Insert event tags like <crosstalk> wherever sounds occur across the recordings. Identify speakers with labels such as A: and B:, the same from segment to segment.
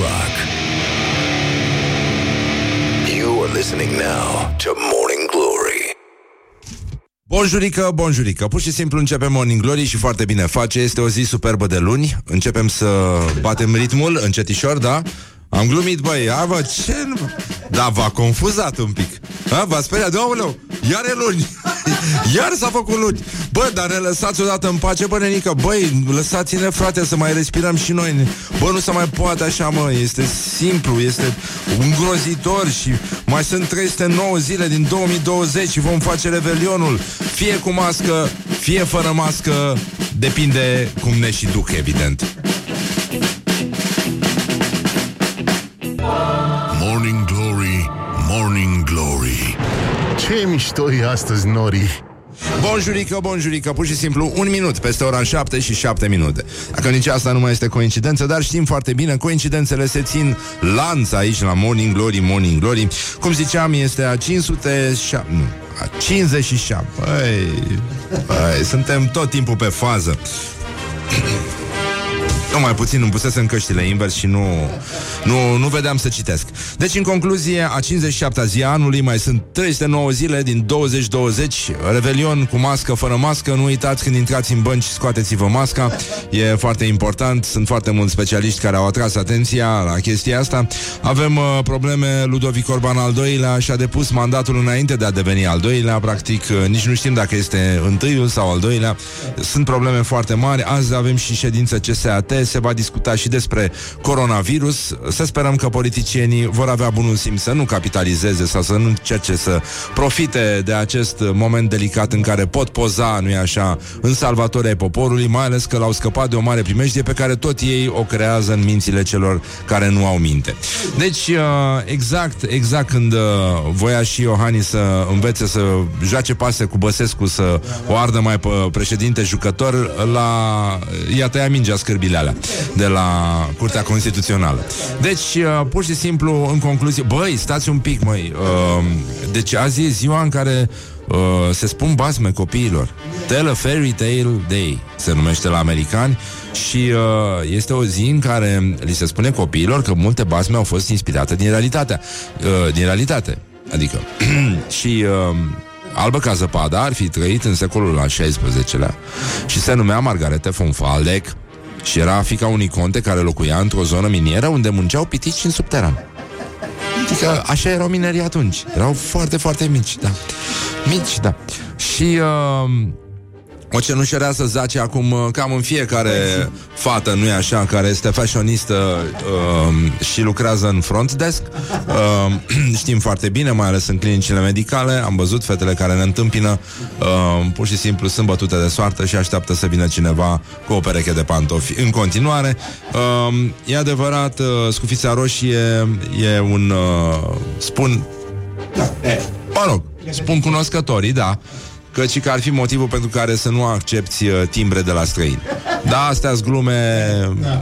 A: rock. You are listening now to Morning Glory.
B: Bonjurică, bonjurică Pur și simplu începem Morning Glory și foarte bine face Este o zi superbă de luni Începem să batem ritmul încetișor, da? Am glumit, băi, a, bă, ce... Da, v-a confuzat un pic. A, V-a speriat, doamnelor, iar e luni. <laughs> Iar s-a făcut luni. Bă, dar ne lăsați odată în pace, bă, nenică. Băi, lăsați-ne, frate, să mai respirăm și noi. Bă, nu se mai poate așa, mă. Este simplu, este îngrozitor Și mai sunt 309 zile din 2020 Și vom face revelionul. Fie cu mască, fie fără mască. Depinde cum ne și duc, evident
C: Ce mișto e astăzi, Nori
B: Bonjurică, bonjurică, pur și simplu un minut peste ora 7 și 7 minute. Dacă nici asta nu mai este coincidență, dar știm foarte bine, coincidențele se țin lanț aici la Morning Glory, Morning Glory. Cum ziceam, este a 500... Nu, a 57. Băi, băi, suntem tot timpul pe fază. Nu mai puțin îmi pusesem căștile invers și nu, nu, nu vedeam să citesc. Deci, în concluzie, a 57-a zi a anului mai sunt 309 zile din 2020, Revelion cu mască, fără mască. Nu uitați când intrați în bănci, scoateți-vă masca. E foarte important. Sunt foarte mulți specialiști care au atras atenția la chestia asta. Avem uh, probleme. Ludovic Orban al doilea și-a depus mandatul înainte de a deveni al doilea. Practic, uh, nici nu știm dacă este întâiul sau al doilea. Sunt probleme foarte mari. Azi avem și ședință CSAT se va discuta și despre coronavirus. Să sperăm că politicienii vor avea bunul simț să nu capitalizeze sau să nu încerce să profite de acest moment delicat în care pot poza, nu-i așa, în salvatorii poporului, mai ales că l-au scăpat de o mare primejdie pe care tot ei o creează în mințile celor care nu au minte. Deci, uh, exact, exact când uh, voia și Iohani să învețe să joace pase cu Băsescu, să o ardă mai pe președinte jucător, la... i-a tăiat mingea scârbile alea de la Curtea Constituțională. Deci, uh, pur și simplu, în concluzie, băi, stați un pic, măi. Uh, deci azi e ziua în care uh, se spun basme copiilor. Tell a Fairy Tale Day se numește la americani și uh, este o zi în care li se spune copiilor că multe basme au fost inspirate din realitatea. Uh, din realitate. Adică, <clears throat> și... Uh, Albă ca zăpada ar fi trăit în secolul al XVI-lea și se numea Margarete von Faldeck și era fica unui conte care locuia într-o zonă minieră unde munceau pitici în subteran. Adică așa erau minerii atunci. Erau foarte, foarte mici, da. Mici, da. Și uh, o cenușăreasă zace acum uh, cam în fiecare fată, nu-i așa, care este fashionistă uh, și lucrează în front desk. Uh, <clears throat> știm foarte bine, mai ales în clinicile medicale. Am văzut fetele care ne întâmpină, uh, pur și simplu sunt bătute de soartă și așteaptă să vină cineva cu o pereche de pantofi. În continuare, uh, e adevărat, uh, scufița roșie e un, uh, spun, da, e, mă rog, spun cunoscătorii, da, căci că ar fi motivul pentru care să nu accepti uh, timbre de la străini. Da, astea sunt glume,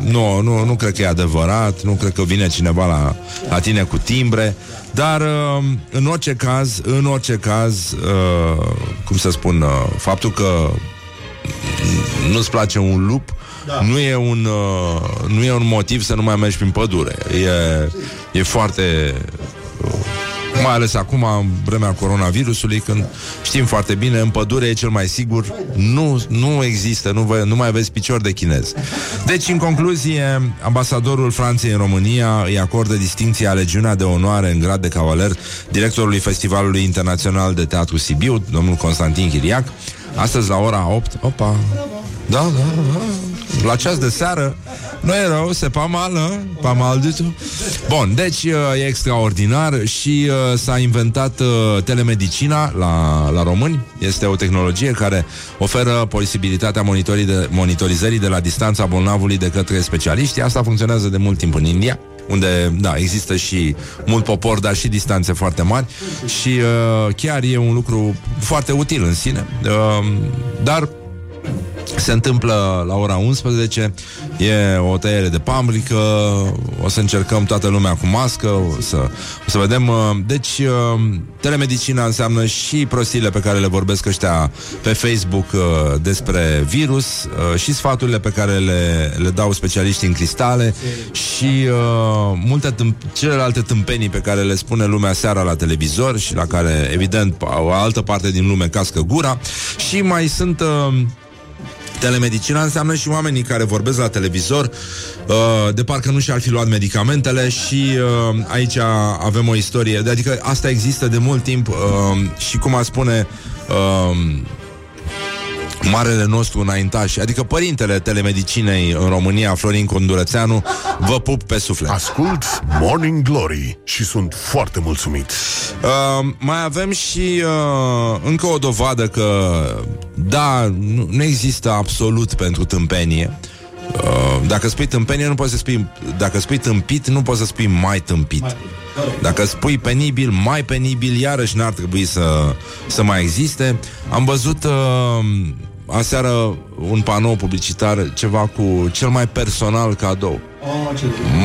B: nu, nu, nu cred că e adevărat, nu cred că vine cineva la, la tine cu timbre, dar uh, în orice caz, în orice caz, uh, cum să spun, uh, faptul că nu-ți place un lup, da. nu, e un, uh, nu e un motiv să nu mai mergi prin pădure. E, e foarte uh, mai ales acum, în vremea coronavirusului, când știm foarte bine, în pădure e cel mai sigur, nu, nu există, nu, vă, nu mai aveți picior de chinez. Deci, în concluzie, ambasadorul Franței în România îi acordă distinția Legiunea de Onoare în grad de cavaler directorului Festivalului Internațional de Teatru Sibiu, domnul Constantin Chiriac, astăzi la ora 8. Opa! Da, da, da. La ceas de seară Nu e rău, se pa mal, Pa mal de tu Bun, deci e extraordinar Și uh, s-a inventat uh, telemedicina la, la români. Este o tehnologie care oferă posibilitatea de, monitorizării de la distanța bolnavului de către specialiști. Asta funcționează de mult timp în India unde, da, există și mult popor, dar și distanțe foarte mari. Și uh, chiar e un lucru foarte util în sine. Uh, dar se întâmplă la ora 11 E o tăiere de pamblică O să încercăm toată lumea cu mască. O să, o să vedem. Uh, Deci uh, telemedicina înseamnă Și prostiile pe care le vorbesc ăștia Pe Facebook uh, despre virus Și sfaturile pe care le, le dau specialiștii în cristale Și uh, multe tâmp- celelalte tâmpenii Pe care le spune lumea seara la televizor Și la care evident O altă parte din lume cască gura. Și mai sunt uh, Telemedicina înseamnă și oamenii care vorbesc la televizor uh, de parcă nu și-ar fi luat medicamentele și uh, aici avem o istorie, adică asta există de mult timp uh, și cum a spune uh, marele nostru înaintaș, adică părintele telemedicinei în România, Florin Condurățeanu, vă pup pe suflet.
C: Ascult Morning Glory și sunt foarte mulțumit.
B: Uh, mai avem și uh, încă o dovadă că, da, nu, nu există absolut pentru tâmpenie. Uh, dacă spui tâmpenie, nu poți să spui Dacă spui tâmpit, nu poți să spui mai tâmpit Dacă spui penibil, mai penibil Iarăși n-ar trebui să, să mai existe. Am văzut uh, aseară un panou publicitar Ceva cu cel mai personal cadou.
D: Oh, ce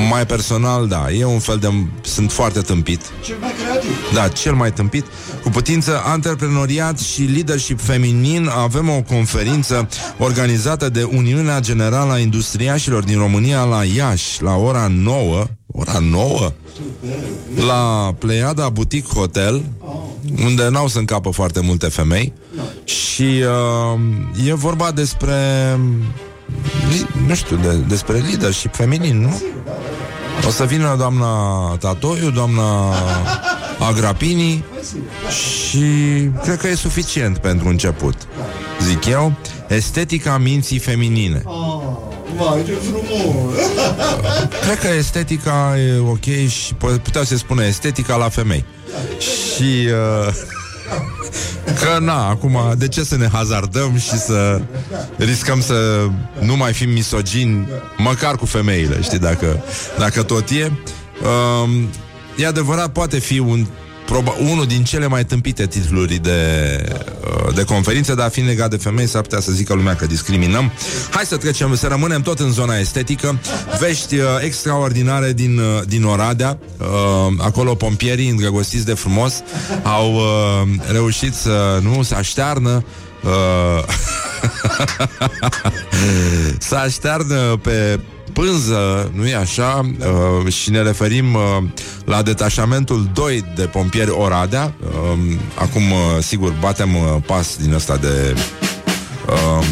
B: Mai personal, da, e un fel de... Sunt foarte tâmpit
D: Cel mai creativ.
B: da, cel mai tâmpit. Cu putință antreprenoriat și leadership feminin avem o conferință organizată de Uniunea Generală a Industriașilor din România la Iași, la ora 9. Ora 9? La Pleiada Boutique Hotel, unde n-au să încapă foarte multe femei. Și uh, e vorba despre... li- Nu știu, de, despre leadership feminin, nu? O să vină doamna Tatoiu, doamna Agrapini și cred că e suficient pentru început. Zic eu, estetica minții feminine.
D: Oh, vai, ce frumos. <laughs>
B: Cred că estetica e ok și po- putea să spune estetica la femei. Și uh, că na, acum de ce să ne hazardăm și să riscăm să nu mai fim misogini măcar cu femeile, știi, dacă, dacă tot e. Um, e adevărat, poate fi un proba- unul din cele mai tâmpite titluri de, uh, de conferință, dar fiind legat de femei, s-ar putea să zică lumea că discriminăm. Hai să trecem, să rămânem tot în zona estetică. Vești uh, extraordinare din, uh, din Oradea. Uh, acolo pompierii, îndrăgostiți de frumos, au uh, reușit să, nu, să aștearnă uh, <laughs> să aștearnă pe pânză, nu e așa? Uh, și ne referim uh, la detașamentul 2 de pompieri Oradea. Uh, acum, uh, sigur, batem uh, pas din ăsta de uh,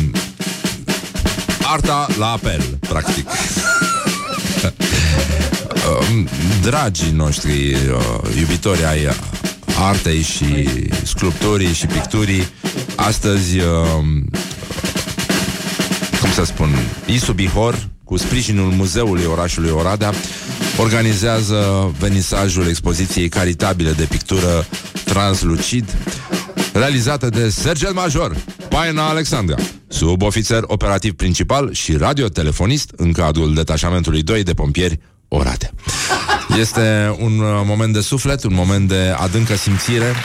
B: arta la apel, practic. Uh, <laughs> Dragii noștri uh, iubitori ai artei și sculpturii și picturii, astăzi uh, cum să spun, Isu Bihor, cu sprijinul Muzeului Orașului Oradea, organizează venisajul expoziției caritabile de pictură translucid, realizată de Sergent Major, Paina Alexandra, sub ofițer operativ principal și radiotelefonist în cadrul detașamentului 2 de pompieri Oradea. Este un uh, moment de suflet, un moment de adâncă simțire. Uh,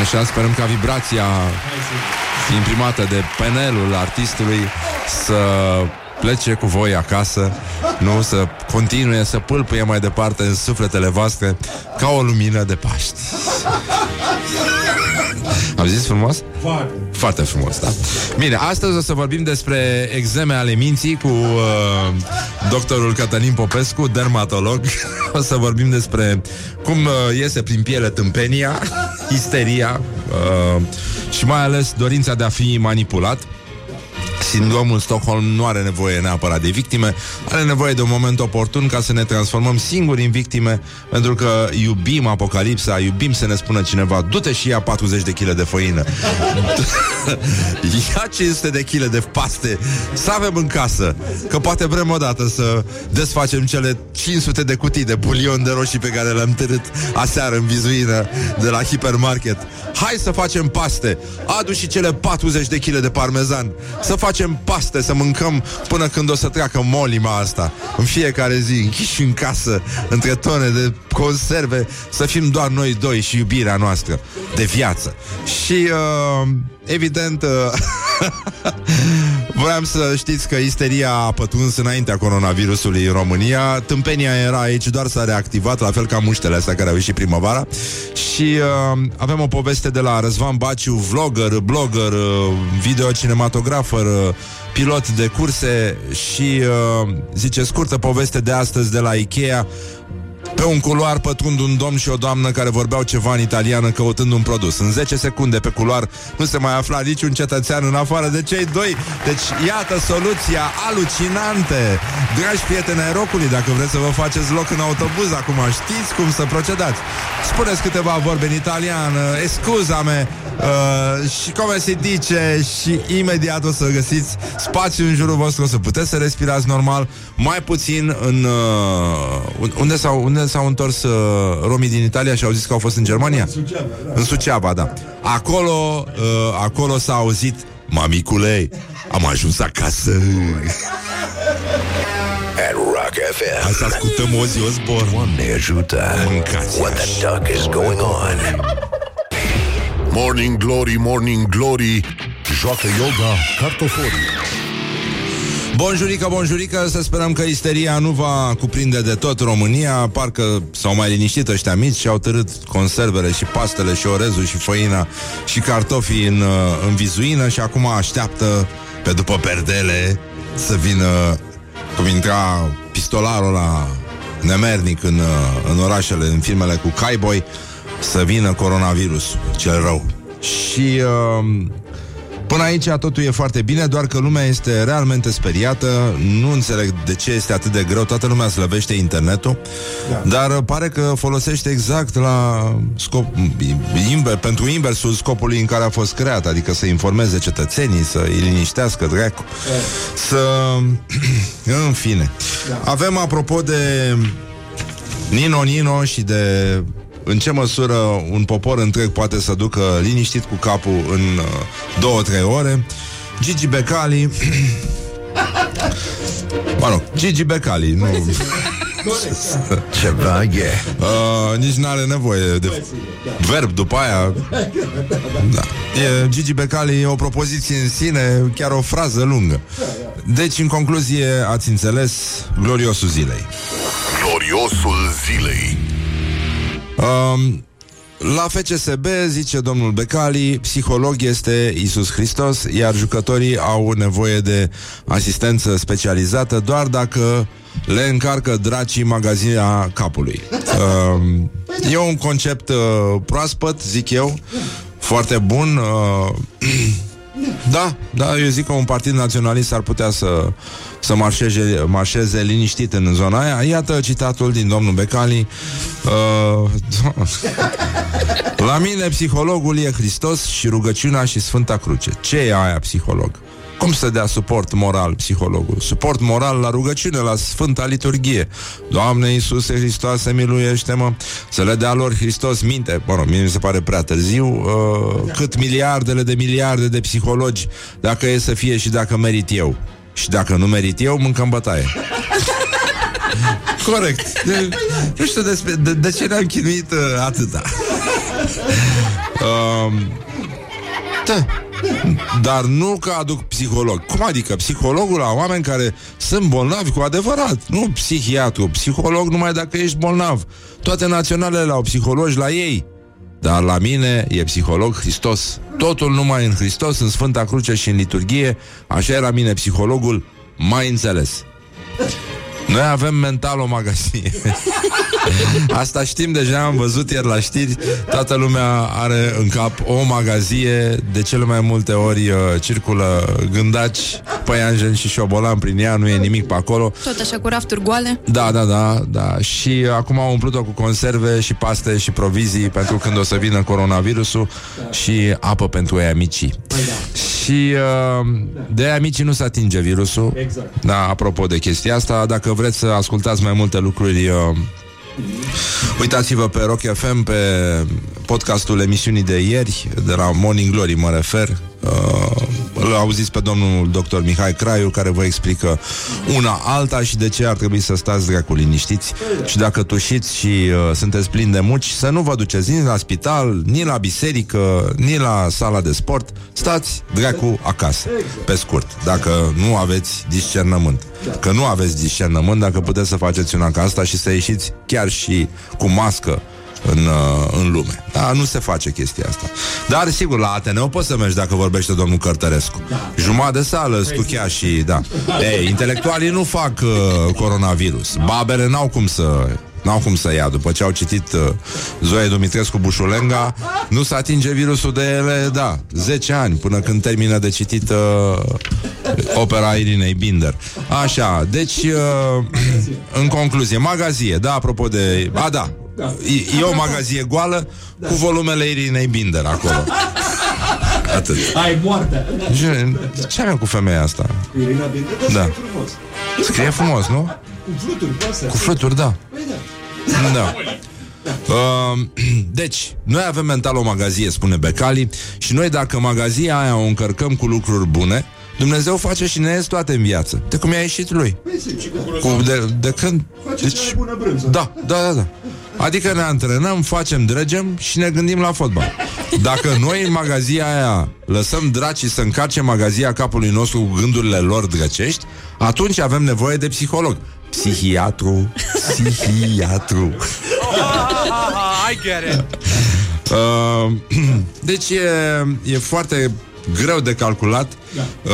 B: Așa sperăm ca vibrația imprimată de penelul artistului să plece cu voi acasă, nu să continue să pâlpâie mai departe în sufletele voastre ca o lumină de Paști. Am zis frumos?
D: Foarte.
B: Foarte frumos, da. Bine, astăzi o să vorbim despre exeme ale minții cu uh, doctorul Cătălin Popescu, dermatolog. <laughs> O să vorbim despre cum uh, iese prin piele tâmpenia, <laughs> isteria uh, și mai ales dorința de a fi manipulat. Sindromul Stockholm nu are nevoie neapărat de victime, are nevoie de un moment oportun ca să ne transformăm singuri în victime, pentru că iubim apocalipsa, iubim să ne spună cineva, du-te și ia 40 de kg de făină. <laughs> ia 500 de kg de paste, să avem în casă, că poate vrem odată să desfacem cele 500 de cutii de bulion de roșii pe care le-am târât aseară în vizuină de la hipermarket. Hai să facem paste, adu și cele 40 de kg de parmezan, să facem facem paste, să mâncăm până când o să treacă molima asta. În fiecare zi, închiși în casă, între tone de conserve, să fim doar noi doi și iubirea noastră de viață. Și, uh, evident, uh, <laughs> Vreau să știți că isteria a pătruns înaintea coronavirusului în România. Tâmpenia era aici, doar s-a reactivat, la fel ca muștele astea care au ieșit primăvara. Și uh, avem o poveste de la Răzvan Baciu, vlogger, blogger, uh, video cinematografer, uh, pilot de curse și uh, zice scurtă poveste de astăzi de la Ikea pe un culoar pătrund un domn și o doamnă care vorbeau ceva în italiană căutând un produs. În 10 secunde pe culoar nu se mai afla niciun cetățean în afară de cei doi. Deci iată soluția alucinante. Dragi prieteni ai rocului, dacă vreți să vă faceți loc în autobuz, acum știți cum să procedați. Spuneți câteva vorbe în italiană, scuzame, uh, și cum se dice și imediat o să găsiți spațiu în jurul vostru, o să puteți să respirați normal, mai puțin în... Uh, unde s-au, unde s-au întors uh, romii din Italia și au zis că au fost în Germania? În
D: Suceava, da.
B: În Suceava, da. Acolo, uh, acolo s-a auzit Mamicule, am ajuns acasă
A: At Rock FM.
B: Hai să ascultăm Ozzy Osbourne
A: Doamne ajută.
B: Mâncați
A: What the duck is going on?
C: Morning Glory, Morning Glory Joacă yoga cartoforii
B: Bonjurică, bonjurică, să sperăm că isteria nu va cuprinde de tot România. Parcă s-au mai liniștit ăștia mici și au târât conservele și pastele și orezul și făina și cartofii în, uh, în vizuină Și acum așteaptă pe după perdele să vină cum intra pistolarul la nemernic în, uh, în orașele, în filmele cu cowboy Să vină coronavirus, cel rău. Și... Uh, Până aici totul e foarte bine, doar că lumea este realmente speriată, nu înțeleg de ce este atât de greu, toată lumea slăvește internetul, da. dar uh, pare că folosește exact la scop, inver, pentru inversul scopului în care a fost creat, adică să informeze cetățenii, să îi liniștească dracu, să... <clears throat> în fine. Avem, apropo de Nino Nino și de în ce măsură un popor întreg poate să ducă liniștit cu capul în uh, două, trei ore. Gigi Becali <clears throat> Mă rog, Gigi Becali nu, <laughs>
A: Ceva e.
B: uh, Nici n-are nevoie de verb după aia da. e, Gigi Becali e o propoziție în sine Chiar o frază lungă Deci, în concluzie, ați înțeles Gloriosul zilei
C: Gloriosul zilei
B: Um, la FCSB, zice domnul Becali, psiholog este Isus Hristos, iar jucătorii au nevoie de asistență specializată doar dacă le încarcă dracii magazina capului. Um, e un concept uh, proaspăt, zic eu, foarte bun. Uh, <clears throat> da, da, eu zic că un partid naționalist ar putea să, să marșeze, marșeze liniștit în zona aia. Iată citatul din domnul Becali. Uh, <laughs> la mine psihologul e Hristos și rugăciunea și Sfânta Cruce. Ce e aia psiholog? Cum să dea suport moral psihologul? Suport moral la rugăciune, la Sfânta Liturghie. Doamne Iisuse Hristoase, miluiește-mă! Să le dea lor Hristos minte. Mă rog, mie mi se pare prea târziu. Uh, cât miliardele de miliarde de psihologi, dacă e să fie și dacă merit eu. Și dacă nu merit eu, mâncăm bătaie. Corect. De, nu știu despre, de, de ce ne-am chinuit uh, atâta. Um, da. Dar nu că aduc psiholog. Cum adică? Psihologul la oameni care sunt bolnavi cu adevărat. Nu psihiatru. Psiholog numai dacă ești bolnav. Toate naționalele au psihologi la ei. Dar la mine e psiholog Hristos. Totul numai în Hristos, în Sfânta Cruce și în liturghie. Așa era mine psihologul, mai înțeles. Noi avem mental o magazie. <laughs> <laughs> Asta știm deja, am văzut ieri la știri. Toată lumea are în cap o magazie. De cele mai multe ori uh, circulă gândaci, păianjen și șobolan prin ea. Nu e nimic pe acolo.
E: Tot așa cu rafturi goale.
B: Da, da, da, da. Și acum au umplut-o cu conserve și paste și provizii pentru când o să vină coronavirusul și apă pentru aia micii. Și uh, de aia micii nu se atinge virusul.
D: Exact.
B: Da, apropo de chestia asta, dacă vreți să ascultați mai multe lucruri, uh, uitați-vă pe Rock FM, pe podcastul emisiunii de ieri, de la Morning Glory mă refer, Uh, îl auziți pe domnul doctor Mihai Craiu care vă explică una alta și de ce ar trebui să stați dracu liniștiți. Și dacă tușiți și uh, sunteți plini de muci, să nu vă duceți nici la spital, nici la biserică, nici la sala de sport, stați dracu acasă, pe scurt, dacă nu aveți discernământ. Că nu aveți discernământ dacă puteți să faceți una ca asta și să ieșiți chiar și cu mască în, uh, în lume. Da, nu se face chestia asta. Dar, sigur, la Ateneu poți să mergi dacă vorbește domnul Cărtărescu. Jumătate de sală, stuchea și, da. Ei, intelectualii nu fac uh, coronavirus. Babele n-au cum să N-au cum să ia. După ce au citit uh, Zoe Dumitrescu Bușulenga, nu se atinge virusul de ele, da, 10 ani, până când termină de citit uh, opera Irinei Binder. Așa, deci, uh, în concluzie, magazie, da, apropo de... A, da, E, e o magazie goală da. cu volumele Irinei Binder acolo. Atât.
D: Ai moartea.
B: Ce, ce avem cu femeia asta?
D: Irina Binder, da.
B: Da.
D: scrie frumos.
B: Scrie frumos, nu?
D: Cu fluturi, cu astea.
B: Cu fluturi, da.
D: Păi da.
B: Da. Uh, deci, noi avem mental o magazie, spune Becali, și noi dacă magazia aia o încărcăm cu lucruri bune, Dumnezeu face și ne ies toate în viață. De cum i-a ieșit lui.
D: Păi zici, că
B: Cu, de, de când?
D: face cea mai bună brânză.
B: Da, da, da, da. Adică ne antrenăm, facem dregem și ne gândim la fotbal. Dacă noi în magazia aia lăsăm dracii să încarce magazia capului nostru cu gândurile lor drăcești, atunci avem nevoie de psiholog. Psihiatru, psihiatru.
E: I get it.
B: Uh, <clears throat> deci e, e foarte greu de calculat uh,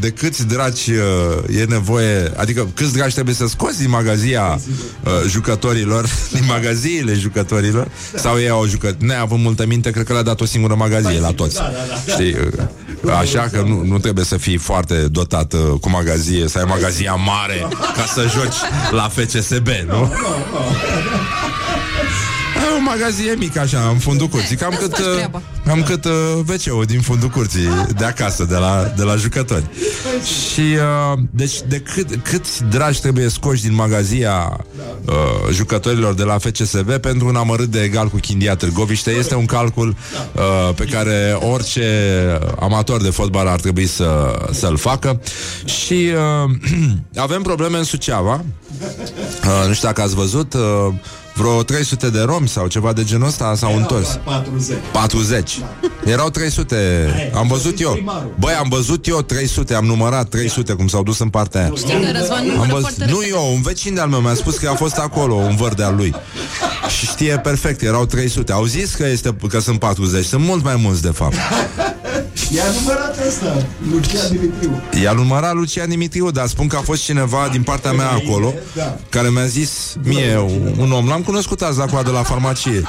B: de câți draci uh, e nevoie, adică câți draci trebuie să scoți din magazia uh, jucătorilor, <laughs> din magaziile jucătorilor, sau ei au jucat, neavând multă minte, cred că le-a dat o singură magazie la toți. Știi? Uh, Așa că nu, nu trebuie să fii foarte dotat uh, cu magazie, să ai magazia mare ca să joci la FCSB, nu? Ai o magazie mică așa, în fundul curții. Cam cât,
F: faci
B: uh,
F: treaba.
B: cam cât uh, wc din fundul curții De acasă, de la, de la jucători. Și uh, Deci de cât, câți dragi trebuie scoși Din magazia uh, Jucătorilor de la FCSV Pentru un amărât de egal cu Chindia Târgoviște Este un calcul uh, Pe care orice amator de fotbal Ar trebui să, să-l facă. Și uh, <clears throat> Avem probleme în Suceava. Uh, Nu știu dacă ați văzut uh, vreo 300 de romi sau ceva de genul ăsta s-au întors.
D: 40.
B: 40. Erau 300. Am văzut eu. Băi, am văzut eu 300, am numărat 300 cum s-au dus în partea aia.
F: Știu că Răzvan nu
B: Am
F: foarte
B: văzut, nu eu, un vecin de-al meu mi-a spus că a fost acolo, un văr de-al lui. Și știe perfect, erau 300. Au zis că, este, că sunt 40, sunt mult mai mulți de fapt. <laughs>
D: I-a numărat asta, Lucian Dimitriu.
B: I-a numărat Lucian Dimitriu, dar spun că a fost cineva din partea mea acolo
D: Da.
B: care mi-a zis mie, un om, l-am cunoscut azi la coadă la farmacie.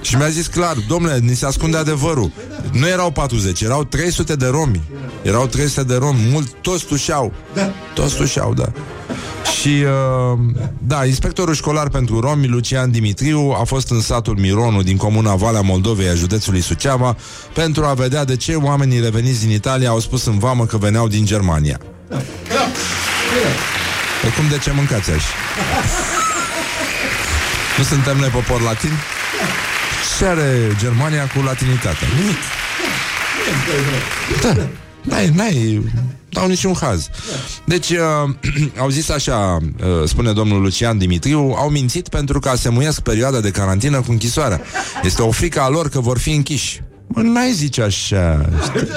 B: Și mi-a zis clar, domnule, ni se ascunde adevărul. Nu erau 40, erau 300 de romi. Erau 300 de romi, mult, toți tușeau. Toți tușeau, da. Și, uh, da, inspectorul școlar pentru romi, Lucian Dimitriu, a fost în satul Mironu din comuna Valea Moldovei a județului Suceava pentru a vedea de ce oamenii reveniți din Italia au spus în vamă că veneau din Germania. Pe cum de ce mâncați așa? Nu suntem noi popor latin? Ce are Germania cu latinitatea? Nimic. Da, n-ai, n-ai, dau niciun haz. Deci, uh, <clears throat> au zis așa, uh, spune domnul Lucian Dimitriu, au mințit pentru că asemuiesc perioada de carantină cu închisoarea. Este o frică a lor că vor fi închiși. Mă, n-ai zice așa știi?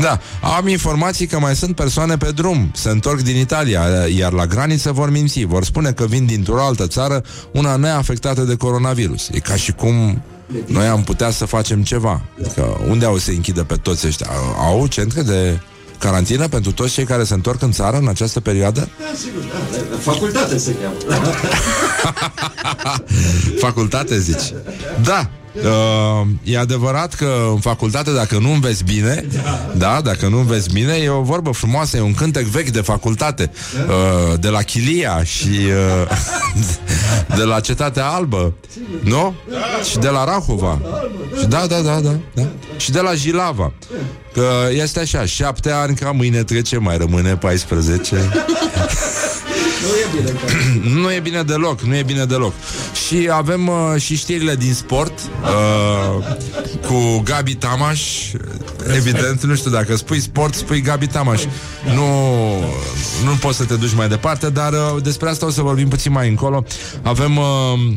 B: Da, am informații că mai sunt persoane pe drum Se întorc din Italia Iar la graniță vor minți Vor spune că vin dintr-o altă țară Una neafectată de coronavirus E ca și cum noi am putea să facem ceva Adică unde au să închidă pe toți ăștia? Au centre de carantină pentru toți cei care se întorc în țară în această perioadă?
D: Da, sigur, da, da, facultate se cheamă. <laughs>
B: Facultate, zici? Da. Uh, e adevărat că în facultate, dacă nu înveți bine, da, dacă nu înveți bine, e o vorbă frumoasă, e un cântec vechi de facultate, uh, de la Chilia și uh, <laughs> de la Cetatea Albă, nu? Și de la Rahova. Și da, da, da, da, da. Și de la Jilava. Că este așa, șapte ani ca mâine trece, mai rămâne 14. <laughs>
D: Nu e bine că...
B: nu e bine deloc, nu e bine deloc. Și avem uh, și știrile din sport uh, cu Gabi Tamaș. Evident, nu știu, dacă spui sport, spui Gabi Tamaș. Nu, nu poți să te duci mai departe, dar uh, despre asta o să vorbim puțin mai încolo. Avem... Uh,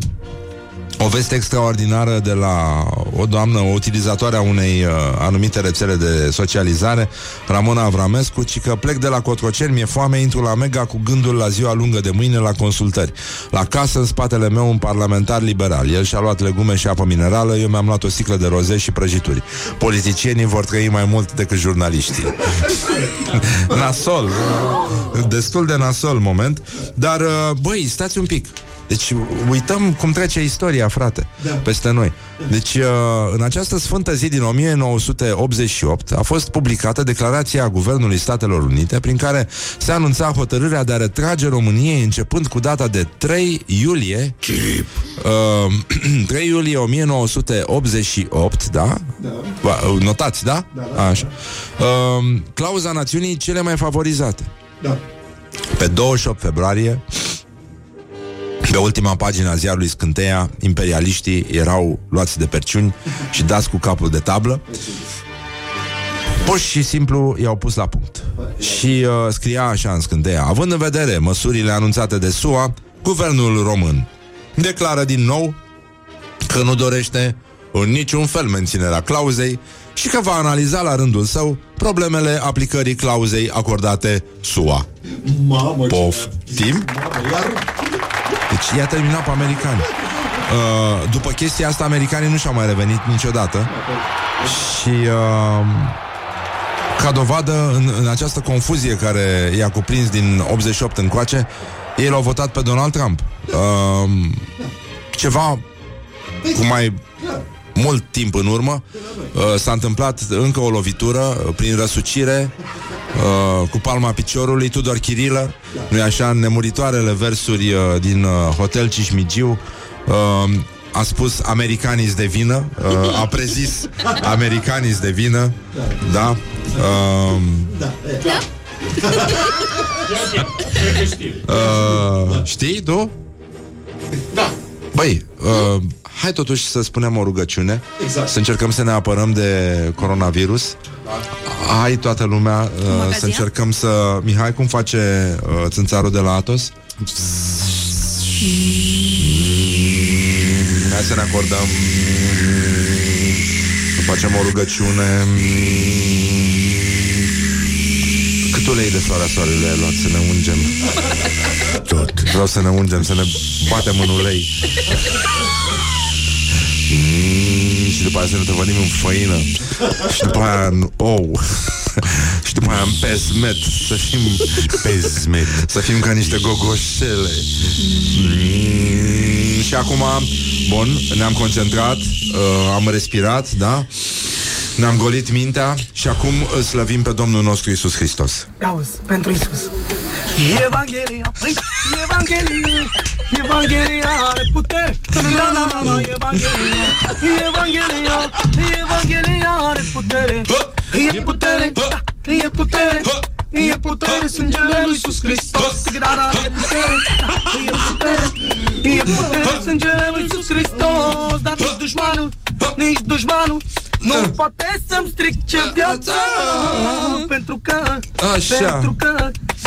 B: o veste extraordinară de la o doamnă, o utilizatoare a unei uh, anumite rețele de socializare, Ramona Avramescu, ci că plec de la Cotroceni, mi-e foame, intru la Mega cu gândul la ziua lungă de mâine la consultări. La casă, în spatele meu, un parlamentar liberal. El și-a luat legume și apă minerală, eu mi-am luat o sticlă de roze și prăjituri. Politicienii vor trăi mai mult decât jurnaliștii. <laughs> nasol. Destul de nasol moment. Dar, uh, băi, stați un pic. Deci uităm cum trece istoria, frate, da. peste noi. Deci, uh, în această sfântă zi din 1988 a fost publicată declarația Guvernului Statelor Unite prin care se anunța hotărârea de a retrage României începând cu data de 3 iulie uh, <clears throat> 3 iulie 1988, da? da. Notați, da? da, da Așa. Uh, clauza națiunii cele mai favorizate.
D: Da.
B: Pe 28 februarie pe ultima pagină a ziarului Scânteia, imperialiștii erau luați de perciuni și dați cu capul de tablă. Pur și simplu i-au pus la punct. Și uh, scria așa în Scânteia, având în vedere măsurile anunțate de SUA, guvernul român declară din nou că nu dorește în niciun fel menținerea clauzei și că va analiza la rândul său problemele aplicării clauzei acordate SUA.
D: Mamă,
B: Poftim? Mamă, iar... Deci i-a terminat pe americani. Uh, după chestia asta, americanii nu și-au mai revenit niciodată. Și uh, ca dovadă, în, în această confuzie care i-a cuprins din 88 încoace, ei l-au votat pe Donald Trump. Uh, ceva cu mai mult timp în urmă uh, s-a întâmplat încă o lovitură uh, prin răsucire uh, cu palma piciorului Tudor Chirilă, nu-i așa, în nemuritoarele versuri uh, din uh, Hotel Cismigiu uh, a spus americanii de vină, uh, a prezis americanii de vină, da? Uh, da. <laughs> uh, știi tu?
D: Da.
B: Băi, uh, hai totuși să spunem o rugăciune,
D: exact.
B: să încercăm să ne apărăm de coronavirus. Da. Hai toată lumea uh, să încercăm să... Mihai, cum face uh, țânțarul de la Atos? Hai să ne acordăm Să facem o rugăciune Cât ulei de floarea soarelui ai luat să ne ungem? Tot Vreau să ne ungem, să ne batem în ulei mm, <laughs> Și după aia să ne tăvănim în făină Și după aia în ou Și după aia în pesmet Să fim pesmet Să fim ca niște gogoșele mm, Și acum Bun, ne-am concentrat uh, Am respirat, da? Ne-am golit mintea și acum îl slăvim pe Domnul nostru Isus Hristos.
F: Auzi, pentru Isus. Evanghelia, păi, Evanghelia, Evanghelia are putere. Da, da, da, da, Evanghelia, Evanghelia, Evanghelia are putere. E putere, da, e putere. E putere sângele lui Iisus Hristos da, E putere, e putere E putere sângele lui Iisus Hristos Dar nici dușmanul, nici dușmanul nu poate să-mi strice viața Pentru că,
B: Așa.
F: pentru că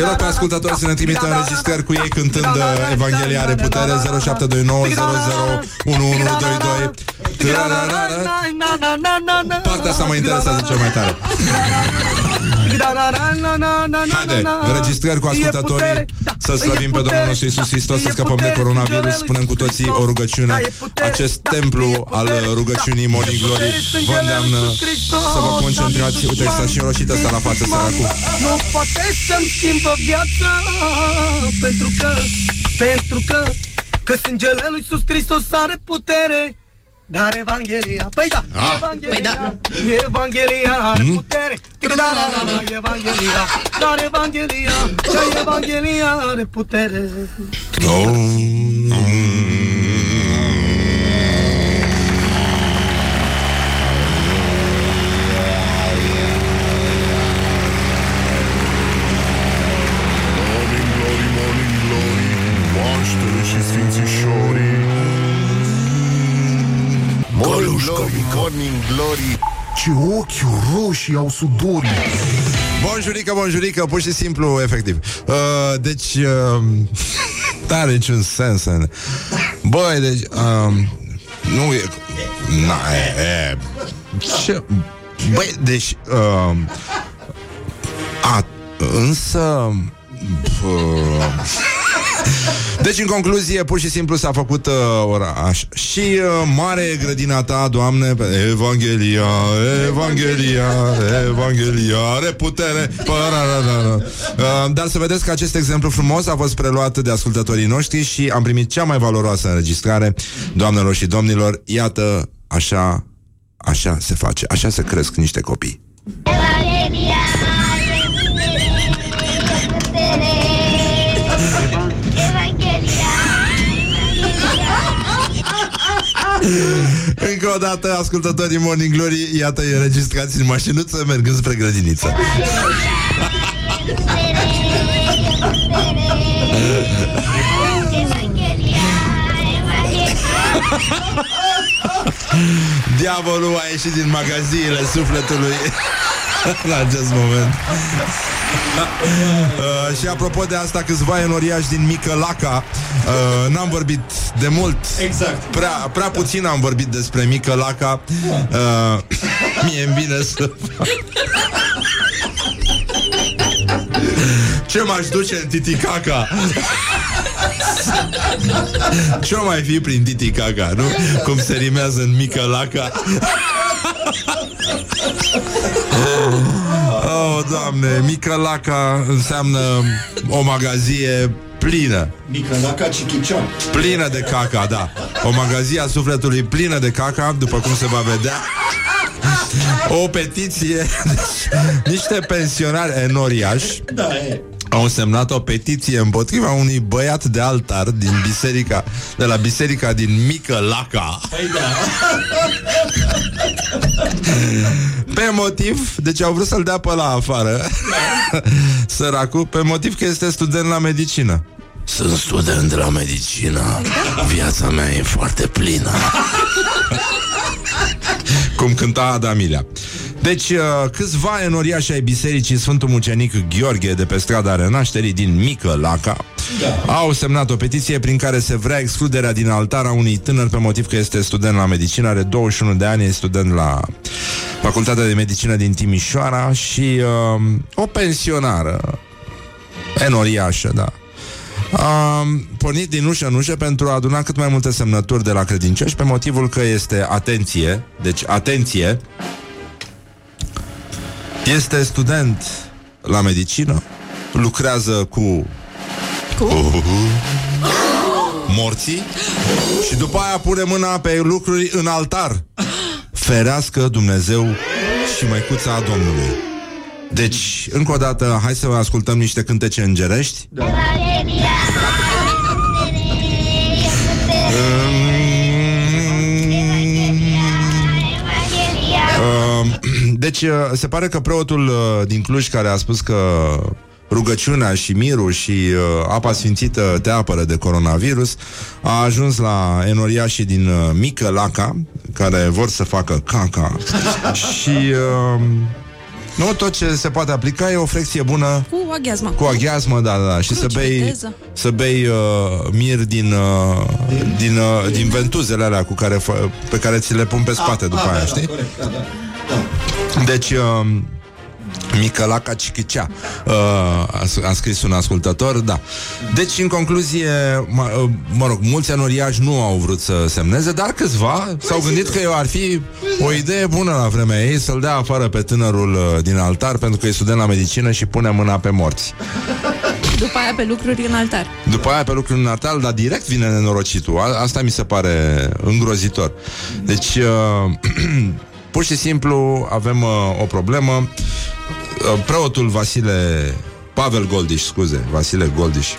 B: Era pe ascultători să ne trimită înregistrări cu ei cântând uh, Evanghelia are putere 0729 Partea asta mă interesează cel mai tare Haide, înregistrări cu ascultătorii Să slăvim pe Domnul nostru Iisus Hristos Să scăpăm de coronavirus Spunem cu toții o rugăciune. Acest templu al rugăciunii Morning Glory Vă îndeamnă să vă concentrați. Uite, s-a și înroșit asta la față săracul.
F: Nu poate să-mi schimbă viața Pentru că, pentru că Că sângele lui Iisus Hristos are putere dar Evanghelia, păi da,
B: ah.
F: Evanghelia, păi da. Evanghelia are hmm? putere, da, da, da, da, Evanghelia, dar Evanghelia, că Evanghelia are putere.
B: Oh. Mm.
C: Glory, morning glory Ce ochi roșii au sudorii
B: Bonjurică, bonjurică, pur și simplu, efectiv. Uh, deci, uh, <laughs> n-are niciun sens. În... Băi, deci, uh, nu e... Na, e, e, ce... Băi, deci, uh, a, însă... Uh, deci, în concluzie, pur și simplu s-a făcut uh, oraș. Și uh, mare e grădina ta, Doamne, pe Evanghelia, Evanghelia, Evanghelia, are putere. Pararara. Uh, dar să vedeți că acest exemplu frumos a fost preluat de ascultătorii noștri și am primit cea mai valoroasă înregistrare, doamnelor și domnilor. Iată, așa, așa se face, așa se cresc niște copii.
G: Evanghelia, Evanghelia, <laughs>
B: Încă o dată, ascultătorii Morning Glory, iată, e înregistrați în mașinuță mergând spre grădiniță.
G: Evanghelia, <laughs> Evanghelia.
B: Diavolul a ieșit din magaziile sufletului <laughs> La acest moment <laughs> uh, Și apropo de asta Câțiva enoriași din Mică Laca uh, N-am vorbit de mult.
D: Exact.
B: Prea, prea puțin am vorbit despre Mică Laca. Uh, Mie îmi vine să Ce m-aș duce în Titicaca <laughs> Ce o mai fi prin Titicaca, nu? Cum se rimează în Mică Laca <laughs> Oh, doamne, Mică Laca înseamnă o magazie plină
D: Mică la Cachicicea.
B: Plină de caca, da O magazie a sufletului plină de caca După cum se va vedea O petiție <laughs> deci, Niște pensionari enoriași
D: Da, e.
B: au semnat o petiție împotriva unui băiat de altar din biserica, de la biserica din Mică Laca.
D: Păi da.
B: Pe motiv, deci au vrut să-l dea pe la afară, <laughs> săracul, pe motiv că este student la medicină. Sunt student la medicină. Viața mea e foarte plină. <laughs> Cum cânta Adamilia. Deci, uh, câțiva enoriași ai bisericii Sfântul Mucenic Gheorghe de pe strada Renașterii din Mică Laca da. au semnat o petiție prin care se vrea excluderea din altar a unui tânăr pe motiv că este student la medicină, are 21 de ani, e student la Facultatea de Medicină din Timișoara și uh, o pensionară enoriașă, da. Am pornit din ușă în ușă pentru a aduna cât mai multe semnături de la credincioși pe motivul că este atenție, deci atenție, este student la medicină, lucrează cu cu morții și după aia pune mâna pe lucruri în altar. Ferească Dumnezeu și măicuța Domnului. Deci, încă o dată, hai să ascultăm niște cântece îngerești.
G: Evanghelia, Evanghelia.
B: Uh, Deci, uh, se pare că preotul uh, din Cluj care a spus că rugăciunea și mirul și uh, apa sfințită te apără de coronavirus, a ajuns la enoriașii din uh, Mică Laca, care vor să facă caca. <laughs> și uh, nu tot ce se poate aplica e o frecție bună
H: Cu aghiazma.
B: cu aghiazmă, da, da, da. Și să
H: Cruce,
B: bei,
H: viteză.
B: să bei uh, mir din, uh, din, uh, din ventuzele alea cu care fă, pe care ți le pun pe spate după
D: Ah,
B: aia,
D: da,
B: știi?
D: Da, corect, da, da. da.
B: Deci, uh, Micălaca Cichicea uh, a, a scris un ascultător, da. Deci, în concluzie, mă, uh, mă rog, mulți anoriași nu au vrut să semneze, dar câțiva s-au gândit că ar fi o idee bună la vremea ei să-l dea afară pe tânărul uh, din altar, pentru că e student la medicină și pune mâna pe morți.
H: După aia pe lucruri în altar.
B: După aia pe lucruri în altar, dar direct vine nenorocitul. A- Asta mi se pare îngrozitor. Deci, uh, <clears throat> pur și simplu avem uh, o problemă. Uh, preotul Vasile Pavel Goldiș, scuze, Vasile Goldiș <laughs> uh,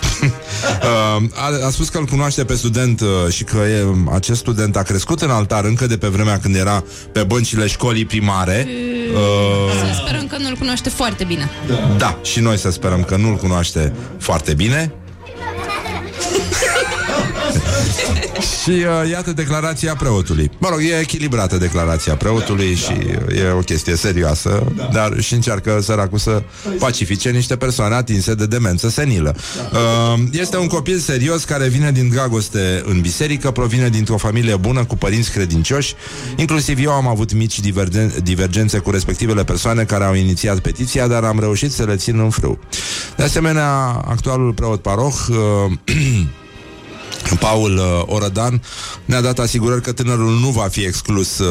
B: a, a spus că îl cunoaște pe student uh, și că e, acest student a crescut în altar încă de pe vremea când era pe băncile școlii primare. Uh,
H: Să sperăm că nu-l cunoaște foarte bine.
B: da, și noi să sperăm că nu-l cunoaște foarte bine. Și uh, iată declarația preotului. Mă rog, e echilibrată declarația preotului și uh, e o chestie serioasă, da. dar și încearcă săracul să pacifice niște persoane atinse de demență senilă. Uh, este un copil serios care vine din dragoste în biserică, provine dintr-o familie bună cu părinți credincioși. Inclusiv eu am avut mici divergen- divergențe cu respectivele persoane care au inițiat petiția, dar am reușit să le țin în frâu. De asemenea, actualul preot paroh uh, <clears throat> Paul uh, Orădan ne-a dat asigurări că tânărul nu va fi exclus uh,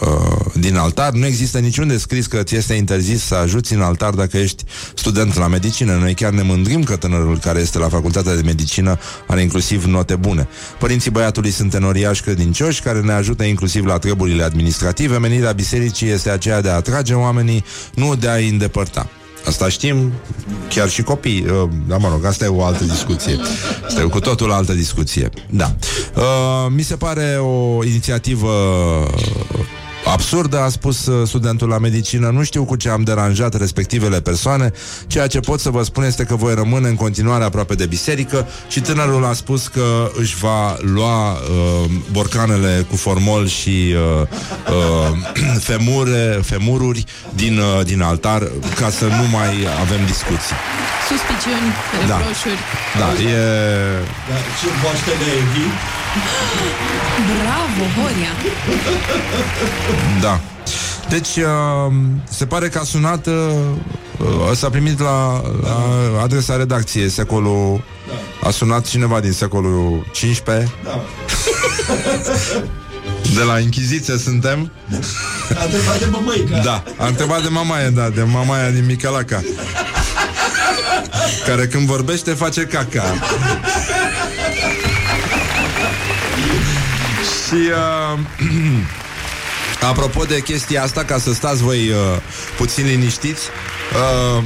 B: uh, din altar. Nu există niciun descris că ți este interzis să ajuți în altar dacă ești student la medicină. Noi chiar ne mândrim că tânărul care este la facultatea de medicină are inclusiv note bune. Părinții băiatului sunt tenoriași credincioși care ne ajută inclusiv la treburile administrative. Menirea bisericii este aceea de a atrage oamenii, nu de a-i îndepărta. Asta știm, chiar și copii. Uh, Da, mă rog, asta e o altă discuție. Asta e cu totul altă discuție. Da. Uh, mi se pare o inițiativă absurdă, a spus uh, studentul la medicină. Nu știu cu ce am deranjat respectivele persoane. Ceea ce pot să vă spun este că voi rămâne în continuare aproape de biserică și tânărul a spus că își va lua uh, borcanele cu formol și uh, uh, <clears throat> femure, femururi din, uh, din altar ca să nu mai avem discuții.
H: Suspiciuni,
B: Da.
H: reproșuri.
B: Da, e...
D: Da, ce boaștele e vin?
H: Bravo, Horia! <laughs>
B: Da. Deci, uh, se pare că a sunat, uh, uh, s-a primit la, la adresa redacției secolul, a sunat cineva din secolul 15.
D: Da.
B: De la Inchiziție suntem?
D: A întrebat de mămăica.
B: Da, a întrebat de mamaia, da, de mamaia din Micalaca. Care când vorbește face caca. Și uh, <clears throat> apropo de chestia asta, ca să stați voi uh, puțin liniștiți, uh,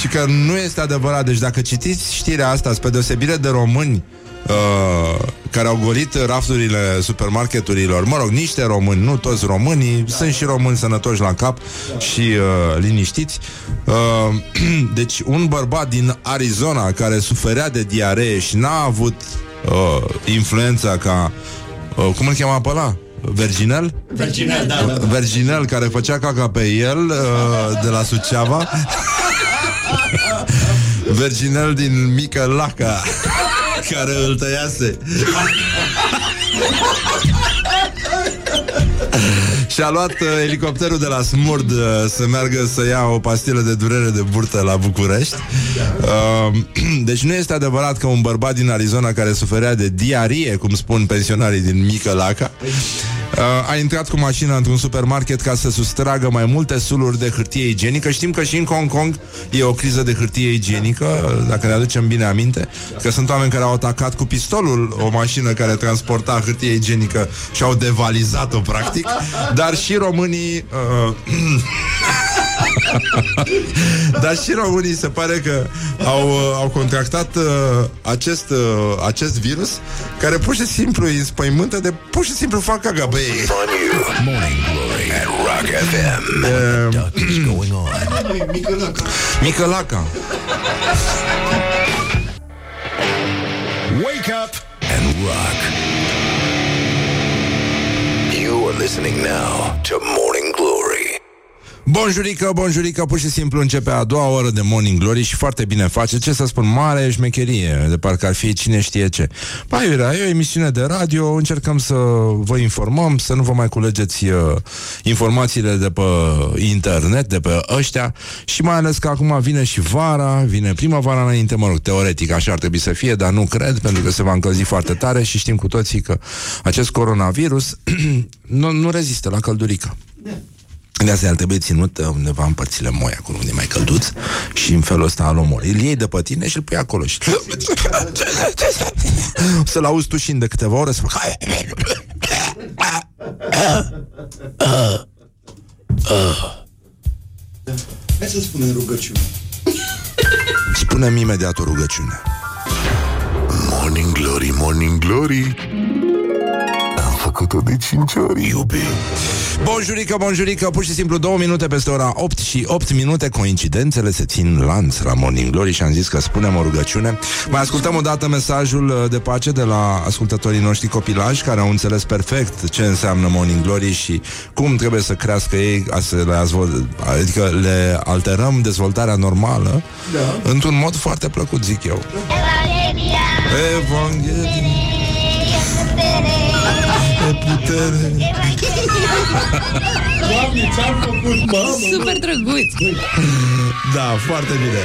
B: și că nu este adevărat. Deci dacă citiți știrea asta, spre deosebire de români uh, care au golit rafturile supermarketurilor, mă rog, niște români, nu toți românii, sunt și români sănătoși la cap și uh, liniștiți. Uh, <clears throat> deci un bărbat din Arizona care suferea de diaree și n-a avut uh, influența ca uh, cum îl chema pe ăla? Virginel?
D: Virginel, da, da.
B: Virginel care făcea caca pe el uh, de la Suceava. Virginel din Mică Laca care îl tăiase. <laughs> Și a luat uh, elicopterul de la Smurd uh, să meargă să ia o pastilă de durere de burtă la București. Uh, <clears throat> deci nu este adevărat că un bărbat din Arizona care suferea de diarie, cum spun pensionarii din Mică Laca, uh, a intrat cu mașina într-un supermarket ca să sustragă mai multe suluri de hârtie igienică. Știm că și în Hong Kong e o criză de hârtie igienică, dacă ne aducem bine aminte, că sunt oameni care au atacat cu pistolul o mașină care transporta hârtie igienică și au devalizat-o practic, dar și românii uh, <clears throat> <laughs> Dar și românii se pare că au, uh, au contractat uh, acest, uh, acest virus care pur și simplu îi înspăimântă de pur și simplu fac caga pe ei.
A: On you. Morning Glory at Rock FM.
B: Uh,
A: What's going on?
D: Măi, mică lacă.
B: Mică laca.
A: Wake up and rock. You are listening now to Morning Glory.
B: Bonjurică, bonjurică, pur și simplu începe a doua oră de Morning Glory și foarte bine face, ce să spun, mare șmecherie, de parcă ar fi cine știe ce. Păi, era, e o emisiune de radio, încercăm să vă informăm, să nu vă mai culegeți uh, informațiile de pe internet, de pe ăștia și mai ales că acum vine și vara, vine primăvara înainte, mă rog, teoretic așa ar trebui să fie, dar nu cred, pentru că se va încălzi foarte tare și știm cu toții că acest coronavirus <clears throat> nu, nu rezistă la căldurică. De asta ar trebui ținut uh, undeva în părțile moi, acolo unde e mai călduț Și în felul ăsta al omului. Îl iei de pe tine și îl pui acolo și... <laughs> Să-l auzi tușind de câteva ore să fac...
D: Hai să spunem rugăciune.
B: Spune-mi imediat o rugăciune.
C: Morning Glory, Morning Glory. Am făcut-o de cinci ori, iubi
B: Bonjurică, bonjurică, pur și simplu două minute peste ora 8 și 8 minute. Coincidențele se țin lanț la Morning Glory Și am zis că spunem o rugăciune. Mai ascultăm o dată mesajul uh, de pace De la ascultătorii noștri copilași Care au înțeles perfect ce înseamnă Morning Glory Și cum trebuie să crească ei ca să le azvol- Adică le alterăm dezvoltarea normală da. Într-un mod foarte plăcut, zic eu.
G: Evanghelia.
B: Evanghelie
G: e putere
B: de putere
D: Doamne, ce-am făcut, mamă?
H: Super drăguț.
B: Da, foarte bine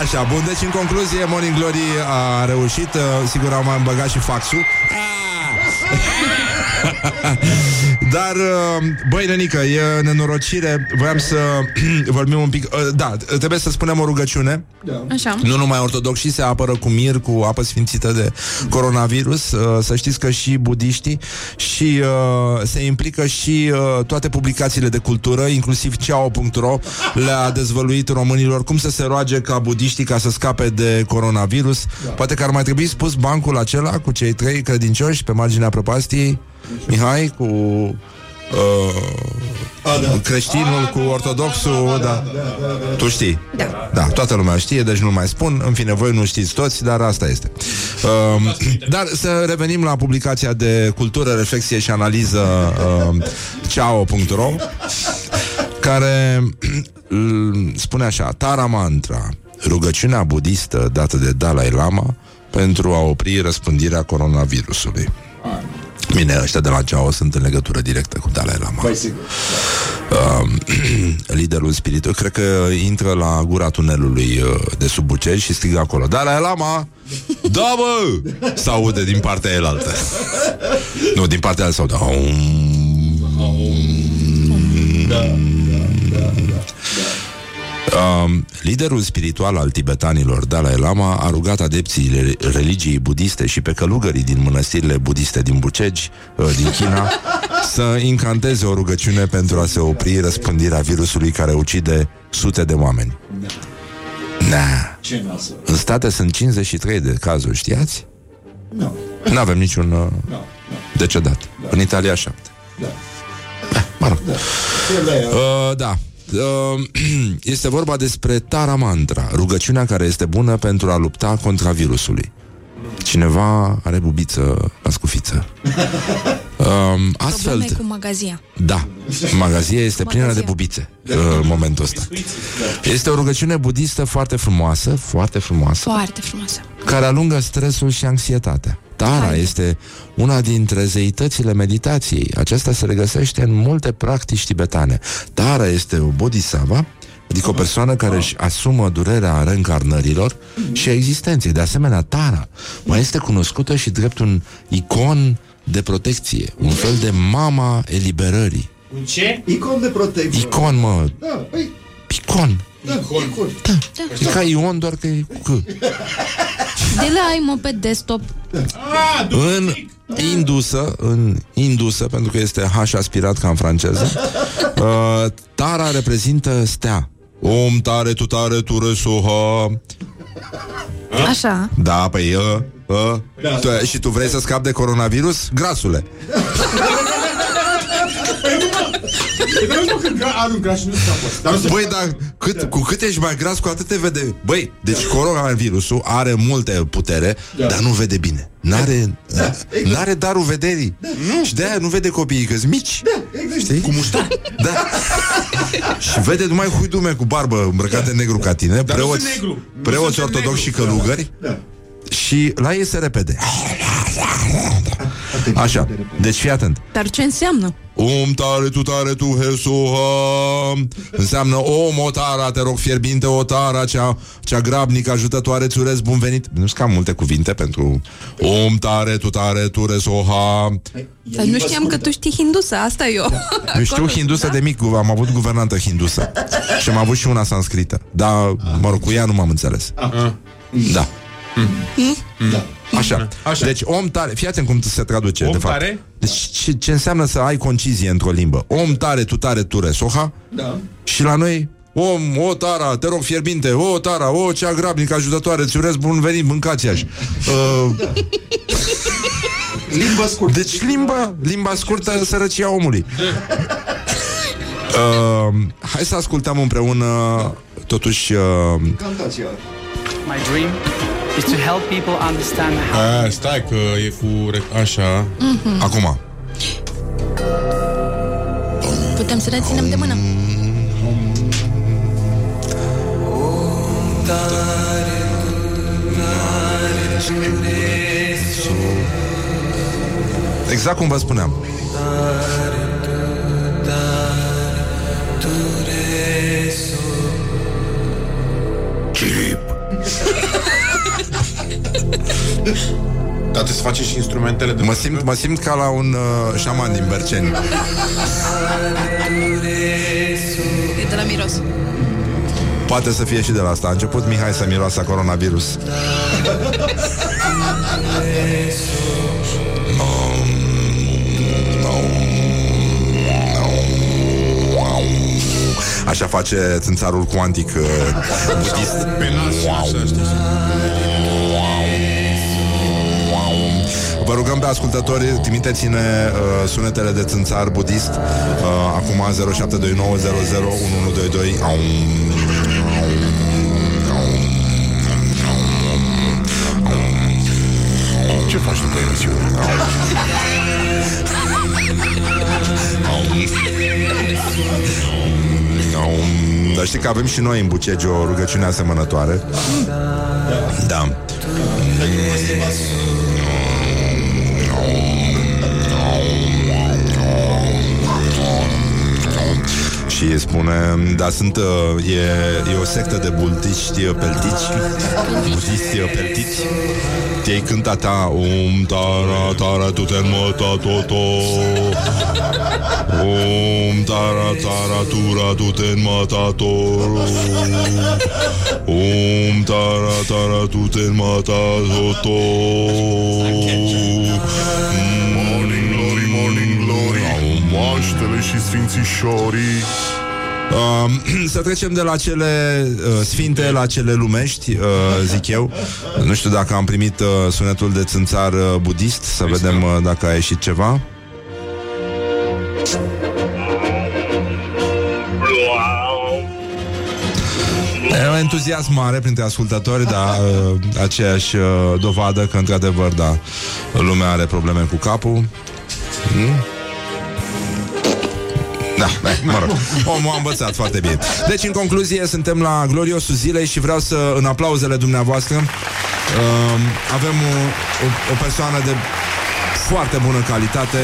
B: Așa, bun, deci în concluzie Morning Glory a reușit uh, Sigur am mai băgat și faxul <laughs> Dar, uh, băi, Nenică, e nenorocire Voiam să <clears throat> vorbim un pic uh, Da, trebuie să spunem o rugăciune
H: Așa.
B: nu numai ortodoxii se apără cu mir, cu apă sfințită de coronavirus. Uh, Să știți că și budiștii și uh, se implică și uh, toate publicațiile de cultură, inclusiv ceao.ro le-a dezvăluit românilor cum să se roage ca budiștii ca să scape de coronavirus. Poate că ar mai trebui spus bancul acela cu cei trei credincioși pe marginea prăpastiei. Mihai cu uh,
D: A, da.
B: creștinul cu ortodoxul, da. Tu știi?
H: Da.
B: Da, toată lumea știe, deci nu mai spun. În fine, voi nu știți toți, dar asta este. Um, dar să revenim la publicația de cultură, reflexie și analiză um, ceao.ro care <clears throat> spune așa, Tara Mantra, rugăciunea budistă dată de Dalai Lama pentru a opri răspândirea coronavirusului. Bine, ăștia de la Ceao sunt în legătură directă cu Dalai Lama.
D: Păi sigur.
B: Uh, <clears throat> liderul spiritual, cred că intră la gura tunelului uh, de sub Bucegi și strigă acolo Dalai Lama! Da, bă! Se aude din partea elaltă. nu, din partea aia se aude. Um, liderul spiritual al tibetanilor, Dalai Lama, a rugat adepții re- religiei budiste și pe călugării din mănăstirile budiste din Bucegi, uh, din China, <laughs> să incanteze o rugăciune pentru a se opri răspândirea virusului care ucide sute de oameni. Na.
D: Ce nasă?
B: În state sunt 53 de cazuri, știați?
D: Nu.
B: Nu avem niciun uh,
D: Nu. Nu.
B: decedat. În Italia 7.
D: Da.
B: Mă rog.
D: Ce le
B: Uh, da. Uh, <clears throat> este vorba despre Tara Mantra, rugăciunea care este bună pentru a lupta contra virusului. Cineva are bubiță la scufiță. <laughs> Um, astfel,
H: Probleme cu magazia.
B: da, magazia este plină de
H: Magazia.
B: bubițe uh, în momentul ăsta. Este o rugăciune budistă foarte frumoasă, foarte frumoasă,
H: Foarte frumoasă.
B: care alungă stresul și anxietatea. Tara
H: Haide.
B: este una dintre zeitățile meditației. Aceasta se regăsește în multe practici tibetane. Tara este o bodhisattva, adică o persoană care își asumă durerea reîncarnărilor și a existenței. De asemenea, Tara mai este cunoscută și drept un icon de protecție, un fel de mama eliberării.
E: Un ce?
D: Icon de protecție.
B: Icon, mă,
D: Da, păi,
B: icon.
D: da, icon.
B: E ca Ion, doar că e cu C. <laughs>
H: De la ai mă pe desktop.
E: Ah,
B: în indusă, în indusă, pentru că este H aspirat ca în franceză, <laughs> uh, Tara reprezintă stea. Om tare, tu tare, tu răsuha.
H: Așa.
B: Da, păi, uh, uh. Tu, și tu vrei să scapi de coronavirus? Grasule. <laughs>
E: Dar nu că gra- are un gras și nu scapă. Dar nu se
B: Băi, dar cât, cu cât ești mai gras, cu atât te vede. Băi, deci coronavirusul are multe putere, dar nu vede bine. N-are, n-are darul vederii. Și de-aia nu vede copiii, că mici. Știi? Cu muștar. Da. <laughs> și vede numai huidume cu barbă îmbrăcate în negru ca tine,
E: nu
B: preoți,
E: sunt negru. Nu
B: preoți
E: sunt
B: ortodoxi și
E: negru.
B: călugări. Și la ei se repede. Așa, deci fii atent.
H: Dar ce înseamnă?
B: Om tare, tu tare, tu hesuha Înseamnă om, o tara, te rog fierbinte, o tara Cea, cea grabnică, ajutătoare, ți urez bun venit. Nu sunt cam multe cuvinte pentru Om tare, tu tare, tu resoha.
H: Dar nu știam că tu știi hindusă, asta eu.
B: Eu știu hindusă de mic, am avut guvernantă hindusă. Și am avut și una sanscrită. Dar, mă rog, cu ea nu m-am înțeles. Da Așa.
E: Așa.
B: Deci om tare, fii atent cum se traduce
E: Om
B: de fapt.
E: tare?
B: Deci ce, ce înseamnă să ai concizie într-o limbă? Om tare, tu tare, tu resoha.
D: Da.
B: Și la noi Om, o tara, te rog fierbinte, o tara, o cea grabnică ajutătoare, ți urez bun venit, mâncați aș. Uh,
D: Limba scurtă.
B: Deci limba, limba scurtă, sărăcia omului. Uh, hai să ascultăm împreună totuși uh,
D: Cantați iar.
I: My dream is to help people understand how
E: A, stai că e cu... re- Așa.
B: acum.
H: Putem să ne ținem de mână.
B: Exact cum vă spuneam.
A: Chip.
E: Dar trebuie să faci și instrumentele de
B: Mă simt, mă simt ca la un uh, șaman din Berceni.
H: E de la miros.
B: Poate să fie și de la asta. A început Mihai să miroasă coronavirus. Așa face țânțarul cuantic uh, budist.
E: Pe nas, așa, știi?
B: Vă rugăm pe ascultători, trimiteți-ne uh, sunetele de țânțar budist uh, acum 0729001122 Aum.
A: Ce faci după emisiune?
B: Aum. Dar știi că avem și noi în Bucegi o rugăciune asemănătoare Da Sound. Și spune, da, sunt, uh, e, e o sectă de budiști uh, peltici. Budiști uh, peltici? Ei cântă ta Um tara tara tu te măta toto Om tara tara tura tu te mata toro Om tara tara tu te mata toto
C: Morning glory, morning glory Moaștele și sfințișorii
B: Uh, <clears throat> să trecem de la cele uh, sfinte la cele lumești, uh, zic eu. Nu știu dacă am primit uh, sunetul de țânțar uh, budist, să vedem uh, dacă a ieșit ceva. E un entuziasm mare printre ascultători, dar uh, aceeași uh, dovadă că, într-adevăr, da, lumea are probleme cu capul. Hmm? Da, da, mă rog. Omul a învățat foarte bine. Deci, în concluzie, suntem la gloriosul zilei și vreau să, în aplauzele dumneavoastră, uh, avem o, o, o persoană de foarte bună calitate.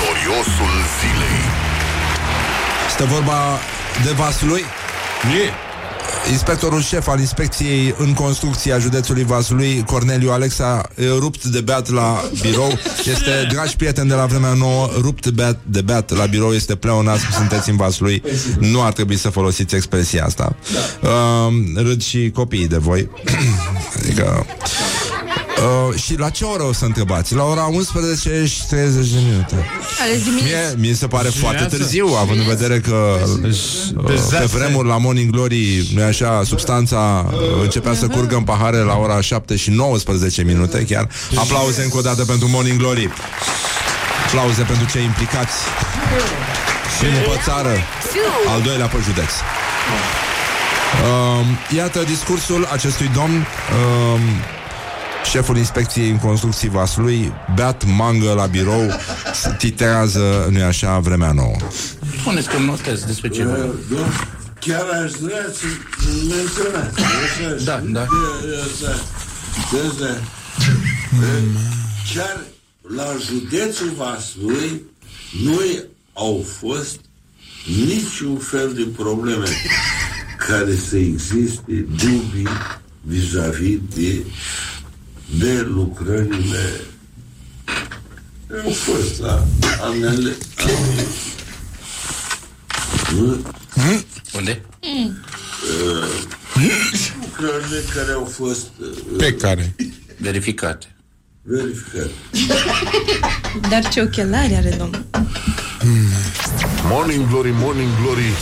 A: Gloriosul zilei.
B: Este vorba de Vaslui.
E: E.
B: Inspectorul șef al inspecției în construcție a județului Vaslui, Corneliu Alexa, e rupt de beat la birou. Este, <laughs> dragi prieteni de la vremea nouă, rupt de beat, de beat la birou este pleonasm, sunteți în Vaslui. Nu ar trebui să folosiți expresia asta. Uh, râd și copiii de voi. <clears throat> adică... Uh, și la ce oră o să întrebați? La ora 11 și 30 de minute.
H: Ales dimineața.
B: Mie, mi se pare foarte
E: Dimineața?
B: târziu, având în vedere că uh, pe vremuri la Morning Glory, nu așa, substanța uh, începea să curgă în pahare la ora 7 și 19 minute chiar. Aplauze încă o dată pentru Morning Glory. Aplauze pentru cei implicați. Primul pe țară, al doilea pe județ. Uh, iată discursul acestui domn uh, Șeful inspecției în construcții Vaslui Beat mangă la birou se Titează, nu așa, vremea nouă
J: Spuneți că notez despre ce vă...
K: Chiar aș vrea să menționați. Așa,
J: Da,
K: știi?
J: da.
K: Așa. Deci, da. Chiar la județul Vaslui nu au fost niciun fel de probleme care să existe dubii vis-a-vis de, de lucrările au fost la anele, ane, nu?
J: Unde?
K: lucrările care au fost uh,
E: Pe care?
J: Verificate.
K: verificate.
H: Dar ce ochelari are domnul?
C: Morning glory, morning glory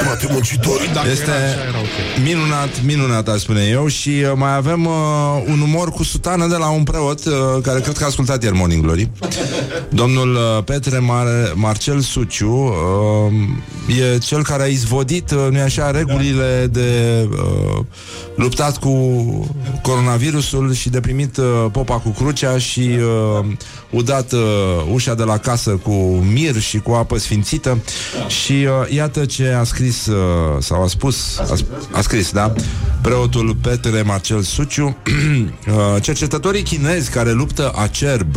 C: Spate muncitori.
B: Este minunat, minunat, aș spune eu Și uh, mai avem uh, un umor cu sutană de la un preot uh, Care cred că a ascultat ieri Morning Glory Domnul uh, Petre Mar- Marcel Suciu uh, E cel care a izvodit, uh, nu așa, regulile de uh, luptat cu coronavirusul Și de primit uh, popa cu crucea Și uh, udat uh, ușa de la casă cu mir și cu apă sfințită Și uh, iată ce a scris uh, Sau a spus A, sp- a scris, da Preotul Petre Marcel Suciu <clears throat> uh, Cercetătorii chinezi care luptă acerb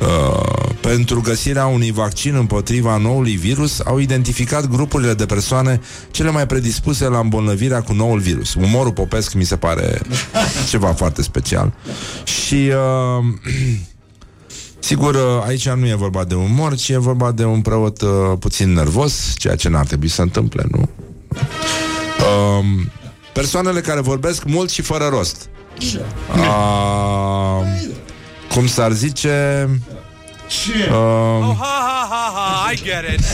B: Uh, pentru găsirea unui vaccin împotriva noului virus au identificat grupurile de persoane cele mai predispuse la îmbolnăvirea cu noul virus. Umorul popesc mi se pare ceva foarte special. Și uh, <clears throat> Sigur, uh, aici nu e vorba de umor, ci e vorba de un preot uh, puțin nervos, ceea ce n-ar trebui să se întâmple, nu? Um, persoanele care vorbesc mult și fără rost. Uh, cum s-ar zice... Uh,
F: ha, ha, ha, ha, I get it.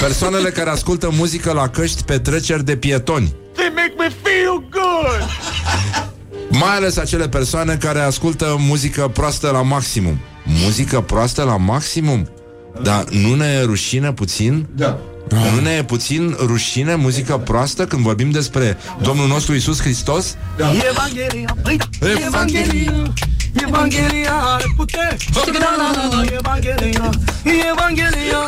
B: persoanele care ascultă muzică la căști pe treceri de pietoni.
F: They make me feel good.
B: Mai ales acele persoane care ascultă muzică proastă la maximum. Muzică proastă la maximum? Dar nu ne e rușine puțin?
D: Da.
B: Nu ne e puțin rușine muzică proastă când vorbim despre Domnul nostru Isus Hristos?
F: Evanghelia, păi, Evanghelia, Evanghelia are putere. Evanghelia, Evanghelia,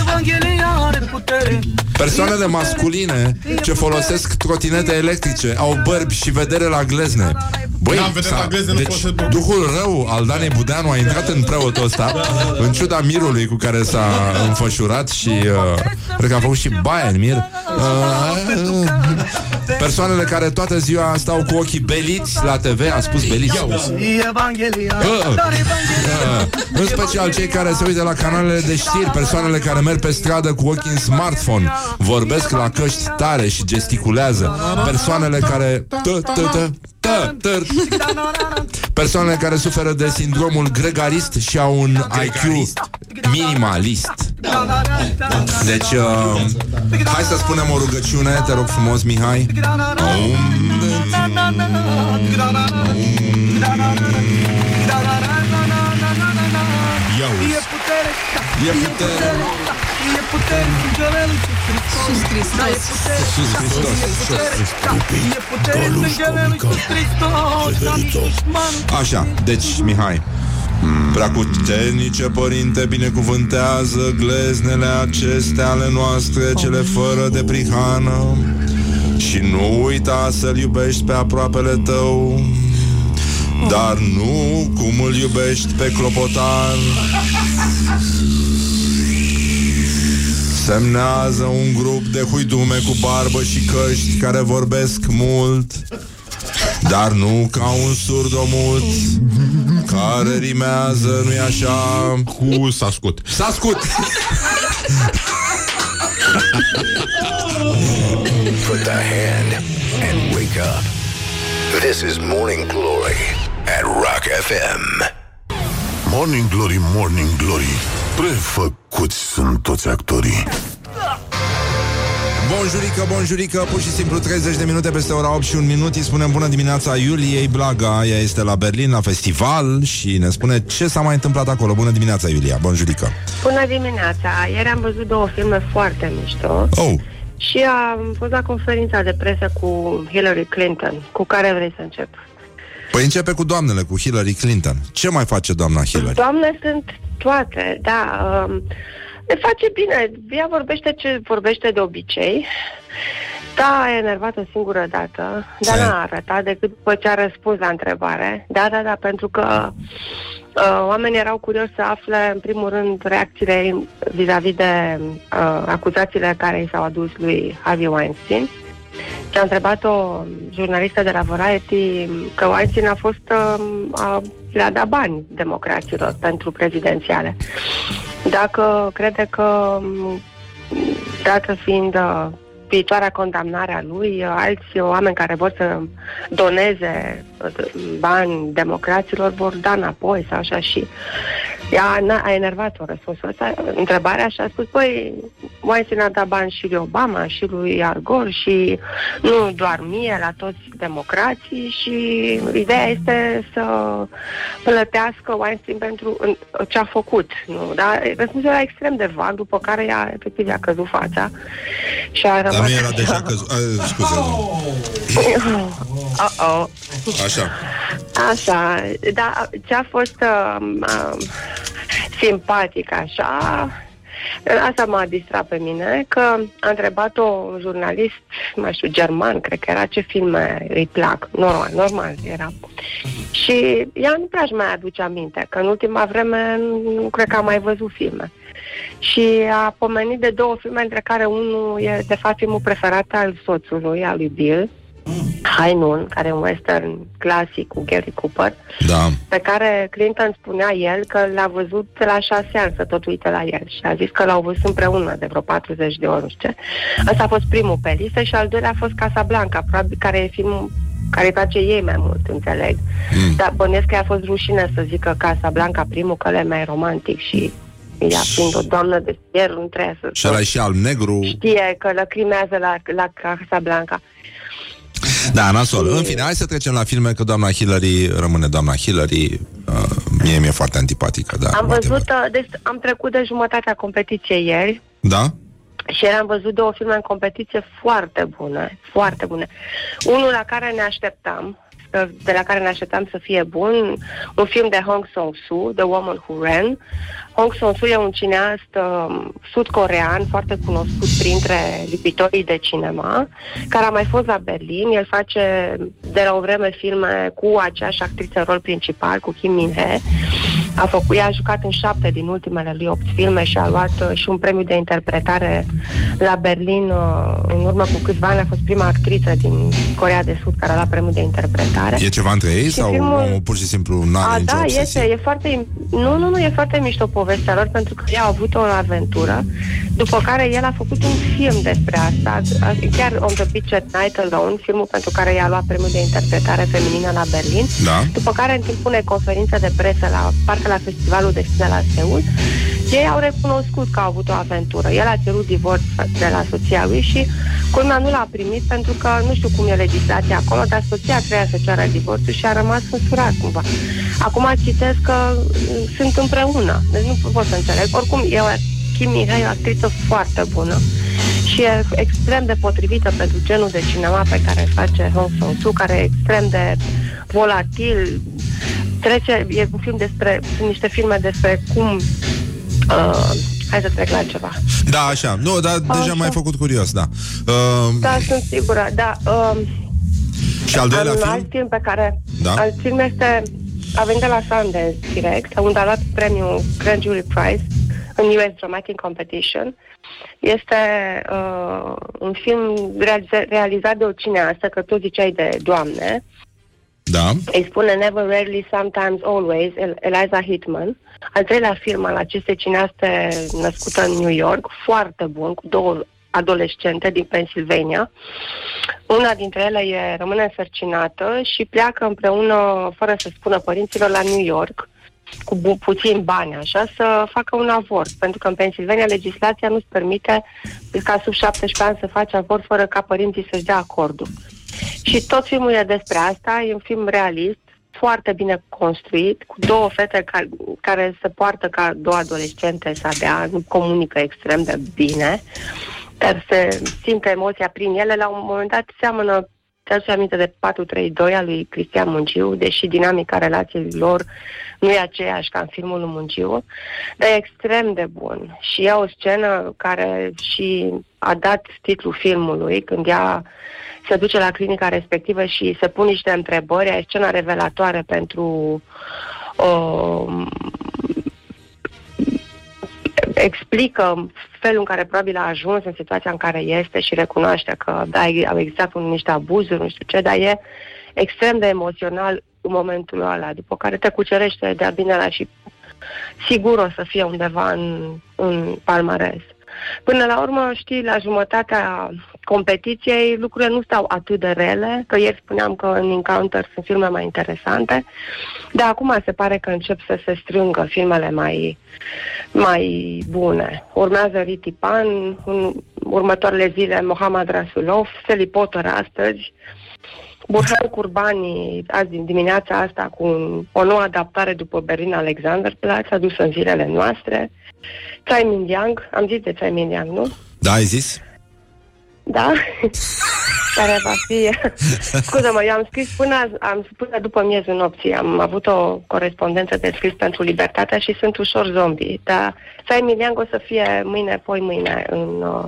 F: Evanghelia are putere.
B: Persoanele masculine ce folosesc trotinete electrice au bărbi și vedere la glezne. Băi,
E: N-am vedere
B: s-a-
E: la glezne, nu
B: deci
E: pot să duc.
B: Duhul rău al Danei Budeanu a intrat în preotul ăsta În ciuda mirului cu care s-a înfășurat Și uh, cred că a făcut și baia în mir uh, Persoanele care toată ziua stau cu ochii beliți la TV A spus beliți
F: Evanghelia,
B: Uh,
F: dar Evanghelia.
B: Uh, în special cei care se uită la canalele de știri, persoanele care merg pe stradă cu ochii în smartphone, vorbesc la căști tare și gesticulează, persoanele care tă, tă, tă, tă, tă, persoanele care suferă de sindromul gregarist și au un IQ minimalist. Deci, uh, hai să spunem o rugăciune, te rog frumos, Mihai.
F: E putere,
B: E putere.
F: e putere, sângele lui Iisus Hristos. Da, e putere,
B: Sus Hristos.
F: e putere, da, e putere, sângele lui Iisus Hristos. Da, dușmanul
B: Așa, deci, Mihai Preacuternice părinte, binecuvântează gleznele acestea ale noastre, cele fără de prihană Și nu uita să-L iubești pe aproapele tău Dar nu cum îl iubești pe clopotar Semnează un grup de huidume cu barbă și căști care vorbesc mult dar nu ca un surdomut Care rimează, nu-i așa
E: Cu s-ascut.
B: S-a scut
A: Put the hand and wake up. This is Morning Glory at Rock FM.
C: Morning Glory, Morning Glory. Prefăcuți sunt toți actorii.
B: Bonjurică, bonjurică, pur și simplu 30 de minute peste ora 8 și un minut. Îi spunem bună dimineața Iuliei Blaga. Ea este la Berlin, la festival Și ne spune ce s-a mai întâmplat acolo. Bună dimineața, Iulia, bonjurică.
L: Bună dimineața! Ieri am văzut două filme foarte mișto.
B: Oh,
L: și am fost la conferința de presă cu Hillary Clinton. Cu care vrei să încep?
B: Păi începe cu doamnele, cu Hillary Clinton Ce mai face doamna Hillary?
L: Doamne, sunt toate, da. Um, ne face bine. Ea vorbește ce vorbește de obicei. Da, a enervat o singură dată, dar
B: Ce?
L: n-a arătat decât după ce a răspuns la întrebare. Da, da, da, pentru că uh, oamenii erau curioși să afle, în primul rând, reacțiile vis-a-vis de uh, acuzațiile care i s-au adus lui Harvey Weinstein. Și a întrebat-o jurnalistă de la Variety că Weinstein a fost, uh, a, le-a dat bani democraților pentru prezidențiale. Dacă crede că, m, dată fiind uh, viitoarea condamnare a lui, uh, alți oameni care vor să doneze uh, bani democraților vor da înapoi sau așa și ea n- a enervat-o răspunsul ăsta, întrebarea și a spus, băi, Weinstein a dat bani și lui Obama și lui Al Gore și nu doar mie, la toți democrații și ideea este să plătească Weinstein pentru în- ce a făcut. Nu? Dar răspunsul era extrem de vag, după care ea efectiv i-a căzut fața și a rămas
B: Dar nu era
L: așa.
B: deja căzut. A, scuze. <laughs>
L: Uh-oh.
B: Așa.
L: Așa, dar ce a fost uh, uh, simpatic așa, asta m-a distrat pe mine, că a întrebat-o un jurnalist, mai știu, german, cred că era, ce filme îi plac. Normal, normal era. Și ea nu prea își mai aduce aminte, că în ultima vreme nu cred că a mai văzut filme. Și a pomenit de două filme, între care unul e, de fapt, filmul preferat al soțului, al lui Bill, High Noon, care e un western clasic cu Gary Cooper,
B: Da.
L: pe care Clinton spunea el că l-a văzut la șase ani să tot uite la el și a zis că l-au văzut împreună de vreo 40 de ori, nu știu ce. Asta a fost primul pe listă și al doilea a fost Casablanca, probabil care e filmul care îi place ei mai mult, înțeleg. Mm. Dar bănesc că a fost rușine să zică Casablanca primul, că le e mai romantic și ea fiind o doamnă de fier, nu trebuie să
B: Și ăla e și alb-negru.
L: știe că lăcrimează la, la Casablanca.
B: Da, nasol. În fine, hai să trecem la filme, că doamna Hillary rămâne doamna Hillary. Uh, mie mi-e foarte antipatică, da.
L: am
B: whatever.
L: văzut, uh, deci am trecut de jumătatea competiției ieri
B: Da?
L: și ieri am văzut două filme în competiție foarte bune, foarte bune. Unul la care ne așteptam, uh, de la care ne așteptam să fie bun, un film de Hong Song-soo, The Woman Who Ran. Hong Song-soo e un cineast uh, sud-corean foarte cunoscut printre lipitorii de cinema, care a mai fost la Berlin. El face de la o vreme filme cu aceeași actriță în rol principal, cu Kim Min-hee. A făcut, ea a jucat în șapte din ultimele lui opt filme și a luat uh, și un premiu de interpretare la Berlin uh, în urmă cu câțiva ani. A fost prima actriță din Corea de Sud care a luat premiul de interpretare.
B: E ceva între ei
L: Și
B: sau
L: filmul-
B: omul pur și simplu n-are
L: A,
B: nicio
L: da,
B: obsesie?
L: este, e foarte, nu, nu, nu, e foarte mișto povestea lor pentru că ea a avut o aventură, după care el a făcut un film despre asta, a- chiar On the Beach at Night Alone, filmul pentru care i-a luat premiul de interpretare feminină la Berlin,
B: Da.
L: după care în timpul unei conferințe de presă la, parcă la Festivalul de Cine la Seul, ei au recunoscut că au avut o aventură. El a cerut divorț de la soția lui și culmea nu l-a primit pentru că nu știu cum e legislația acolo, dar soția treia să ceară divorțul și a rămas însurat cumva. Acum citesc că mm, sunt împreună, deci nu pot să înțeleg. Oricum, e o, Kim Mihai e o actriță foarte bună și e extrem de potrivită pentru genul de cinema pe care face Hong Song-soo, care e extrem de volatil, trece, e un film despre, sunt niște filme despre cum uh, hai să trec la ceva.
B: Da, așa. Nu, dar deja
L: Așa.
B: m-ai făcut curios, da. Uh,
L: Da, sunt sigură, da. Um,
B: și al doilea
L: am un
B: film?
L: alt film pe care...
B: Da.
L: Alt film este... A venit de la Sundance direct, unde a luat premiul Grand Jury Prize în US Dramatic Competition. Este uh, un film realiza- realizat de o cineastă, că tu ziceai de doamne,
B: Da.
L: îi spune Never, Rarely, Sometimes, Always, El- Eliza Hitman. Al treilea film al acestei cineaste născută în New York, foarte bun, cu două adolescente din Pennsylvania. Una dintre ele e, rămâne însărcinată și pleacă împreună, fără să spună părinților, la New York cu bu- puțin bani, așa, să facă un avort. Pentru că în Pennsylvania legislația nu-ți permite ca sub 17 ani să faci avort fără ca părinții să-și dea acordul. Și tot filmul e despre asta, e un film realist, foarte bine construit, cu două fete care, care se poartă ca două adolescente să dea, nu comunică extrem de bine, dar se simte emoția prin ele. La un moment dat seamănă, te aduce aminte de 432 al lui Cristian Munciu, deși dinamica relației lor nu e aceeași ca în filmul lui Munciu, dar e extrem de bun. Și e o scenă care și a dat titlul filmului, când ea se duce la clinica respectivă și se pun niște întrebări, e scena revelatoare pentru uh, explică felul în care probabil a ajuns în situația în care este și recunoaște că da, au existat un, niște abuzuri, nu știu ce, dar e extrem de emoțional în momentul ăla, după care te cucerește de-a binelea și sigur o să fie undeva în, în palmares. Până la urmă, știi, la jumătatea competiției lucrurile nu stau atât de rele, că ieri spuneam că în Encounter sunt filme mai interesante, dar acum se pare că încep să se strângă filmele mai, mai bune. Urmează Riti Pan, în următoarele zile Mohamed Rasulov, Sally Potter astăzi, Burhan Curbani azi din dimineața asta cu un, o nouă adaptare după Berlin Alexanderplatz adusă în zilele noastre. Tsai Min-yang, am zis de Tsai Min-yang, nu?
B: Da, ai zis?
L: Da? <laughs> Care va fi... <laughs> Scuză-mă, eu am scris până, azi- am, până după miezul nopții. Am avut o corespondență de scris pentru Libertatea și sunt ușor zombie. Dar Tsai Min-yang o să fie mâine, poi mâine în uh,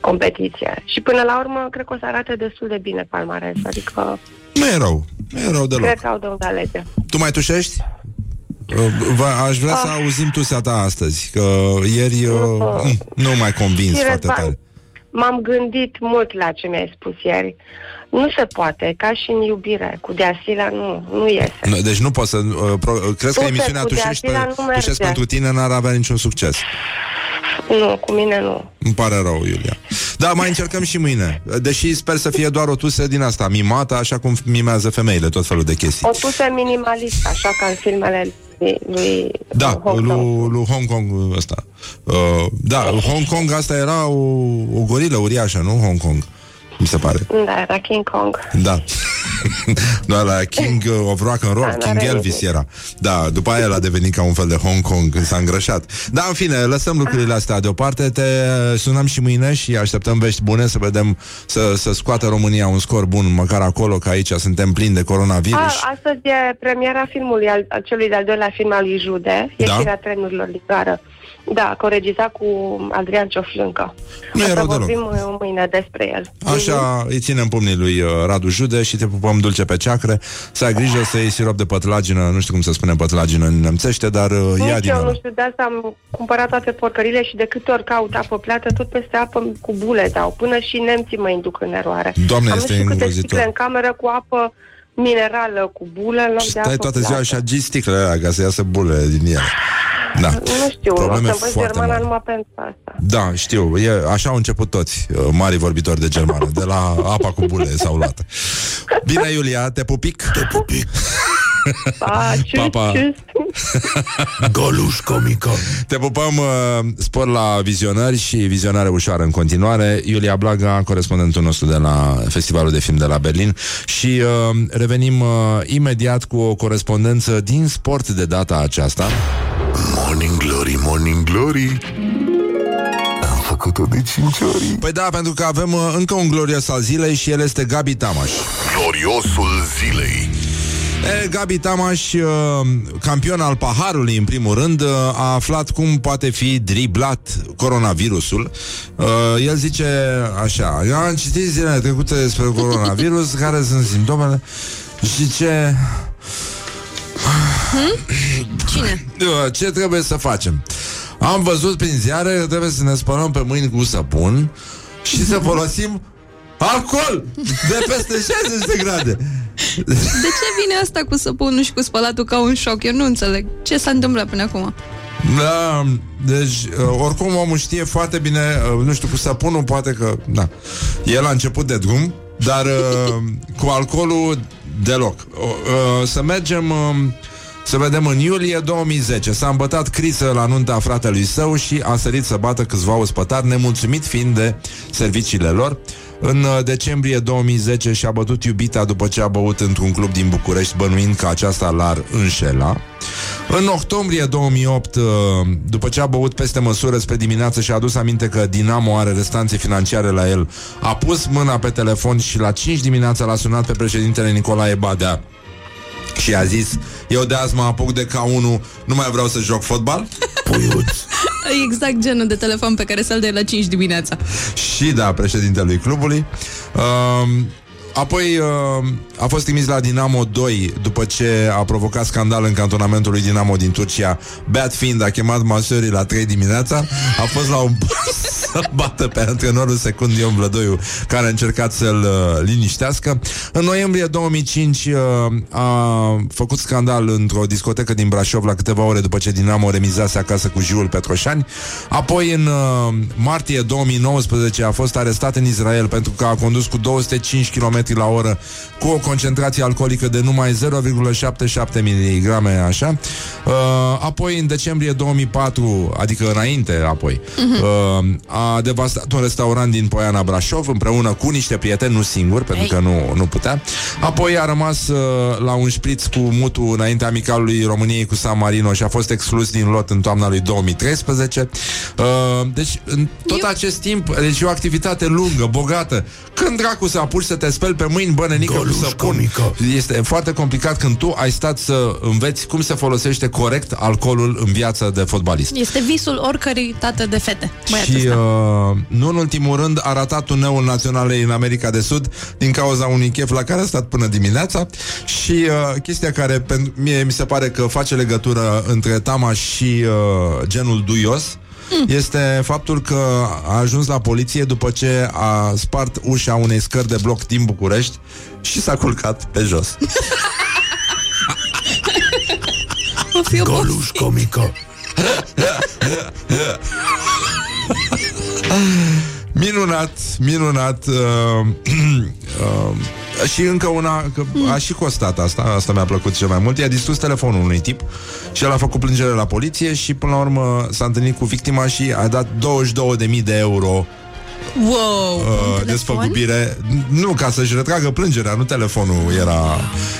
L: competiție. Și până la urmă, cred că o să arate destul de bine palmares. Adică,
B: Nu e rău. Nu e rău deloc.
L: cred că au de unde alege.
B: Tu mai tușești? Uh, vă- Aș vrea să
L: Ah.
B: auzim tusea ta astăzi, că ieri uh, mm, nu m-ai convins
L: Și
B: foarte
L: Răzvan,
B: tare.
L: M-am gândit mult la ce mi-ai spus ieri. Nu se poate, ca și în iubire. Cu Deasila nu, nu iese.
B: Nu, Deci nu poți să... Uh, pro, crezi că
L: Nu,
B: emisiunea
L: cu
B: Tușești, pe,
L: Deasila nu merge.
B: Tușești pentru tine n-ar avea niciun succes.
L: Nu, cu mine nu.
B: Îmi pare rău, Iulia. Da, mai încercăm și mâine. Deși sper să fie doar o tuse din asta, mimată, așa cum mimează femeile, tot felul de chestii.
L: O tuse minimalist, așa ca în filmele lui, lui
B: Da,
L: Hong
B: lui,
L: Kong.
B: lui Hong Kong ăsta. Uh, da, Hong Kong asta era o, o gorilă uriașă, nu? Hong Kong, mi se pare.
L: Da, era King Kong.
B: Da. <laughs> Doar la King of Rock and Roll,
L: Da,
B: King
L: n-are
B: Elvis
L: nimic.
B: era. Da, după aia el a devenit ca un fel de Hong Kong, s-a îngrășat. Da, în fine, lăsăm lucrurile astea deoparte, te sunăm și mâine și așteptăm vești bune să vedem, să, să scoată România un scor bun, măcar acolo, că aici suntem plini de coronavirus.
L: A, astăzi e premiera filmului, al, al celui de-al doilea film al lui Jude,
B: Da.
L: Ieșirea trenurilor din gară. Da, coregizat cu Adrian Cioflâncă.
B: Nu
L: o
B: e
L: să
B: rău deloc.
L: vorbim uh, mâine despre el.
B: Așa îi ținem pumnii lui uh, Radu Jude și te pupăm dulce pe ceacre. Să ai grijă să iei sirop de pătlagină, nu știu cum să spunem pătlagină în nemțește, dar uh, ia
L: Nici
B: din
L: eu
B: ăla.
L: nu știu, de asta am cumpărat toate porcările și de câte ori caut apă plată, tot peste apă cu bule dau. Până și nemții mă induc în eroare.
B: Doamne,
L: am
B: este
L: nu știu câte
B: îngrozitor.
L: sticle în cameră cu apă minerală, cu bulă, în loc de
B: Stai
L: apă
B: toată ziua
L: plată.
B: și agi sticlele alea ca să iasă bule din ele. Da.
L: Nu știu,
B: Probleme
L: o să învăț
B: foarte
L: germana
B: mari.
L: numai pentru asta.
B: Da, știu, e, așa au început toți uh, mari vorbitori de germană De la apa cu bule s-au luat Bine, Iulia, te pupic? Te pupic <laughs>
L: Pa,
B: Pa, pa.
A: Goluș comică.
B: Te pupăm, uh, spor la vizionări și vizionare ușoară în continuare Iulia Blaga, corespondentul nostru de la Festivalul de Film de la Berlin Și uh, revenim uh, imediat cu o corespondență din sport de data aceasta
A: Morning Glory, Morning Glory. Am făcut-o de cinci ori.
B: Păi da, pentru că avem uh, încă un glorios al zilei și el este Gabi Tamaș
A: Gloriosul zilei.
B: E, Gabi Tamaș, uh, campion al paharului în primul rând, uh, a aflat cum poate fi driblat coronavirusul. Uh, El zice așa, eu am citit zilele trecute despre coronavirus, <laughs> care sunt simptomele și ce...
H: Cine?
B: Uh, Ce trebuie să facem? Am văzut prin ziare că trebuie să ne spălăm pe mâini cu săpun și să <laughs> folosim alcool de peste 60 de grade.
H: De ce vine asta cu săpunul și cu spălatul ca un șoc? Eu nu înțeleg. Ce s-a întâmplat până acum?
B: Da, deci, uh, oricum omul știe foarte bine, uh, nu știu, cu săpunul poate că, da, el a început de drum, dar uh, <laughs> cu alcoolul deloc. Uh, uh, să mergem, uh, să vedem în iulie 2010, s-a îmbătat crisă la nunta fratelui său și a sărit să bată câțiva ospătari, nemulțumit fiind de serviciile lor. În uh, decembrie 2010 și-a bătut iubita după ce a băut într-un club din București, bănuind că aceasta l-ar înșela. În octombrie 2008, uh, după ce a băut peste măsură spre dimineață și a adus aminte că Dinamo are restanțe financiare la el, a pus mâna pe telefon și la 5 dimineața l-a sunat pe președintele Nicolae Badea și a zis Eu de azi mă apuc de K1 Nu mai vreau să joc fotbal? <laughs> Puiuț.
H: Exact genul de telefon pe care să-l dai la 5 dimineața.
B: Și da, președintelui clubului. Um, Apoi uh, a fost trimis la Dinamo 2 După ce a provocat scandal în cantonamentul lui Dinamo din Turcia Beat fiind a chemat masării la 3 dimineața A fost la un pas <laughs> să bată pe antrenorul secund Ion Vlădoiu, care a încercat să-l uh, liniștească. În noiembrie 2005 uh, a făcut scandal într-o discotecă din Brașov la câteva ore după ce Dinamo remizase acasă cu Jiul Petroșani. Apoi, în uh, martie 2019, a fost arestat în Israel pentru că a condus cu 205 km la oră cu o concentrație alcoolică de numai 0,77 mg, așa. Uh, apoi, în decembrie 2004, adică înainte, apoi,
H: Mhm.
B: uh, a devastat un restaurant din Poiana Brașov împreună cu niște prieteni, nu singur, pentru că nu, nu putea. Apoi a rămas uh, la un șpriț cu mutul înaintea amicalului României cu San Marino și a fost exclus din lot în toamna lui 2013. Uh, deci, în tot acest timp, deci e o activitate lungă, bogată. Când dracu să apuci să te speli pe mâini, bă, nenică, cu săpun? Este foarte complicat când tu ai stat să înveți cum se folosește corect alcoolul în viața de fotbalist.
H: Este visul oricărei tată de fete. Băiatul
B: Și
H: ăsta.
B: uh, nu în ultimul rând a ratat turneul naționalei în America de Sud din cauza unui chef la care a stat până dimineața și uh, chestia care pentru mie mi se pare că face legătură între Tama și uh, genul duios este faptul că a ajuns la poliție după ce a spart ușa unei scări de bloc din București și s-a culcat pe jos. <laughs>
H: O fi
C: Goluș comică. <laughs>
B: Minunat, minunat uh, <clears throat> uh, Și încă una că A și costat asta, asta mi-a plăcut cel mai mult. I-a distrus telefonul unui tip Și el a făcut plângere la poliție Și până la urmă s-a întâlnit cu victima Și a dat 22.000 de euro
H: Wow!
B: uh, Desfăgubire Nu, ca să-și retragă plângerea Nu telefonul era,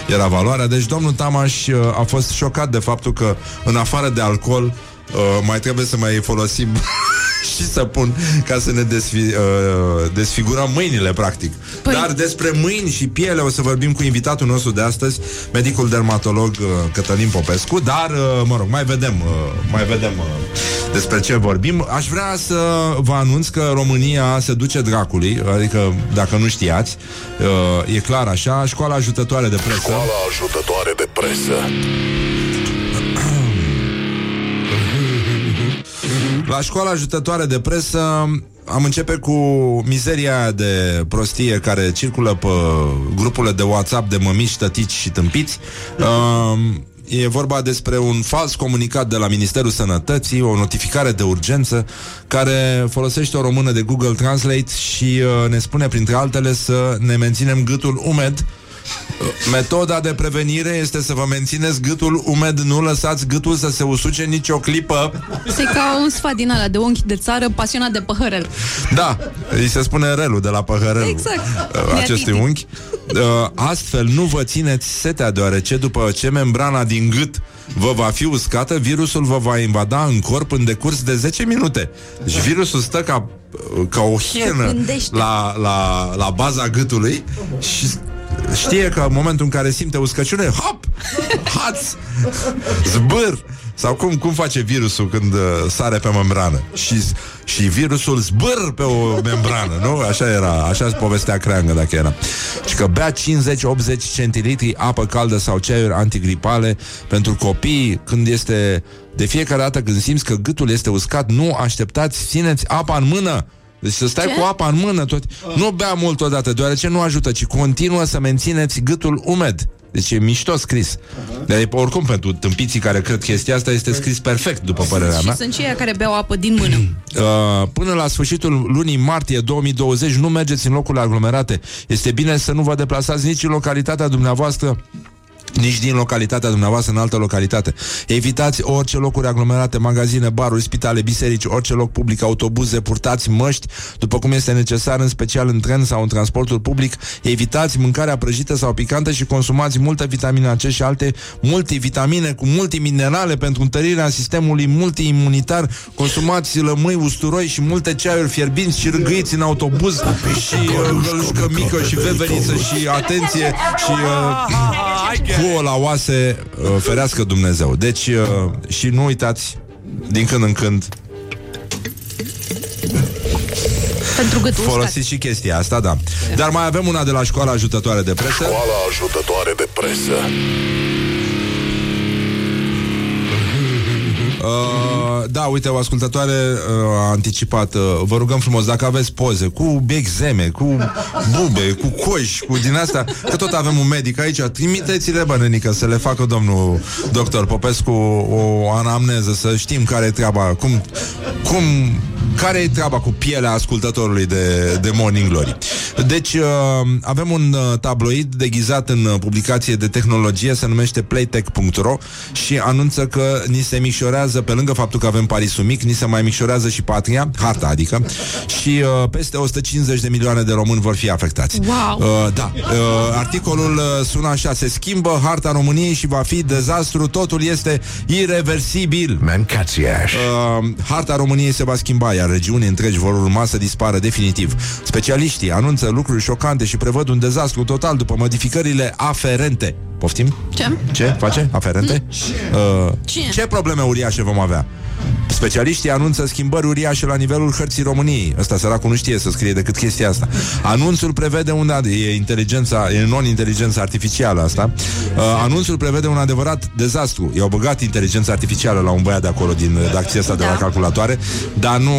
B: era valoarea. Deci domnul Tamaș uh, a fost șocat de faptul că În afară de alcool uh, Mai trebuie să mai folosim și să pun ca să ne desfi, uh, desfigurăm mâinile, practic. Păi... Dar despre mâini și piele o să vorbim cu invitatul nostru de astăzi, medicul dermatolog uh, Cătălin Popescu, dar, uh, mă rog, mai vedem, uh, mai vedem uh, despre ce vorbim. Aș vrea să vă anunț că România se duce dracului, adică, dacă nu știați, uh, e clar așa, școala ajutătoare de presă.
A: Școala ajutătoare de presă.
B: La școala ajutătoare de presă am începe cu mizeria aia de prostie care circulă pe grupurile de WhatsApp de mămiși, tătici și tâmpiți. Uh, E vorba despre un fals comunicat de la Ministerul Sănătății, o notificare de urgență care folosește o română de Google Translate și uh, ne spune, printre altele, să ne menținem gâtul umed Metoda de prevenire este să vă mențineți gâtul umed, nu lăsați gâtul să se usuce nicio clipă.
H: Se ca un sfat din ala de unchi de țară pasionat de păhărel.
B: Da, îi se spune relul de la păhărelul
H: Exact.
B: uh, acestui
H: Neatipic.
B: unchi. Uh, Astfel nu vă țineți setea, deoarece după ce membrana din gât vă va fi uscată, virusul vă va invada în corp în decurs de 10 minute. Deci virusul stă ca, ca o hienă
H: gândește.
B: la, la, la baza gâtului și știe că în momentul în care simte uscăciune, hop, haț, zbâr. Sau cum, cum face virusul când uh, sare pe membrană? Și, și virusul zbâr pe o membrană, nu? Așa era, așa se povestea creangă dacă era. Și că bea 50-80 centilitri apă caldă sau ceaiuri antigripale pentru copii când este de fiecare dată când simți că gâtul este uscat, nu așteptați, țineți apa în mână. Deci să stai
H: Ce?
B: cu apa în mână tot. Nu bea mult odată, deoarece nu ajută, ci continuă să mențineți gâtul umed. Deci e mișto scris. Dar oricum pentru tâmpiții care cred chestia asta este scris perfect, după părerea
H: Și
B: mea.
H: sunt cei care beau apă din mână. <clears throat>
B: Uh, până la sfârșitul lunii martie 2020 nu mergeți în locurile aglomerate. Este bine să nu vă deplasați nici în localitatea dumneavoastră nici din localitatea dumneavoastră în altă localitate. Evitați orice locuri aglomerate, magazine, baruri, spitale, biserici, orice loc public, autobuze, purtați măști, după cum este necesar, în special în tren sau în transportul public. Evitați mâncarea prăjită sau picantă și consumați multă vitamina C și alte multivitamine cu multiminerale pentru întărirea sistemului multiimunitar. Consumați lămâi, usturoi și multe ceaiuri fierbinți și râgâiți în autobuz și uh, gălușcă mică și veveriță și atenție și uh, cu la oase uh, ferească Dumnezeu. Deci uh, și nu uitați din când în când
H: Pentru gâtul uscat.
B: folosiți și chestia asta, da. Dar mai avem una de la școala ajutătoare de presă.
A: Școala ajutătoare de presă.
B: Uh, da, uite, o ascultătoare uh, a anticipat. Uh, vă rugăm frumos, dacă aveți poze cu exeme, cu bube, cu coși, cu din asta, că tot avem un medic aici, trimiteți-le, bă, nenică, să le facă domnul doctor Popescu o anamneză, să știm care e treaba, cum, cum care e treaba cu pielea ascultătorului de, de Morning Glory. Deci, uh, avem un uh, tabloid deghizat în uh, publicație de tehnologie, se numește playtech.ro și anunță că ni se micșorează, pe lângă faptul că avem Parisul mic, ni se mai micșorează și patria, harta adică, și uh, peste 150 de milioane de români vor fi afectați.
H: Wow.
B: Uh, da, uh, articolul uh, sună așa, se schimbă harta României și va fi dezastru, totul este irreversibil.
A: Mancațiaș.
B: Uh, harta României se va schimba, iar regiuni întregi vor urma să dispară definitiv. Specialiștii anunță lucruri șocante și prevăd un dezastru total după modificările aferente. Poftim?
H: Ce?
B: Ce face? Aferente? Uh,
H: Ce?
B: ce probleme uriașe vom avea? Specialiștii anunță schimbări uriașe la nivelul hărții României. Ăsta săracul nu știe să scrie decât chestia asta. Anunțul prevede un ad- e inteligența, e non-inteligența artificială asta. Uh, anunțul prevede un adevărat dezastru. I-au băgat inteligența artificială la un băiat de acolo din redacția asta de
H: Da.
B: la calculatoare, dar nu,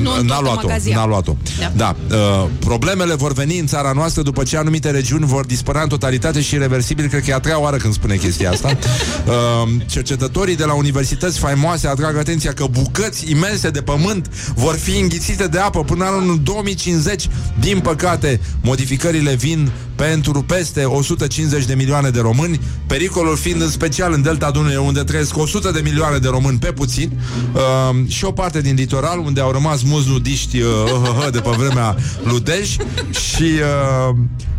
H: Nu în
B: n-a
H: toată
B: luat-o.
H: magazia.
B: N-a luat-o.
H: Da.
B: Da. Uh, problemele vor veni în țara noastră după ce anumite regiuni vor dispărea în totalitate și irreversibil. Cred că e a treia oară când spune chestia asta. Uh, <laughs> cercetătorii de la universități faimoase atrag atenția că bucăți imense de pământ vor fi înghițite de apă până în anul 2050. Din păcate, modificările vin pentru peste 150 de milioane de români, pericolul fiind în special în Delta Dunării, unde trăiesc 100 de milioane de români pe puțin, uh, și o parte din litoral, unde au rămas mulți nudiști uh, de pe vremea lui Dej și uh,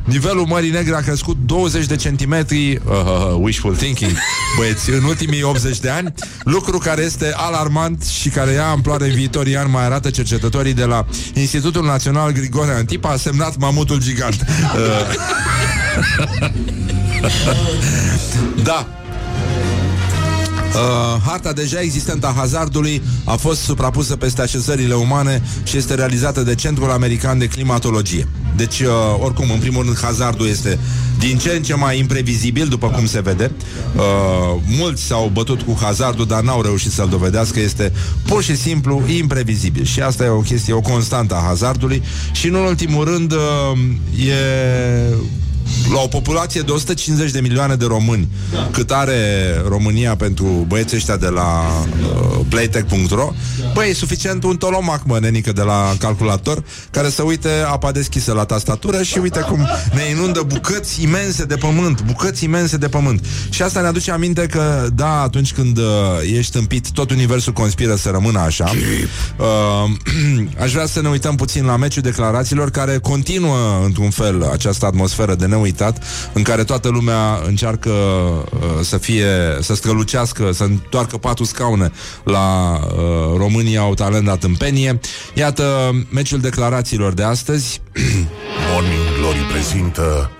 B: nivelul Mării Negre a crescut 20 de centimetri, uh, uh, wishful thinking, <laughs> băieți, în ultimii 80 de ani, lucru care este alarmant și care ia amploare în viitorii ani, mai arată cercetătorii de la Institutul Național Grigore Antipa, a semnat mamutul gigant. <laughs> Uh, <laughs> da, Uh, harta deja existentă a hazardului a fost suprapusă peste așezările umane și este realizată de Centrul American de Climatologie. Deci, uh, oricum, în primul rând, hazardul este din ce în ce mai imprevizibil, după cum se vede. Uh, mulți s-au bătut cu hazardul, dar n-au reușit să-l dovedească. Este pur și simplu imprevizibil. Și asta e o chestie, o constantă a hazardului. Și, în ultimul rând, uh, e la o populație de 150 de milioane de români, da. cât are România pentru băieții ăștia de la uh, playtech.ro, băi, e suficient un tolomac, mă, nenică, de la calculator, care să uite apa deschisă la tastatură și uite cum ne inundă bucăți imense de pământ, bucăți imense de pământ. Și asta ne aduce aminte că, da, atunci când uh, ești împit, tot universul conspiră să rămână așa. Uh, <clears throat> aș vrea să ne uităm puțin la meciul declarațiilor, care continuă, într-un fel, această atmosferă de neuitat, în care toată lumea încearcă uh, să fie, să strălucească, să întoarcă patru scaune la uh, România au talent dat în penie. Iată meciul declarațiilor de astăzi.
C: Morning Glory prezintă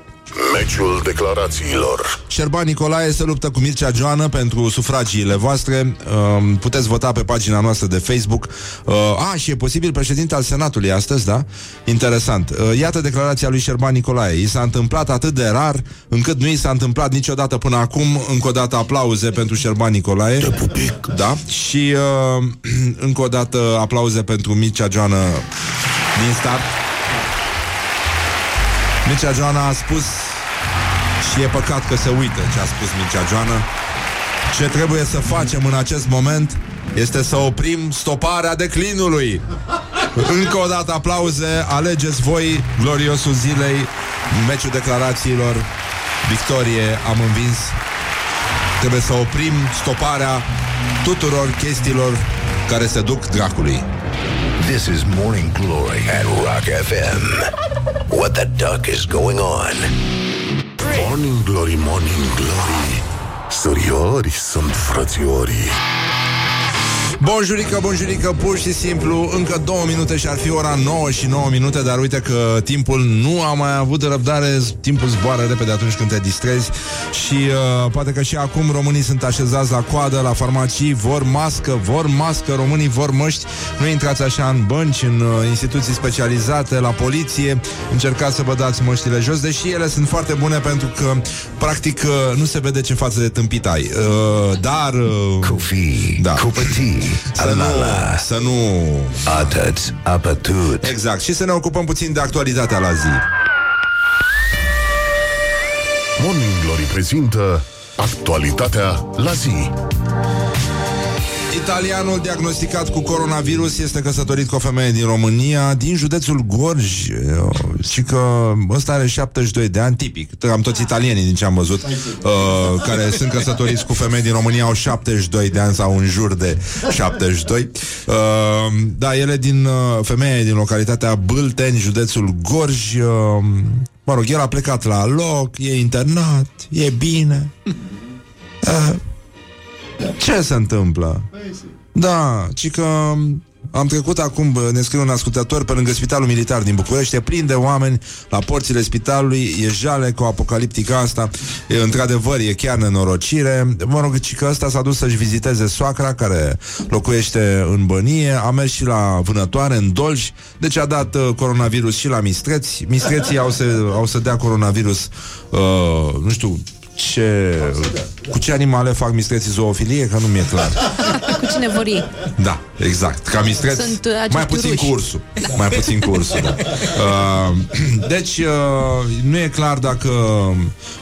C: Meciul declarațiilor
B: Șerban Nicolae se luptă cu Mircea Joană pentru sufragiile voastre. Um, puteți vota pe pagina noastră de Facebook. Uh, a, și e posibil președinte al Senatului astăzi, da? Interesant. Uh, iată declarația lui Șerban Nicolae. I s-a întâmplat atât de rar, încât nu i s-a întâmplat niciodată până acum. Încă o dată aplauze pentru Șerban Nicolae. Da? Și uh, <clears throat> încă o dată aplauze pentru Mircea Joană din start. Mircea Joana a spus și e păcat că se uită ce a spus Mircea Joană. Ce trebuie să facem în acest moment este să oprim stoparea declinului. Încă o dată aplauze, alegeți voi gloriosul zilei, meciul declarațiilor, victorie, am învins. Trebuie să oprim stoparea tuturor chestiilor care se duc dracului.
A: This is Morning Glory at Rock FM. What the duck is going on?
C: Morning Glory, Morning Glory Săriori sunt frățiorii
B: Bonjurică, bonjurică, pur și simplu Încă două minute și ar fi ora 9 și 9 minute Dar uite că timpul nu a mai avut răbdare Timpul zboară repede atunci când te distrezi Și uh, poate că și acum românii sunt așezați la coadă La farmacii, vor mască, vor mască Românii vor măști. Nu intrați așa în bănci, în uh, instituții specializate La poliție, încercați să vă dați măștile jos Deși ele sunt foarte bune pentru că Practic uh, nu se vede ce față de tâmpit ai. Uh, Dar uh,
A: Coffee,
B: Da.
A: cup of tea,
B: Să nu, să nu...
A: Atât, apătut.
B: Exact. Și să ne ocupăm puțin de actualitatea la zi.
C: Morning Glory prezintă actualitatea la zi.
B: Italianul diagnosticat cu coronavirus este căsătorit cu o femeie din România, din județul Gorj. Și că ăsta are 72 de ani, tipic. Am toți italienii din ce am văzut, uh, care sunt căsătoriți cu femei din România, au 72 de ani sau în jur de 72. Uh, da, ele din uh, femeie din localitatea Bâlteni, județul Gorj. Uh, mă rog, el a plecat la loc, e internat, e bine. Uh, ce se întâmplă? Da, ci că am trecut acum, bă, ne scrie un ascultător, pe lângă Spitalul Militar din București, e plin de oameni la porțile spitalului, e jale cu apocaliptica asta, e, într-adevăr, e chiar nenorocire. Mă rog, ci că ăsta s-a dus să-și viziteze soacra, care locuiește în bănie, a mers și la vânătoare, în Dolj, deci a dat uh, coronavirus și la mistreți. Mistreții au să, au să dea coronavirus, uh, nu știu, ce, cu ce animale fac mistreții zoofilie, că nu mi-e clar.
H: Cu cine vor ei?
B: Da, exact. Ca mistreț,
H: Sunt, uh, acești
B: mai puțin
H: uruși.
B: cu ursul. Mai puțin cu ursul, da. Uh, <clears throat> deci, uh, nu e clar dacă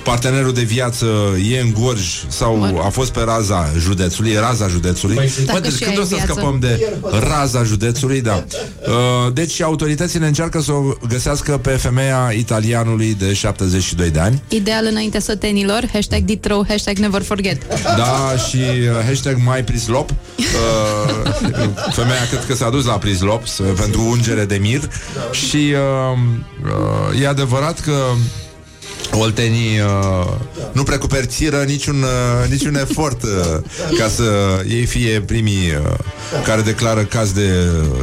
B: partenerul de viață e în Gorj sau a fost pe raza județului, e raza județului.
H: Dacă
B: Bă, deci
H: și
B: când
H: ai
B: o să
H: viață.
B: scăpăm de raza județului, da. Uh, deci, autoritățile încearcă să o găsească pe femeia italianului de 72 de ani.
H: Ideal înainte sătenilor, hashtag Ditro, hashtag never forget.
B: Da, și uh, hashtag mai prislop uh, Femeia cred că s-a dus la prislop s- Pentru ungere de mir Și uh, uh, e adevărat că Oltenii uh, nu precuperțiră niciun, uh, niciun <laughs> efort uh, ca să ei fie primii uh, care declară caz de,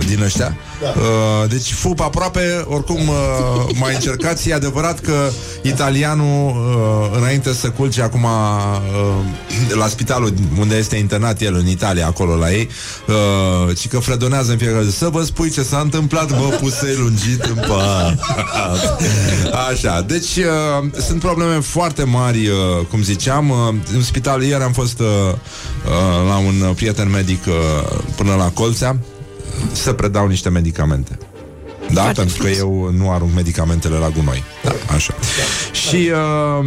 B: din ăștia. Uh, deci fup aproape, oricum uh, mai încercați. E adevărat că italianul, uh, înainte să culce acum uh, la spitalul unde este internat el în Italia, acolo la ei, uh, ci că fredonează în fiecare zi. Să vă spui ce s-a întâmplat, bă, pusei lungit în pat. <laughs> Așa, deci uh, sunt probleme foarte mari, uh, cum ziceam. Uh, în spital ieri am fost uh, uh, la un uh, prieten medic uh, până la Colțea să predau niște medicamente. Da,
H: Foarte
B: pentru că
H: frumos.
B: eu nu arunc medicamentele la gunoi. Da, așa. Și uh,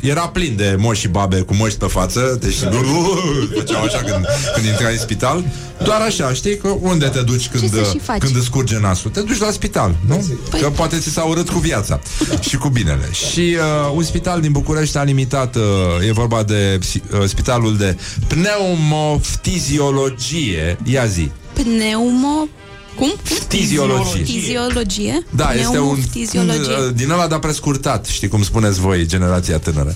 B: <clears throat> era plin de moși și babe cu măști pe față, deci uh, <laughs> făceau așa când, când intrai în spital. Doar așa, știi că unde te duci când,
H: să și faci?
B: când îți curge nasul? Te duci la spital, nu?
H: Păi-
B: Că poate ți s-a urât cu viața și cu binele. Și uh, un spital din București a limitat, uh, e vorba de psi- uh, spitalul de pneumoftiziologie, ia zi,
H: Pneumo... Cum?
B: Fiziologie.
H: Fiziologie?
B: Da, este un
H: Pneumofiziologie.
B: uh, din ăla dar prescurtat, știi cum spuneți voi, generația tânără.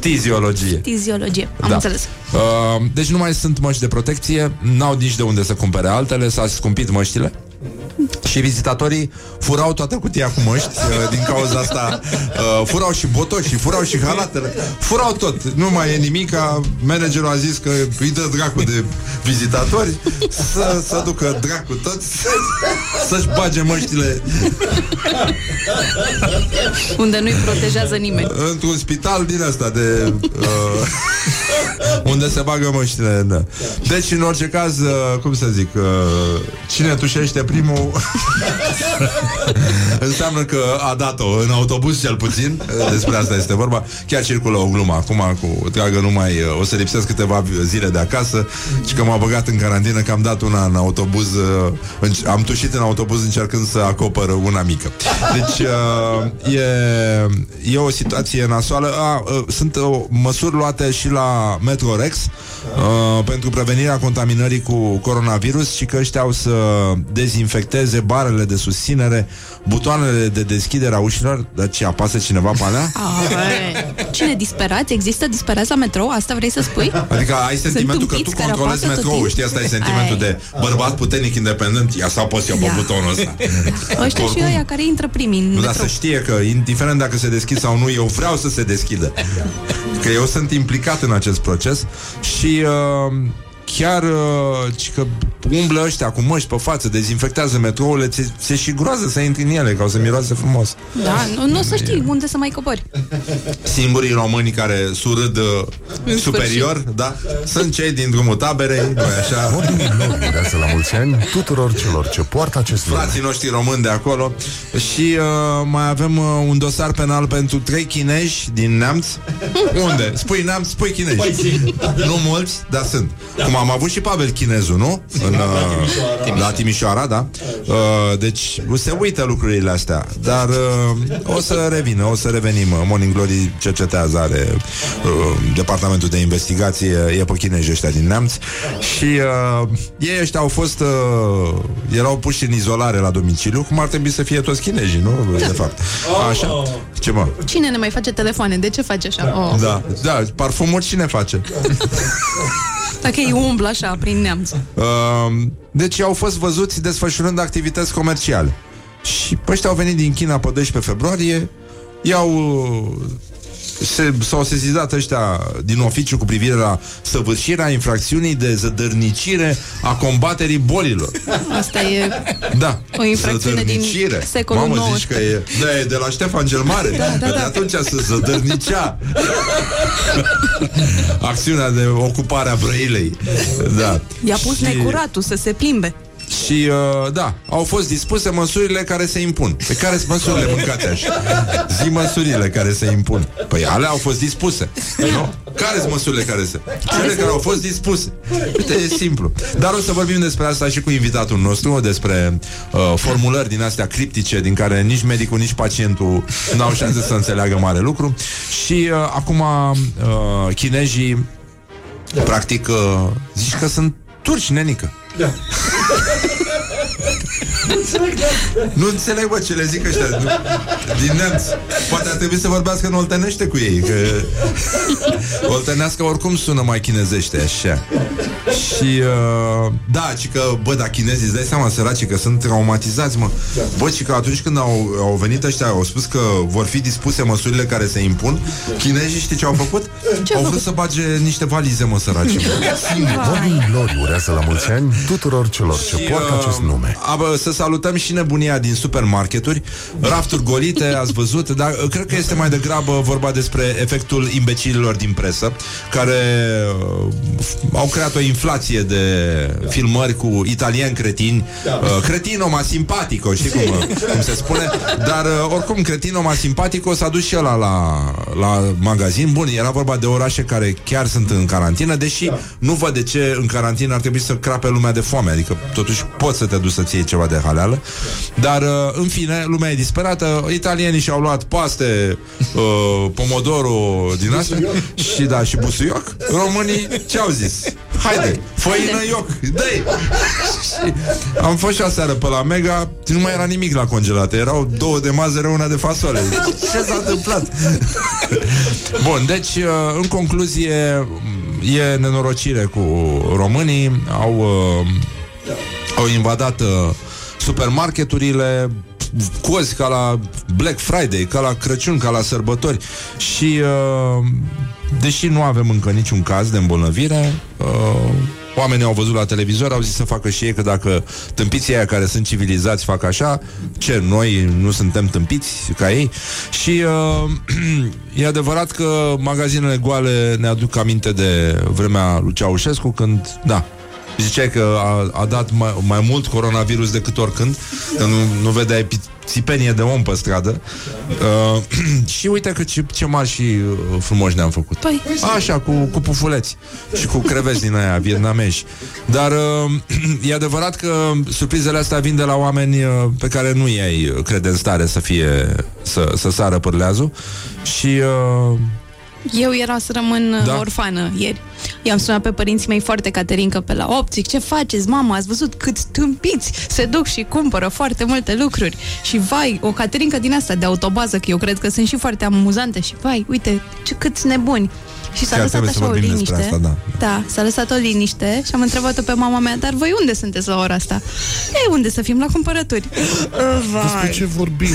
B: Fiziologie.
H: Fiziologie, am
B: Da.
H: înțeles.
B: Uh, deci nu mai sunt măști de protecție, n-au nici de unde să cumpere altele, s-a scumpit măștile. Și vizitatorii furau toată cutia cu măști uh, Din cauza asta uh, Furau și botoșii, furau și halatele Furau tot, nu mai e nimic Managerul a zis că îi dă dracu de vizitatori Să, să ducă dracu toți Să-și bage măștile
H: Unde nu-i protejează nimeni.
B: Într-un spital din asta de uh, Unde se bagă măștile da. Deci în orice caz uh, Cum să zic uh, Cine tușește primul <laughs> Înseamnă că a dat-o În autobuz cel puțin. Uh, Despre asta este vorba. Chiar circulă o glumă acum cu Dragă numai uh, o să lipsesc câteva zile de acasă. Și că m-a băgat în carantină Că am dat una în autobuz uh, înc- Am tușit în autobuz încercând să acopăr una mică. Deci uh, e, e o situație nasoală. A, uh, Sunt uh, măsuri luate și la Metrorex uh, Pentru prevenirea contaminării cu coronavirus Și că ăștia au să dezinfecteze barele de susținere Butoanele de deschidere a ușilor Dar ce, apasă cineva pe alea?
H: Ai. Cine disperați? Există disperați la metrou? Asta vrei să spui?
B: Adică ai
H: Sunt
B: sentimentul că tu
H: tâmpiți care
B: controlezi
H: apasă tot
B: metroul,
H: timpul?
B: știi? Asta e sentimentul
H: Ai.
B: de bărbat puternic independent. Ia să apăs eu pe
H: Ia.
B: butonul ăsta.
H: Ăștia și
B: Oricum,
H: ăia care intră primii în
B: Nu, dar
H: metrou.
B: să știe că, indiferent dacă se deschid sau nu, eu vreau să se deschidă. Că eu sunt implicat în acest proces și uh, chiar uh, ci că umblă ăștia cu măști pe față, dezinfectează metrourile, se, se și groază să intri în ele, ca o să miroase frumos.
H: Da, nu, nu o să știi unde să mai cobori.
B: Singurii români care surâd uh,
H: În
B: superior, da, sunt cei din drumul taberei, nu așa?
C: Morning Glory urează la mulți ani tuturor celor ce poartă acest nume.
B: frații noștri români de acolo și uh, mai avem uh, un dosar penal pentru trei chinezi din Neamț. Unde? Spui Neamț, spui chinezi. nu mulți, dar sunt. Cum am avut și Pavel Chinezu, nu? În, uh, la Timișoara, da. Uh, deci se uită lucrurile astea, dar uh, o să revină, o să revenim. Morning Glory cercetează, are uh, departamentul de investigație, e pe chinezi ăștia din Neamț și uh, ei ăștia au fost uh, erau puși în izolare la domiciliu, cum ar trebui să fie toți chinezii, nu? De fapt. Așa? Ce mă?
H: Cine ne mai face telefoane? De ce faci așa? Oh.
B: Da, da, parfumuri cine face? <laughs>
H: Dacă ei umblă așa prin neamț.
B: Uh, deci au fost văzuți desfășurând activități comerciale. Și ăștia au venit din China pe 12 februarie, i-au se, s-au sesizat ăștia din oficiu cu privire la săvârșirea infracțiunii de zădărnicire a combaterii bolilor.
H: Asta e
B: Da.
H: o infracțiune din
B: Zădărnicire.
H: secolul
B: Mamă,
H: XIX.
B: zici că e, da, e de la Ștefan cel Mare.
H: Da, da,
B: Că
H: da.
B: De atunci se zădărnicea. Acțiunea de ocupare a Brăilei. Da.
H: I-a pus
B: Și-
H: necuratul să se plimbe.
B: Și, uh, da, au fost dispuse măsurile care se impun. Pe care sunt măsurile mâncate așa? Zi măsurile care se impun. Păi alea au fost dispuse. Nu? Care sunt măsurile care se... Cele care au fost dispuse. Uite, e simplu. Dar o să vorbim despre asta și cu invitatul nostru, despre uh, formulări din astea criptice, din care nici medicul, nici pacientul n-au șanse să înțeleagă mare lucru. Și uh, acum uh, chinezii practic uh, zici că sunt turci, nenică.
E: Da. <laughs>
B: Nu înțeleg, bă, ce le zic ăștia nu, Din neamț. Poate ar trebui să vorbească în oltenește cu ei Că <laughs> oltenească oricum sună mai chinezește Așa. Și uh, Da, ci că, bă, da, chinezii Îți dai seama, săraci, că sunt traumatizați, mă. Bă, ci că atunci când au, au venit ăștia Au spus că vor fi dispuse măsurile care se impun Chinezii știi ce au făcut?
H: Ce
B: au
H: au
B: vrut să bage niște valize, mă, săraci <laughs>
C: Morning Glory urează la mulți ani tuturor celor ce
B: Și,
C: poartă
B: uh,
C: acest nume.
B: a, bă, să salutăm și nebunia din supermarketuri. Rafturi golite, <laughs> ați văzut Dar uh, cred că este mai degrabă vorba despre Efectul imbecililor din presă Care uh, au creat o inflație de filmări Cu italieni cretini. Uh, Cretino ma simpatico Știi cum, uh, <laughs> cum se spune? Dar uh, oricum cretino ma simpatico S-a dus și ăla la, la magazin. Bun, era vorba de orașe care chiar sunt în carantină Deși nu văd de ce în carantină ar trebui să crape lumea de foame. Adică totuși poți să te duci să-ți iei ceva de haleală Dar uh, în fine, lumea e disperată. Italienii și-au luat paste uh, Pomodoro din astea. Și da, și busuioc. Românii ce-au zis? Haide, făină ioc, dă Și am fost și aseară pe la Mega. Nu mai era nimic la congelate. Erau două de mazăre, una de fasole. Ce s-a întâmplat? Bun, deci uh, în concluzie E nenorocire cu românii. Au uh, Au invadat uh, Supermarketurile Cozi ca la Black Friday Ca la Crăciun, ca la sărbători. Și uh, Deși nu avem încă niciun caz de îmbolnăvire uh, Oamenii au văzut la televizor, au zis să facă și ei Că dacă tâmpiții aia care sunt civilizați fac așa Ce, noi nu suntem tâmpiți ca ei? Și uh, <clears throat> e adevărat că magazinele goale Ne aduc aminte de vremea lui Ceaușescu Când, da, Ziceai că a, a dat mai, mai mult coronavirus decât oricând Că nu, nu vedeai pi- țipenie de om pe stradă. Uh, <clears throat> Și uite că ce, ce mari și uh, frumoși ne-am făcut.
H: Păi.
B: Așa, cu, cu pufuleți Și cu creveți din aia vietnameși Dar uh, <clears throat> e adevărat că Surprizele astea vin de la oameni uh, Pe care nu i-ai crede în stare să fie Să, să sară pârleazul Și uh,
H: Eu era să rămân
B: Da?
H: da? orfană ieri. I-am sunat pe părinții mei foarte caterincă pe la 8, zic, ce faceți, mama, ați văzut cât tâmpiți se duc și cumpără foarte multe lucruri. Și vai, o caterincă din asta de autobază, că eu cred că sunt și foarte amuzante și vai, uite, ce câți nebuni. Și s-a
B: Chiar
H: lăsat
B: trebuie să
H: așa o
B: vorbim despre
H: liniște.
B: asta, da.
H: da, s-a lăsat o liniște și am întrebat-o pe mama mea, dar voi unde sunteți la ora asta? Ei, unde să fim la cumpărături?
C: Despre
H: Vai.
C: ce vorbim?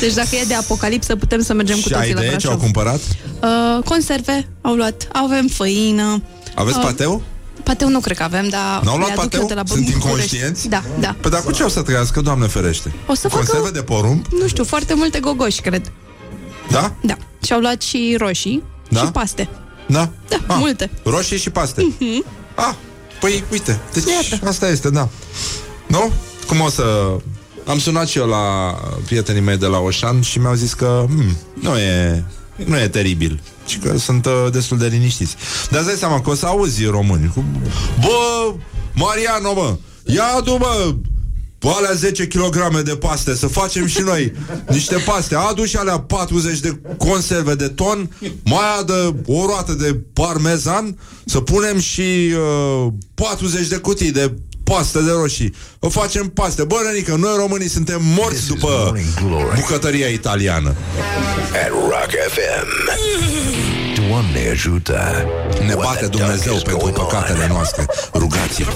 H: Deci dacă e de apocalipsă, putem să mergem cu
B: Și ai
H: toții la
B: idee ce au
H: Brașov.
B: cumpărat?
H: Uh, conserve au luat. Avem făină.
B: Aveți
H: Uh,
B: pateu?
H: Pateu nu cred că avem, dar
B: N-au
H: le
B: luat
H: aduc
B: pateu?
H: eu de la
B: Sunt
H: București.
B: inconștienți?
H: Da, da.
B: Păi dar cu ce o să trăiască, Doamne ferește?
H: O să
B: Cu
H: facă-
B: Conserve de porumb?
H: Nu știu, foarte multe gogoși, cred.
B: Da?
H: Da. Și au luat și roșii
B: Da?
H: și paste.
B: Da?
H: Da, multe.
B: Roșii și paste.
H: Mhm.
B: Ah, păi uite, deci asta este, da. Nu? Cum o să... Am sunat și eu la prietenii mei de la Oșan și mi-au zis că hmm, nu e nu e teribil. Și că sunt uh, destul de liniștiți. Dar îți dai seama că o să auzi români cu... Bă, Mariano, bă, ia adu, bă, alea 10 kg de paste, să facem și noi niște paste. Adu și alea 40 de conserve de ton, mai adă o roată de parmezan, să punem și uh, 40 de cutii de paste de roșii. O facem paste. Bă, Rănică, noi românii suntem morți după bucătăria italiană.
A: At Rock FM. Doamne ajută!
B: Ne bate Dumnezeu pentru păcatele noastre. Rugați-vă.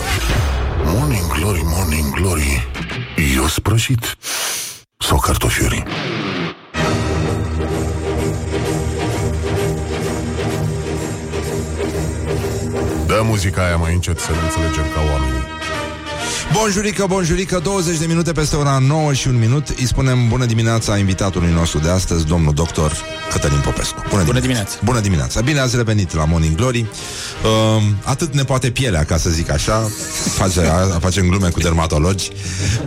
C: Morning Glory, Morning Glory Eu sprășit Sau cartofiuri Dă muzica aia mai încet să ne înțelegem ca oamenii
B: Bonjurică, bonjurică, 20 de minute peste ora 9 și un minut. Îi spunem bună dimineața invitatului nostru de astăzi, domnul doctor Cătălin Popescu. Bună,
M: Bună dimineața.
B: Bună dimineața, bine ați revenit la Morning Glory. Uh, Atât ne poate pielea, ca să zic așa. Face, a, Facem glume cu dermatologi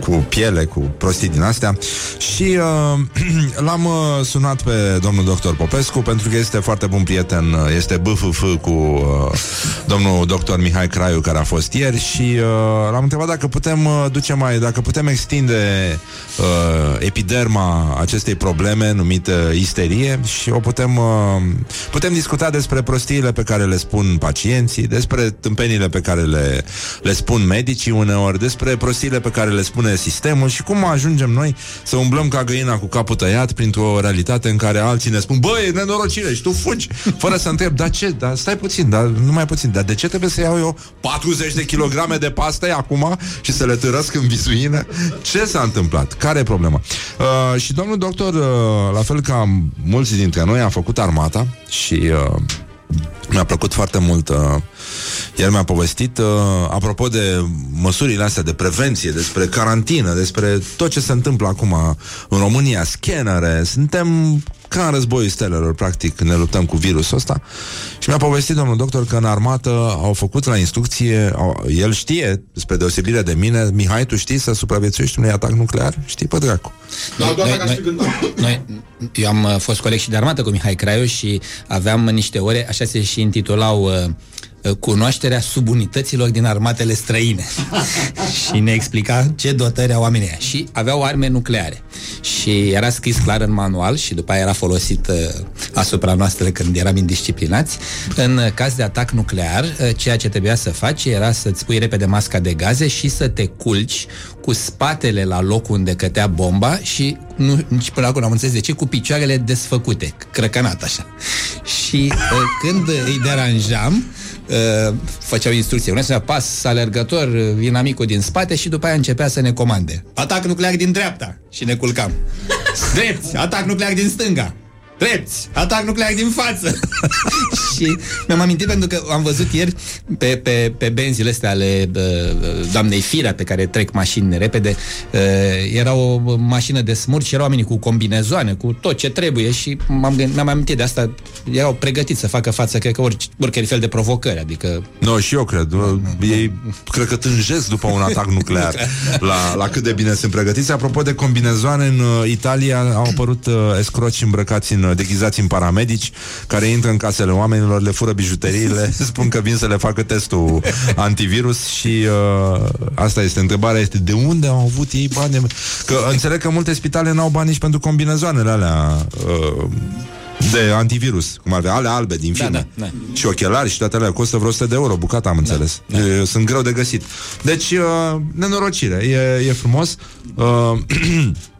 B: Cu piele, cu prostii din astea. Și uh, <clears throat> l-am uh, sunat pe domnul doctor Popescu Pentru că este foarte bun prieten uh, Este BFF cu uh, domnul doctor Mihai Craiu Care a fost ieri Și uh, l-am întrebat dacă putem uh, duce mai Dacă putem extinde uh, epiderma acestei probleme Numită isterie Și o putem uh, Putem discuta despre prostiile pe care le spun pacienții Despre tâmpenile pe care le, le spun medicii uneori Despre prostiile pe care le spune sistemul Și cum ajungem noi să umblăm ca găina cu capul tăiat Printr-o realitate în care alții ne spun Băi, e nenorocire și tu fugi <laughs> Fără să întreb, dar ce, dar stai puțin, dar nu mai puțin Dar de ce trebuie să iau eu 40 de kilograme de paste acum Și să le târăsc în vizuină Ce s-a întâmplat? Care e problema? Uh, și domnul doctor, uh, la fel ca mulți dintre noi A făcut armata Și uh, mi-a plăcut foarte mult uh, El mi-a povestit uh, Apropo de măsurile astea de prevenție Despre carantină Despre tot ce se întâmplă acum În România, scanere Suntem ca în războiul stelelor Practic ne luptăm cu virusul ăsta Și mi-a povestit domnul doctor că în armată Au făcut la instrucție au, El știe, spre deosebire de mine Mihai, tu știi să supraviețuiești unui atac nuclear? Știi pe dracu
E: Da, doar
M: Noi-
E: dacă aș fi gândit.
M: Noi, eu am uh, fost coleg și de armată cu Mihai Craiu și aveam niște ore, așa se și intitulau uh, uh, cunoașterea subunităților din armatele străine <laughs> și ne explica ce dotări au oamenii ăia. și aveau arme nucleare și era scris clar în manual și după aia era folosit uh, asupra noastră când eram indisciplinați în uh, caz de atac nuclear uh, ceea ce trebuia să faci era să-ți pui repede masca de gaze și să te culci cu spatele la locul unde cătea bomba și nu, nici până acum am înțeles de ce, cu picioarele desfăcute, crăcănat așa. Și uh, când îi deranjam, uh, făceau instrucție. Unul spunea pas alergător, uh, inamicul din spate și după aia începea să ne comande. Atac nuclear din dreapta și ne culcam. <laughs> Drepți, atac nuclear din stânga. Drepți, atac nuclear din față. <laughs> și mi-am amintit pentru că am văzut ieri pe, pe, pe benzile astea ale uh, doamnei Firea pe care trec mașini repede. Uh, era o mașină de smurt și erau oamenii cu combinezoane, cu tot ce trebuie și m-am, gând- mi-am amintit de asta. Erau pregătiți să facă față, cred că orice, oricare fel de provocări. Adică
B: Nu, no, și eu cred. Ei cred că tânjesc după un atac nuclear <laughs> la, la cât de bine sunt pregătiți. Apropo de combinezoane, în uh, Italia au apărut uh, escroci îmbrăcați în, deghizați în paramedici care intră în casele oamenilor, le fură bijuteriile, <laughs> <laughs> spun că vin să le facă testul antivirus și uh, asta este întrebarea, este de unde au avut ei bani? Că înțeleg că multe spitale n-au bani nici pentru combinezoanele alea uh, de antivirus, cum ar fi, ale albe din filme.
M: da, da.
B: Și ochelari și toate alea costă vreo 100 de euro, bucata am înțeles. Da, da. Sunt greu de găsit. Deci, uh, nenorocire, e, e frumos. Uh, <clears throat>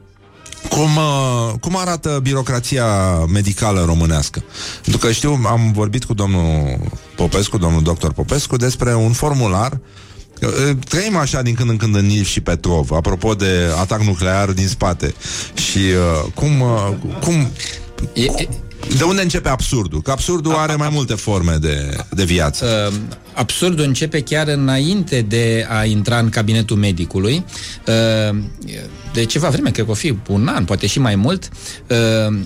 B: cum, uh, cum arată birocrația medicală românească? Pentru că știu, am vorbit cu domnul Popescu, domnul doctor Popescu, despre un formular Uh, Trăim așa din când în când în Ilf și Petrov Apropo de atac nuclear din spate Și uh, cum, uh, cum
M: E, e,
B: De unde începe absurdul? Că absurdul are mai multe forme de, de viață
M: Uh, absurdul începe chiar înainte de a intra în cabinetul medicului. Uh, De ceva vreme, cred că o fi un an, poate și mai mult, uh,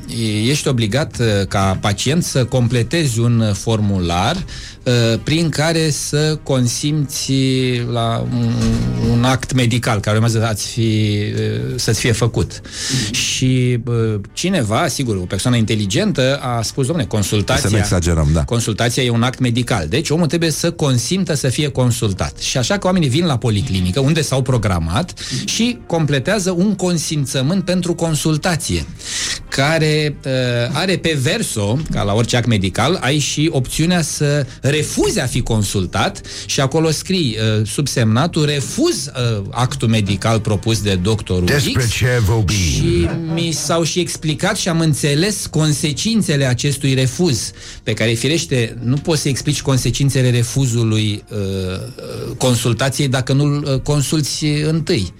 M: ești obligat uh, ca pacient să completezi un formular uh, prin care să consimți la un, un act medical care urmează ați fi, uh, să-ți fie făcut. Și uh, cineva, sigur, o persoană inteligentă a spus, domne, consultația...
B: Să nu exagerăm, da.
M: Consultația e un act medical. Deci omul trebuie să consimtă să fie consultat. Și așa că oamenii vin la policlinică, unde s-au programat și completează un consimțământ pentru consultație, care uh, are pe verso, ca la orice act medical, ai și opțiunea să refuzi a fi consultat și acolo scrii uh, subsemnatul refuz uh, actul medical propus de doctorul
A: Despre
M: X
A: ce vorbim?
M: și mi s-au și explicat și am înțeles consecințele acestui refuz, pe care, firește, nu poți să explici consecințele refuzului uh, uh, consultației dacă nu-l uh, consulți întâi. <laughs>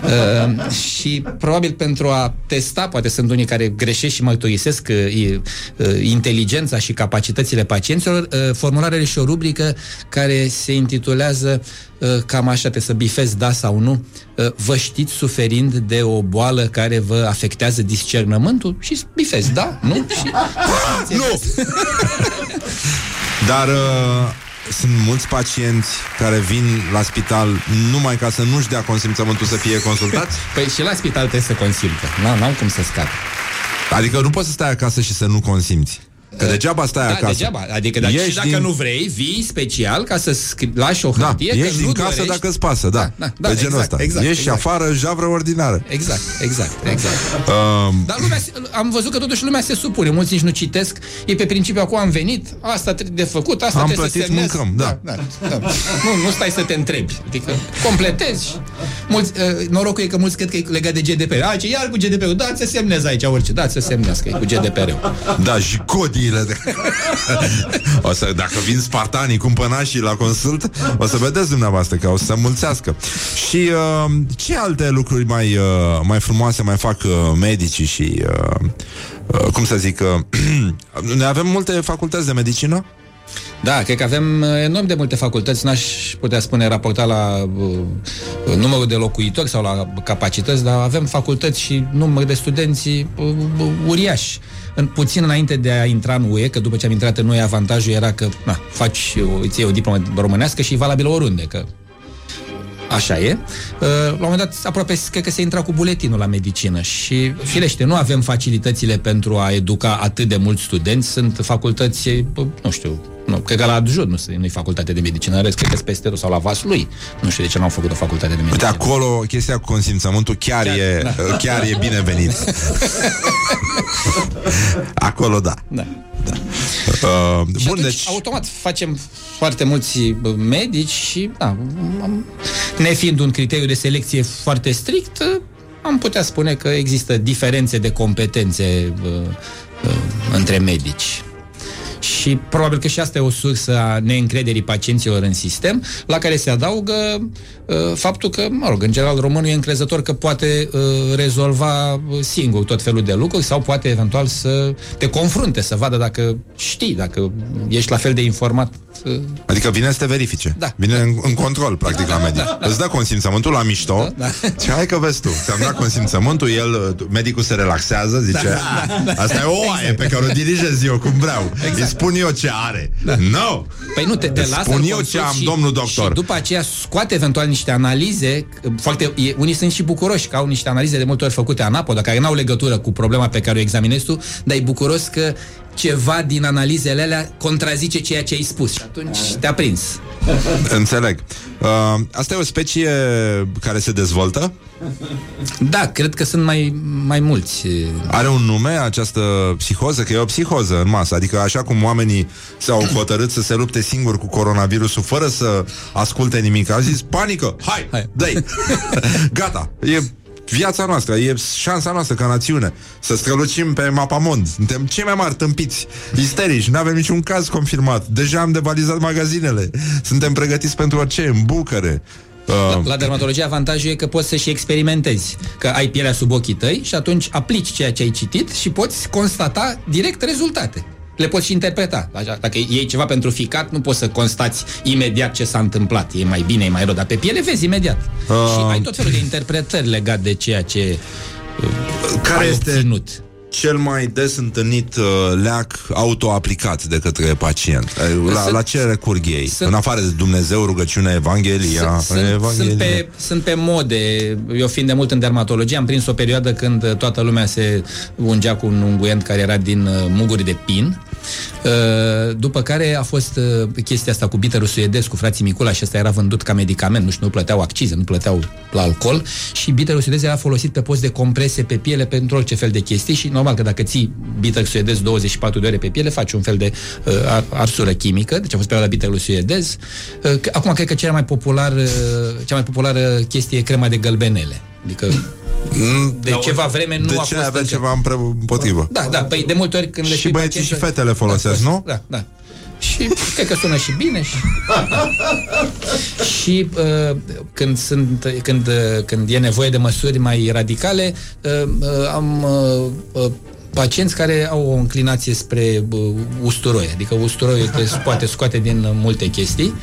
M: Uh, și probabil pentru a testa, poate sunt unii care greșesc și mărturisesc uh, uh, inteligența și capacitățile pacienților, uh, formularele și o rubrică care se intitulează uh, cam așa, trebuie să bifezi da sau nu, uh, vă știți suferind de o boală care vă afectează discernământul și bifezi, da, nu? Și... <laughs>
B: nu! Dar uh, sunt mulți pacienți care vin la spital numai ca să nu-și dea consimțământul să fie consultați? <laughs>
M: Păi și la spital trebuie să consimtă. N-am, n-am cum să scap.
B: Adică nu poți să stai acasă și să nu consimți. Că degeaba stai
M: da,
B: acasă.
M: degeaba. Adică dacă, și dacă
B: din...
M: nu vrei, vii special ca să scri- lași o
B: Da,
M: hărtie.
B: ieși
M: că
B: din
M: nu
B: casă
M: dorești.
B: dacă îți pasă, da.
M: Da, da, da,
B: Pe genul
M: exact,
B: ăsta.
M: exact,
B: Ieși
M: exact.
B: afară, javră ordinară.
M: Exact, exact, exact.
B: Um,
M: Dar lumea, se- am văzut că totuși lumea se supune. Mulți nici nu citesc. E pe principiu, acum am venit, asta trebuie de făcut, asta
B: Am
M: trebuie
B: plătit,
M: să semnezi.
B: mâncăm, da.
M: da, da. Nu, nu stai să te întrebi. Adică completezi. Mulți, uh, norocul e că mulți cred că e legat de GDPR. A, ce iar cu GDPR-ul? Da, să semnezi aici orice. Da, să semnezi că e cu GDPR-ul.
B: Da, și codiile de... <laughs> o să, dacă vin spartanii cumpănașii la consult, o să vedeți dumneavoastră că o să se mulțească. Și uh, ce alte lucruri mai, uh, mai frumoase mai fac uh, medicii și... Uh, uh, cum să zic... Uh, <clears throat> noi avem multe facultăți de medicină?
M: Da, cred că avem uh, enorm de multe facultăți, n-aș putea spune raportat la uh, numărul de locuitori sau la capacități, dar avem facultăți și număr de studenți uh, uh, uriași. În, puțin înainte de a intra în UE, că după ce am intrat în UE, avantajul era că na, faci, o, îți iei o diplomă românească și e valabilă oriunde, că Așa e. Uh, La un moment dat, aproape, cred că se intra cu buletinul la medicină și, firește, nu avem facilitățile pentru a educa atât de mulți studenți. Sunt facultăți, bă, nu știu, nu, cred că la adjut nu nu e facultate de medicină, în rest, cred că sunt peste tot, sau la Vaslui. Nu știu de ce n-au făcut o facultate de
B: Uite,
M: medicină.
B: acolo chestia cu consimțământul chiar,
M: Chiar,
B: e,
M: da. <laughs>
B: chiar e binevenit. <laughs> acolo, da.
M: Da.
B: Uh,
M: Și
B: bun,
M: atunci,
B: deci...
M: automat, facem foarte mulți bă, medici și, da, am, nefiind un criteriu de selecție foarte strict, am putea spune că există diferențe de competențe uh, uh, între medici. Și probabil că și asta e o sursă a neîncrederii pacienților în sistem, la care se adaugă uh, faptul că, mă rog, în general românul e încrezător că poate uh, rezolva uh, singur tot felul de lucruri sau poate eventual să te confrunte, să vadă dacă știi, dacă ești la fel de informat. Uh,
B: Adică vine să te verifice.
M: Da.
B: Vine în, în control, practic, la medic. Îți dă consimțământul la mișto.
M: Da,
B: Ce hai că vezi tu? Ți-am dat consimțământul, el, medicul se relaxează, zice,
M: Da,
B: asta e o oaie pe care o dirigez eu cum vreau. Îi spun eu ce are. No!
M: Păi nu, te, te
B: Îți
M: lasă
B: spun
M: îl
B: eu
M: consult
B: ce am,
M: și,
B: domnul doctor.
M: Și după aceea scoate eventual niște analize, foarte, e, unii sunt și bucuroși că au niște analize de multe ori făcute anapodă, care n-au legătură cu problema pe care o examinezi tu, dar e bucuros că ceva din analizele alea contrazice ceea ce ai spus și atunci te-a prins.
B: Înțeleg. Uh, asta e o specie care se dezvoltă?
M: Da, cred că sunt mai, mai mulți.
B: Are un nume această psihoză? Că e o psihoză în masă. Adică așa cum oamenii s-au hotărât să se lupte singuri cu coronavirusul fără să asculte nimic. Au zis, panică, hai, hai. dă <laughs> Gata, e viața noastră, e șansa noastră ca națiune să strălucim pe mapamond. Suntem cei mai mari tâmpiți, isterici, nu avem niciun caz confirmat. Deja am devalizat magazinele. Suntem pregătiți pentru orice, în bucăre.
M: La,
B: Uh,
M: la dermatologie avantajul e că poți să și experimentezi, că ai pielea sub ochii tăi și atunci aplici ceea ce ai citit și poți constata direct rezultate. Le poți și interpreta. Așa, dacă iei ceva pentru ficat, nu poți să constați imediat ce s-a întâmplat. E mai bine, e mai rău, dar pe piele vezi imediat.
B: Uh.
M: Și ai tot felul de interpretări legate de ceea ce uh,
B: Care
M: ai
B: este
M: obținut.
B: Cel mai des întâlnit uh, leac autoaplicat de către pacient? Uh, La,
M: Sunt-
B: la ce recurg ei?
M: sunt-
B: În afară de Dumnezeu, rugăciunea, Evanghelia,
M: Sunt, sunt,
B: Evanghelia.
M: sunt, pe, sunt pe mode. Eu fiind de mult în dermatologie, am prins o perioadă când uh, toată lumea se ungea cu un unguent care era din uh, muguri de pin. Uh, După care a fost uh, chestia asta cu biterul suedez, cu frații Micula și ăsta era vândut ca medicament, nu știu, nu plăteau accize, nu plăteau la alcool și biterul suedez era folosit pe post de comprese pe piele pentru orice fel de chestii și normal că dacă ții biter suedez 24 de ore pe piele, faci un fel de uh, ar- arsură chimică, deci a fost perioada biterului suedez. Uh, c- acum cred că cea mai popular, uh, cea mai populară chestie e crema de gălbenele. Adică de ceva vreme nu
B: de
M: a
B: ce
M: fost
B: avea
M: încă-
B: ceva împre- împotrivă?
M: da, da, păi de multe ori când le
B: Și
M: spui
B: băieții și
M: pacienților-
B: fetele folosesc,
M: da,
B: nu?
M: Da, da. Și cred că sună și bine și... <laughs> și uh, când, sunt, când, uh, când e nevoie de măsuri mai radicale, uh, uh, am uh, uh, pacienți care au o înclinație spre uh, usturoi, adică usturoiul te <laughs> poate scoate din uh, multe chestii,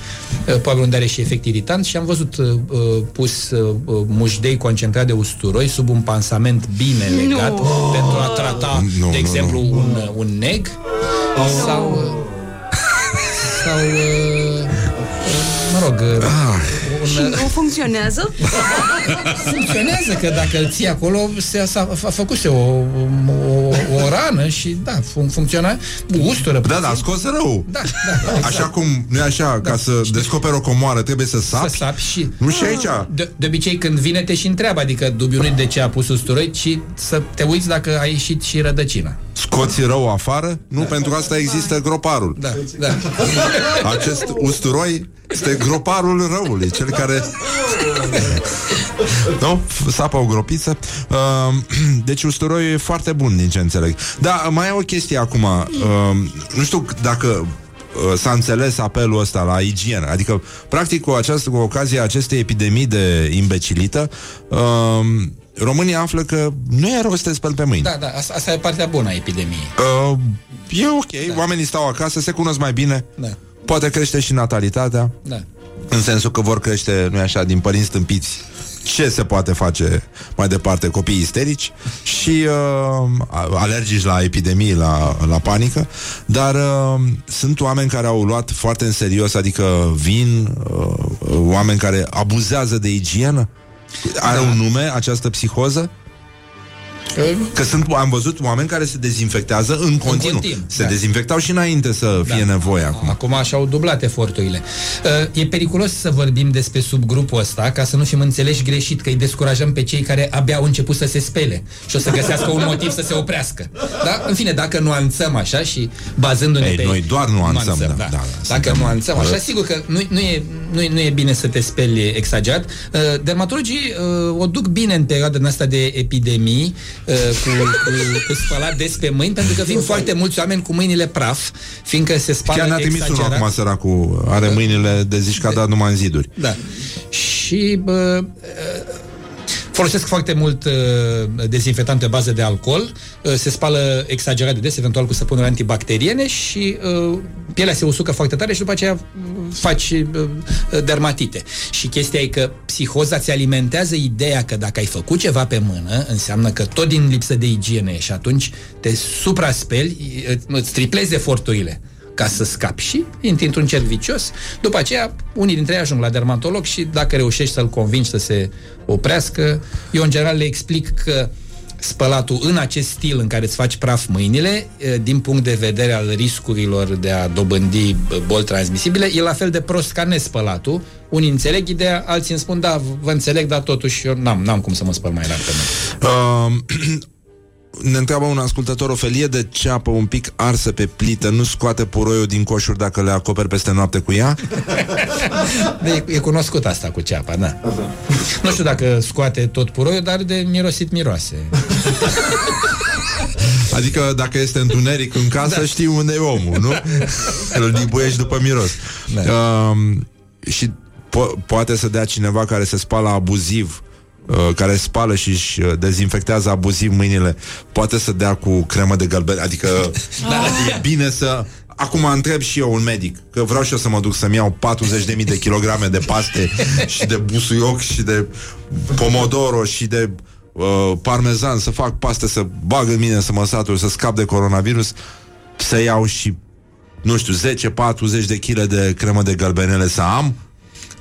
M: uh, probabil unde are și efect irritant și am văzut uh, uh, pus uh, uh, mușdei concentrat de usturoi sub un pansament bine legat
H: Nu.
M: pentru a trata,
B: Nu,
M: de
B: nu,
M: exemplu,
B: nu.
M: un, uh, un neg sau uh, sau uh, uh, mă rog uh,
H: Și
M: un,
H: nu funcționează?
M: funcționează că dacă îl ții acolo se, s-a, a făcuse o, o, o rană și da, fun, funcționa ustură
B: Da, da, a
M: puțin.
B: scos rău.
M: Da, da, exact.
B: Așa cum, nu e așa, ca să descoperi o comoară trebuie să sapi?
M: Să sapi și...
B: Nu și aici.
M: De, de obicei când vine te și întreabă, adică dubiul nu e de ce a pus usturoi, ci să te uiți dacă a ieșit și rădăcina.
B: Scoți rău afară? Nu, pentru asta există groparul.
M: Da, da.
B: Acest usturoi este groparul răului, cel care... nu? Sapă o gropiță. Uh, deci usturoiul e foarte bun, din ce înțeleg. Da, mai e o chestie acum. Uh, nu știu dacă uh, s-a înțeles apelul ăsta la igienă. Adică, practic, cu, această, cu ocazia acestei epidemii de imbecilită, uh, România află că nu e rost să te speli pe mâini.
M: Da, da, asta, asta e partea bună a epidemiei.
B: Uh, e ok, da. oamenii stau acasă, se cunosc mai bine,
M: Da,
B: poate crește și natalitatea,
M: da.
B: În sensul că vor crește, nu așa, din părinți stâmpiți. Ce se poate face mai departe? Copii isterici și uh, alergici la epidemii, la, la panică, dar uh, sunt oameni care au luat foarte în serios, adică vin, uh, oameni care abuzează de igienă. Are
M: Da.
B: un nume această psihoză? Că sunt, am văzut oameni care se dezinfectează în continuu.
M: continuu,
B: Se
M: da.
B: dezinfectau și înainte să fie nevoie acum.
M: Acum așa au dublat eforturile. Uh, E periculos să vorbim despre subgrupul ăsta ca să nu fim înțeleși greșit, că îi descurajăm pe cei care abia au început să se spele și o să găsească un motiv să se oprească. Da? În fine, dacă nuanțăm așa și bazându-ne
B: Ei,
M: pe...
B: noi doar nuanțăm, da, da, da,
M: Dacă
B: suntem-
M: nuanțăm așa, sigur că nu, nu, e, nu, e, nu e bine să te speli exagerat. Uh, dermatologii uh, o duc bine în perioada asta de epidemii uh, cu, cu, cu spălat des pe mâini, pentru că vin foarte mulți oameni cu mâinile praf, fiindcă se spală
B: Chiar ne-a trimis unul
M: exagerat.
B: acum săracul, are mâinile de zici că a dat numai în ziduri.
M: Da. Și bă, folosesc foarte mult uh, dezinfectant pe bază de alcool, uh, se spală exagerat de des, eventual cu săpunuri antibacteriene și uh, pielea se usucă foarte tare și după aceea uh, faci uh, dermatite. Și chestia e că psihoza ți alimentează ideea că dacă ai făcut ceva pe mână, înseamnă că tot din lipsă de igiene e și atunci te supraspeli, uh, îți triplezi eforturile ca să scapi și intri într-un cerc vicios. După aceea, unii dintre ei ajung la dermatolog și dacă reușești să-l convingi să se oprească, eu în general le explic că spălatul în acest stil în care îți faci praf mâinile, eh, din punct de vedere al riscurilor de a dobândi eh, boli transmisibile, e la fel de prost ca nespălatul. Unii înțeleg ideea, alții îmi spun, da, vă înțeleg, dar totuși eu n-am, n-am cum să mă spăl mai rar pe mâini.
B: Uh, <clears throat> ne întreabă un ascultător o felie de ceapă un pic arsă pe plită nu scoate puroiul din coșuri dacă le acoperi peste noapte cu ea? <laughs>
M: De, e cunoscut asta cu ceapa, da. Nu știu dacă scoate tot puroiul, dar de mirosit miroase. <laughs>
B: Adică dacă este întuneric în casă, da. știi unde e omul, nu? Îl dibuiești după miros. Da. Uh, și po- poate să dea cineva care se spală abuziv uh, care spală și își uh, dezinfectează abuziv mâinile poate să dea cu cremă de galben? Adică <laughs> da. e bine să... Acum întreb și eu un medic, că vreau și eu să mă duc să-mi iau 40.000 de kilograme de paste <laughs> și de busuioc și de pomodoro și de uh, parmezan, să fac paste, să bag în mine, să mă satur, să scap de coronavirus, să iau și, nu știu, 10-40 de kg de cremă de galbenele să am,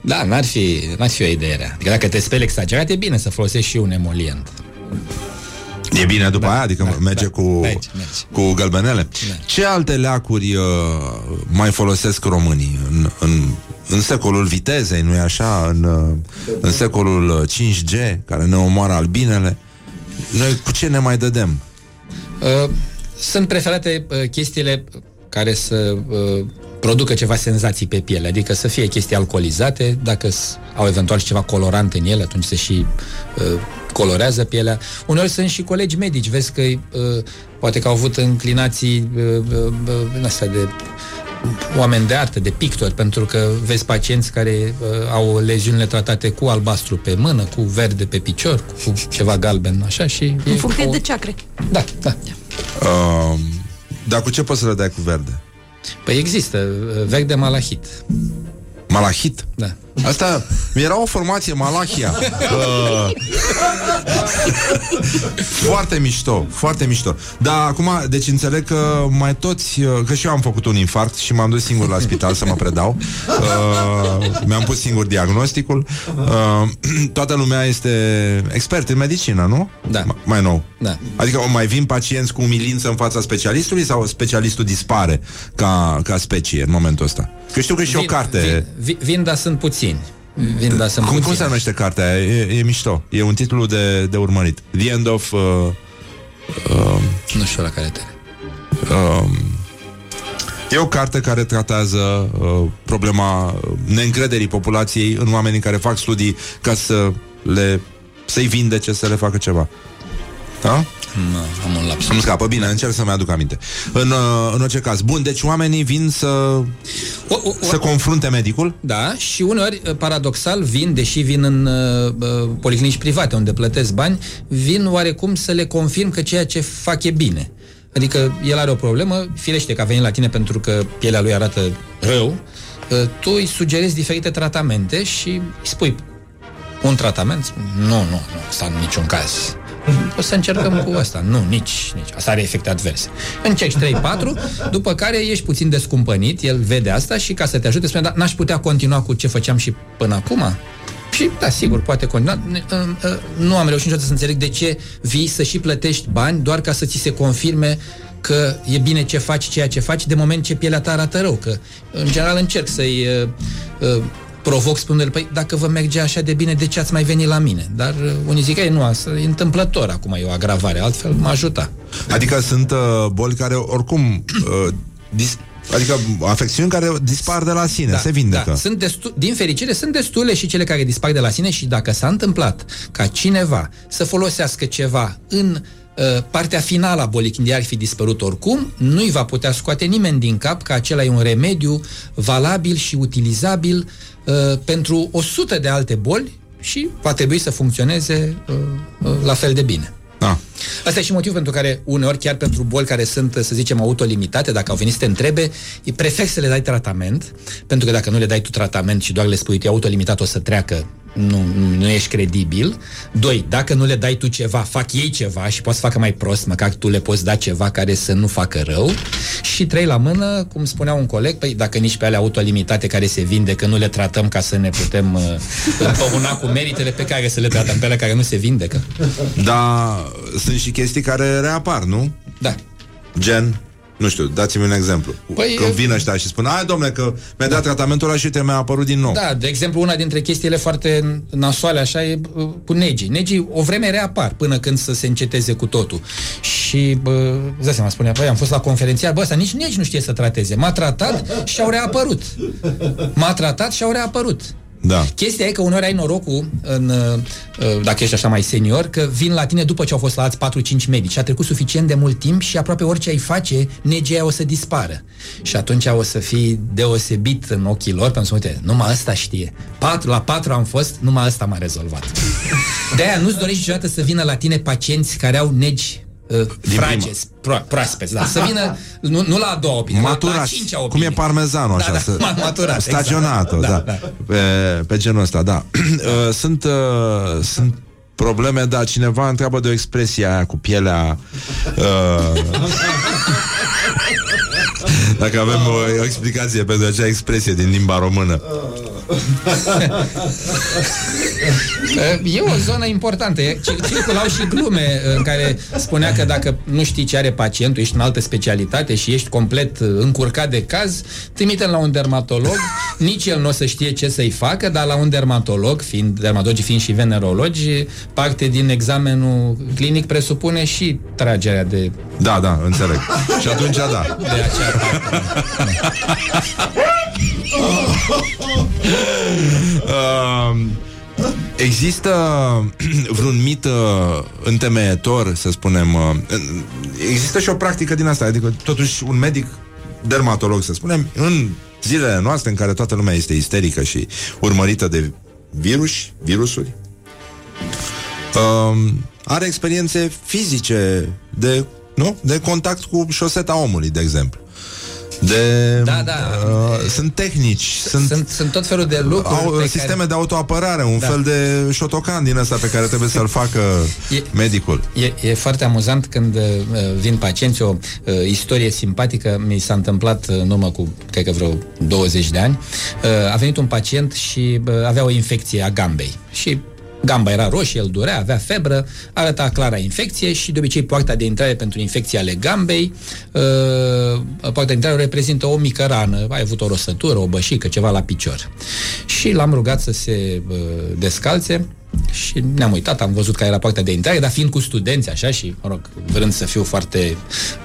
M: Da, n-ar fi, n-ar fi o idee rea. Adică dacă te speli exagerat, e bine să folosești și un emolient.
B: E bine după da, aia, adică da, merge
M: da,
B: cu,
M: merge, merge.
B: cu gălbenele.
M: Da.
B: Ce alte leacuri uh, mai folosesc românii în, în, în secolul vitezei, nu-i așa? În, uh, în secolul uh, 5G, care ne omoară albinele. Noi cu ce ne mai dădem?
M: Uh, sunt preferate uh, chestiile care să uh, producă ceva senzații pe piele, adică să fie chestii alcoolizate, dacă s- au eventual și ceva colorant în ele, atunci se și uh, colorează pielea. Uneori sunt și colegi medici, vezi că uh, poate că au avut înclinații uh, uh, uh, din astea de oameni de artă, de pictori, pentru că vezi pacienți care uh, au leziunile tratate cu albastru pe mână, cu verde pe picior, cu ceva galben, așa și...
H: În
M: e
H: funcție
M: o-
H: de ceacre.
M: Da, da.
B: Uh, dar cu ce poți să le dai cu verde?
M: Păi există, uh, vechi de malahit.
B: Malahit?
M: Da.
B: Asta era o formație Malahia. Uh, <laughs> foarte mișto, foarte mișto. Dar acum, deci înțeleg că mai toți, uh, că și eu am făcut un infarct și m-am dus singur la spital să mă predau. Uh, mi-am pus singur diagnosticul. Uh, <clears throat> toată lumea este expert în medicină, nu?
M: Da.
B: M- mai nou.
M: Da.
B: Adică mai vin pacienți cu umilință în fața specialistului sau specialistul dispare ca, ca specie în momentul ăsta? Că știu că e și o carte.
M: Vin, vin, vin, dar sunt puțini. Vin, dar sunt
B: Cum,
M: puțini.
B: cum se numește cartea aia? E, e mișto. E un titlu de, de urmărit. The End of... Uh, uh,
M: Nu știu la care te...
B: uh, e o carte care tratează uh, problema neîncrederii populației în oamenii care fac studii ca să le să-i vindece, să le facă ceva. Da?
M: Nu, am un laps.
B: Îmi scapă, bine, încerc să-mi aduc aminte. În, uh, în orice caz. Bun, deci oamenii vin să,
M: O, o,
B: să confrunte medicul?
M: Da, și uneori, uh, paradoxal, vin, deși vin în uh, uh, policlinici private unde plătesc bani, vin oarecum să le confirm că ceea ce fac e bine. Adică el are o problemă, firește că a venit la tine pentru că pielea lui arată rău, uh, tu îi sugerezi diferite tratamente și îi spui un tratament, spune, nu, nu, nu, asta în niciun caz. O să încercăm cu asta. Nu, nici, nici. Asta are efecte adverse. Încerci 3-4, după care ești puțin descumpănit, el vede asta și ca să te ajute spune, da, n-aș putea continua cu ce făceam și până acum? Și, da, sigur, poate continua. Ne- uh, uh, Nu am reușit niciodată să înțeleg de ce vii să și plătești bani doar ca să ți se confirme că e bine ce faci, ceea ce faci, de moment ce pielea ta arată rău. Că, în general, încerc să-i uh, uh, provoc spunându-le, păi dacă vă merge așa de bine, de ce ați mai venit la mine? Dar uh, unii zic, ei, nu, asta e întâmplător, acum e o agravare, altfel mă ajuta.
B: Adică sunt uh, boli care oricum uh, dis- Adică afecțiuni care dispar de la sine, se vindecă.
M: Da. Sunt destu- din fericire, sunt destule și cele care dispar de la sine și dacă s-a întâmplat ca cineva să folosească ceva în uh, partea finală a bolii, când ea ar fi dispărut oricum, nu-i va putea scoate nimeni din cap că acela e un remediu valabil și utilizabil uh, pentru o sută de alte boli și va trebui să funcționeze uh, uh, la fel de bine.
B: Da.
M: Asta e și motivul pentru care uneori chiar pentru boli care sunt, să zicem, autolimitate, dacă au venit să te întrebe, e prefer să le dai tratament, pentru că dacă nu le dai tu tratament și doar le spui, e autolimitat, o să treacă, nu, nu, nu ești credibil. Doi, dacă nu le dai tu ceva, fac ei ceva și poți să facă mai prost, măcar tu le poți da ceva care să nu facă rău. Și trei la mână, cum spunea un coleg, păi dacă nici pe ale autolimitate care se vinde, că nu le tratăm ca să ne putem uh, <laughs> împăuna cu meritele pe care să le tratăm pe ale care nu se vindecă.
B: Dar sunt și chestii care reapar, nu?
M: Da.
B: Gen, nu știu, dați-mi un exemplu.
M: Păi,
B: Când vin ăștia și spun, hai domnule, că mi-a dat tratamentul ăla și te mi-a apărut din nou.
M: Da, de exemplu, una dintre chestiile foarte nasoale așa e uh, cu negii. Negii o vreme reapar până când să se înceteze cu totul. Și, bă, îți dai seama, spunea, băi, am fost la conferențiar, bă, ăsta nici negi nu știe să trateze. M-a tratat și au reapărut. M-a tratat și au reapărut.
B: Da.
M: Chestia e că uneori ai norocul, în, uh, dacă ești așa mai senior, că vin la tine după ce au fost la alți 4-5 medici și a trecut suficient de mult timp și aproape orice ai face, negea o să dispară. Și atunci o să fii deosebit în ochii lor, pentru că, uite, numai ăsta știe. Patru, la patru am fost, numai ăsta m-a rezolvat. De-aia nu-ți dorești niciodată să vină la tine pacienți care au negi uh, frageți, pro- proaspeți, da. Să vină, nu, nu la a doua opinie, la, la a
B: Maturați,
M: cincea
B: cum
M: opinie.
B: e parmezanul așa,
M: Da, da,
B: să, <laughs>
M: ma- maturat,
B: staționat
M: exact.
B: da,
M: Da,
B: da, Pe, pe genul ăsta, da. <clears throat> Uh, sunt, uh, sunt probleme, dar cineva întreabă de o expresie aia cu pielea uh, <laughs> Dacă avem o, o explicație pentru acea expresie din limba română
M: E o zonă importantă. E- cir- Circulau și glume în care spunea că dacă nu știi ce are pacientul, ești în altă specialitate și ești complet uh, încurcat de caz, trimite la un dermatolog, nici el nu o să știe ce să-i facă, dar la un dermatolog, fiind dermatologii fiind și venerologi, parte din examenul clinic presupune și tragerea de
B: Da, da, înțeleg Și atunci da
M: de acea parte. <laughs>
B: Uh, Există vreun mit uh, întemeietor, să spunem uh, în- Există și o practică din asta Adică totuși un medic dermatolog, să spunem În zilele noastre în care toată lumea este isterică și urmărită de virus, virusuri uh, Are experiențe fizice de, nu? de contact cu șoseta omului, de exemplu de,
M: Da, da.
B: Uh, sunt tehnici, sunt,
M: Sunt, sunt tot felul de lucruri
B: au
M: pe
B: sisteme
M: care...
B: de autoapărare, un
M: Da.
B: fel de șotocan din ăsta pe care trebuie să-l facă
M: E-
B: medicul.
M: E, e foarte amuzant când uh, vin pacienți o uh, istorie simpatică mi s-a întâmplat uh, în urmă cu, cred că vreo 20 de ani. Uh, a venit un pacient și uh, avea o infecție a gambei și gamba era roșie, el durea, avea febră, arăta clara infecție și de obicei poarta de intrare pentru infecții ale gambei, uh, poarta de intrare o reprezintă o mică rană, a avut o rosătură, o bășică, ceva la picior. Și l-am rugat să se uh, descalțe și ne-am uitat, am văzut care era poarta de intrare, dar fiind cu studenți așa și, mă rog, vrând să fiu foarte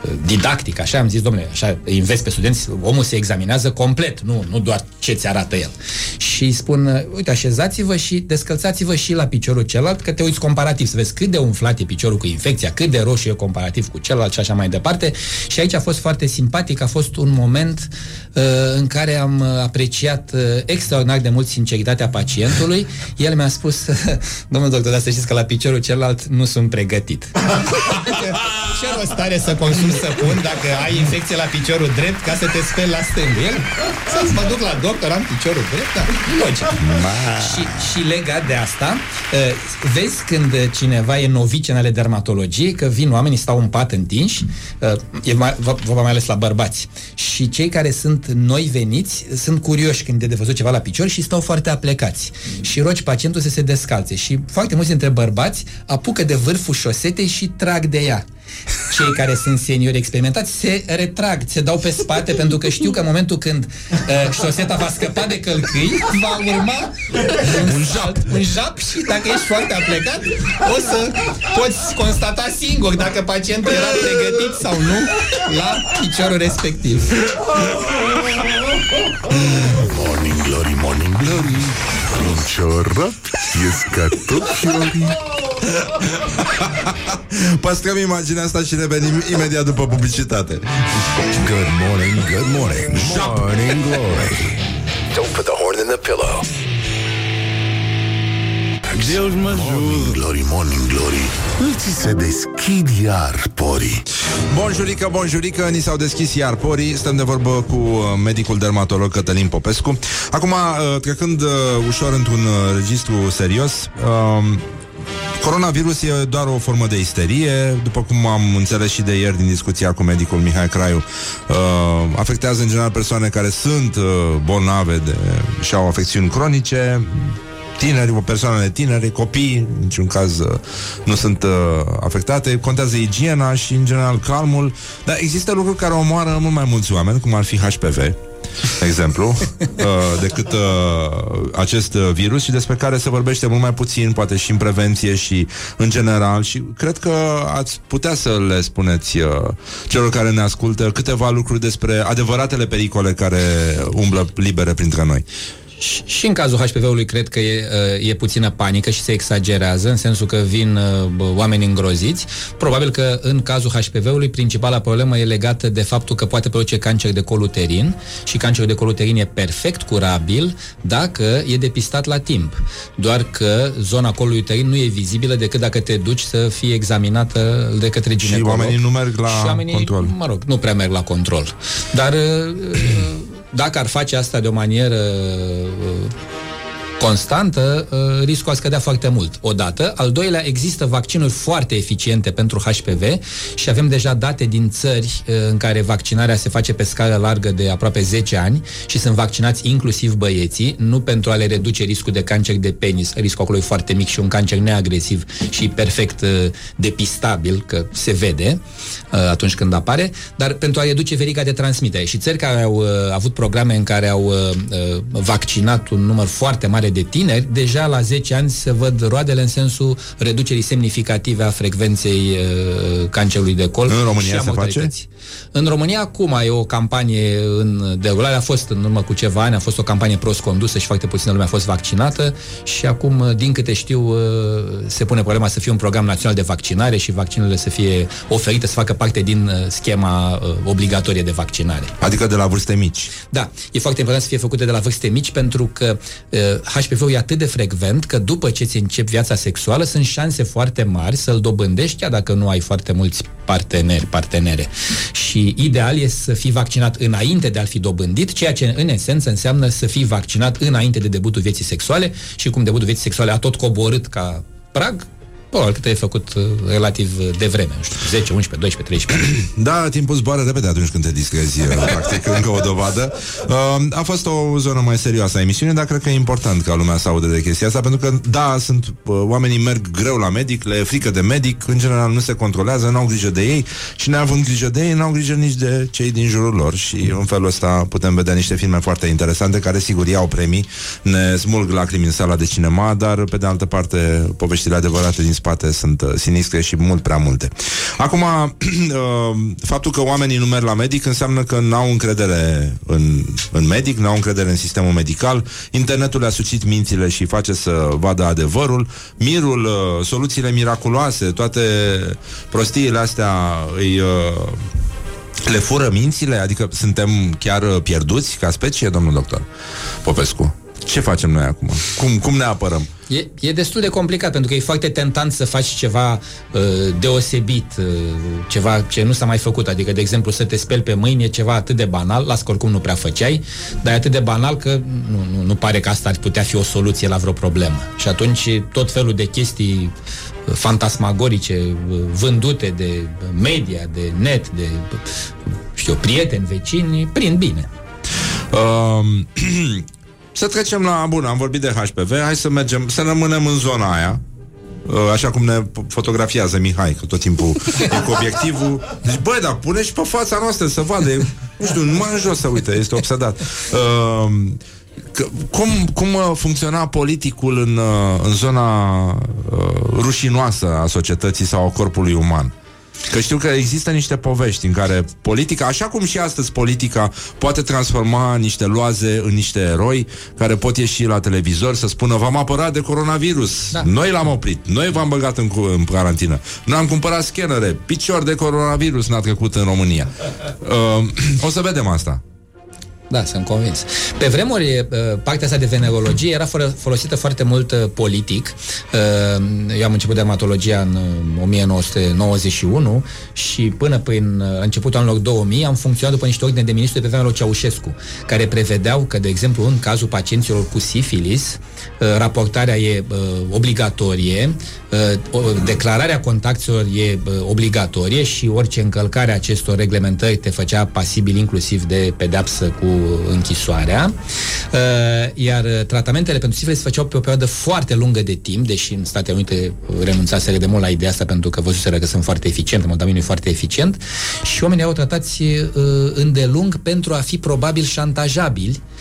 M: uh, didactic, așa, am zis, domnule, așa, îi înveți pe studenți, omul se examinează complet, nu, nu doar ce ți arată el. Și îi spun, uh, uite, așezați-vă și descălțați-vă și la piciorul celălalt, că te uiți comparativ, să vezi cât de umflat e piciorul cu infecția, cât de roșu e comparativ cu celălalt și așa mai departe. Și aici a fost foarte simpatic, a fost un moment uh, în care am uh, apreciat uh, extraordinar de mult sinceritatea pacientului. El mi-a spus, <laughs> domnul doctor, dar să știți că la piciorul celălalt nu sunt pregătit. <laughs> Ce rost are să consumi săpun dacă ai infecție la piciorul drept ca să te speli la stângul? El, să mă duc la doctor, am piciorul drept, da, logic. Și, și legat de asta, uh, vezi când cineva e novice în ale dermatologiei, că vin oamenii, stau în pat întinși, uh, e mai, vă- vorba mai ales la bărbați, și cei care sunt noi veniți sunt curioși când e de văzut ceva la picior și stau foarte aplecați. Și rogi pacientul să se descalțe. Și foarte mulți dintre bărbați apucă de vârful șosetei și trag de ea. Cei care sunt seniori experimentați se retrag, se dau pe spate pentru că știu că în momentul când uh, șoseta va scăpa de călcâi, va urma un jap. un jap și dacă ești foarte aplecat, o să poți constata singur dacă pacientul era pregătit sau nu la piciorul respectiv.
C: Morning Glory, Morning Glory Un ciorap ies ca tot fiorii
B: Păstrăm imaginea asta și revenim imediat după publicitate.
A: Good morning, good morning. Morning glory. Don't put the horn in the pillow.
C: Morning. Glory, Morning Glory. Îți se deschid iar porii.
B: Bonjurică, bonjurică, ni s-au deschis iar porii. Stăm de vorbă cu uh, medicul dermatolog Cătălin Popescu. Acum, uh, trecând uh, ușor într-un uh, registru serios uh, Coronavirus e doar o formă de isterie, după cum am înțeles și de ieri din discuția cu medicul Mihai Craiu. Uh, afectează în general persoane care sunt uh, bolnave de, și au afecțiuni cronice, tineri, persoanele tinere, copii, în niciun caz uh, nu sunt uh, afectate. Contează igiena și, în general, calmul. Dar există lucruri care omoară mult mai mulți oameni, cum ar fi HPV, de exemplu, <laughs> uh, decât uh, acest uh, virus și despre care se vorbește mult mai puțin, poate și în prevenție și în general și cred că ați putea să le spuneți uh, celor care ne ascultă câteva lucruri despre adevăratele pericole care umblă libere printre noi.
M: Și, și în cazul HPV-ului cred că e, uh, e puțină panică și se exagerează, în sensul că vin uh, bă, oameni îngroziți. Probabil că în cazul HPV-ului principala problemă e legată de faptul că poate produce cancer de col uterin și cancerul de col uterin e perfect curabil dacă e depistat la timp. Doar că zona colului uterin nu e vizibilă decât dacă te duci să fie examinată de către
B: Și
M: ginecolog.
B: oamenii nu merg la
M: și oamenii,
B: control.
M: mă rog, nu prea merg la control. Dar uh, dacă ar face asta de o manieră uh, constantă, uh, riscul a scădea foarte mult. Odată. Al doilea, există vaccinuri foarte eficiente pentru HPV și avem deja date din țări uh, în care vaccinarea se face pe scară largă de aproape 10 ani și sunt vaccinați inclusiv băieții, nu pentru a le reduce riscul de cancer de penis, riscul acolo e foarte mic și un cancer neagresiv și perfect uh, depistabil, că se vede uh, atunci când apare, dar pentru a reduce veriga de transmitere. Și țări care au uh, avut programe în care au uh, uh, vaccinat un număr foarte mare de tineri, deja la 10 ani se văd roadele în sensul reducerii semnificative a frecvenței uh, cancerului de colț
B: În România
M: și a
B: se face?
M: mortalității. În România acum e o campanie în derulare, a fost în urmă cu ceva ani, a fost o campanie prost condusă și foarte puțină lume a fost vaccinată și acum, din câte știu, uh, se pune problema să fie un program național de vaccinare și vaccinurile să fie oferite, să facă parte din uh, schema uh, obligatorie de vaccinare.
B: Adică de la vârste mici.
M: Da, e foarte important să fie făcute de la vârste mici pentru că uh, HPV-ul e atât de frecvent că după ce ți începi viața sexuală sunt șanse foarte mari să-l dobândești chiar dacă nu ai foarte mulți parteneri, partenere. Și ideal e să fii vaccinat înainte de a fi dobândit, ceea ce în esență înseamnă să fii vaccinat înainte de debutul vieții sexuale și cum debutul vieții sexuale a tot coborât ca prag, probabil că te-ai făcut uh, relativ uh, devreme, nu știu, 10, 11, 12, 13 ani.
B: Da, timpul zboară repede atunci când te distrezi, uh, <laughs> practic, încă o dovadă. Uh, a fost o zonă mai serioasă a emisiunii, dar cred că e important ca lumea să audă de chestia asta, pentru că, da, sunt uh, oamenii merg greu la medic, le e frică de medic, în general nu se controlează, n-au grijă de ei și neavând grijă de ei, n-au grijă nici de cei din jurul lor și în felul ăsta putem vedea niște filme foarte interesante care, sigur, iau premii, ne smulg lacrimi în sala de cinema, dar, pe de altă parte, poveștile adevărate din spate sunt uh, sinistre și mult prea multe. Acum, <clears throat> uh, faptul că oamenii nu merg la medic înseamnă că n-au încredere în, în medic, n-au încredere în sistemul medical, internetul le-a sucit mințile și face să vadă adevărul, mirul, uh, soluțiile miraculoase, toate prostiile astea îi... Uh, le fură mințile? Adică suntem chiar uh, pierduți ca specie, domnul doctor Popescu? Ce facem noi acum? Cum, cum ne apărăm?
M: E, e destul de complicat pentru că e foarte tentant să faci ceva uh, deosebit, uh, ceva ce nu s-a mai făcut. Adică, de exemplu, să te speli pe mâini e ceva atât de banal, las că oricum nu prea făceai, dar e atât de banal că nu, nu, nu pare că asta ar putea fi o soluție la vreo problemă. Și atunci tot felul de chestii uh, fantasmagorice uh, vândute de media, de net, de știu, prieteni, vecini, prind bine.
B: Um, <clears throat> să trecem la... Bun, am vorbit de HPV, hai să mergem, să rămânem în zona aia. Uh, Așa cum ne fotografiază Mihai, că tot timpul e cu obiectivul. Deci, băi, dar pune și pe fața noastră să vadă. E, Nu știu, numai în jos să uite, este obsedat. Uh, că, cum, cum uh, funcționa politicul în, uh, în zona uh, rușinoasă a societății sau a corpului uman? Că știu că există niște povești în care politica, așa cum și astăzi politica poate transforma niște loaze în niște eroi care pot ieși la televizor să spună v-am apărat de coronavirus, da. noi l-am oprit, noi v-am băgat în, cu- în carantină, noi am cumpărat scanere, picior de coronavirus n-a trecut în România. <laughs> Uh, o să vedem asta.
M: Da, sunt convins. Pe vremuri, eh, partea asta de venerologie era fără- folosită foarte mult eh, politic. Eh, Eu am început dermatologia în eh, 1991 și până prin eh, începutul anilor 2000 am funcționat după niște ordine de ministru de pe vremea lui Ceaușescu, care prevedeau că, de exemplu, în cazul pacienților cu sifilis, eh, raportarea e eh, obligatorie, eh, o- declararea contactelor e eh, obligatorie și orice încălcare a acestor reglementări te făcea pasibil inclusiv de pedeapsă cu închisoarea. Uh, Iar uh, tratamentele pentru sifilis se făceau pe o perioadă foarte lungă de timp, deși în Statele Unite uh, renunțaseră de mult la ideea asta pentru că văzuseră că sunt foarte eficiente, modamenul e foarte eficient și oamenii erau tratați uh, îndelung pentru a fi probabil șantajabili, uh,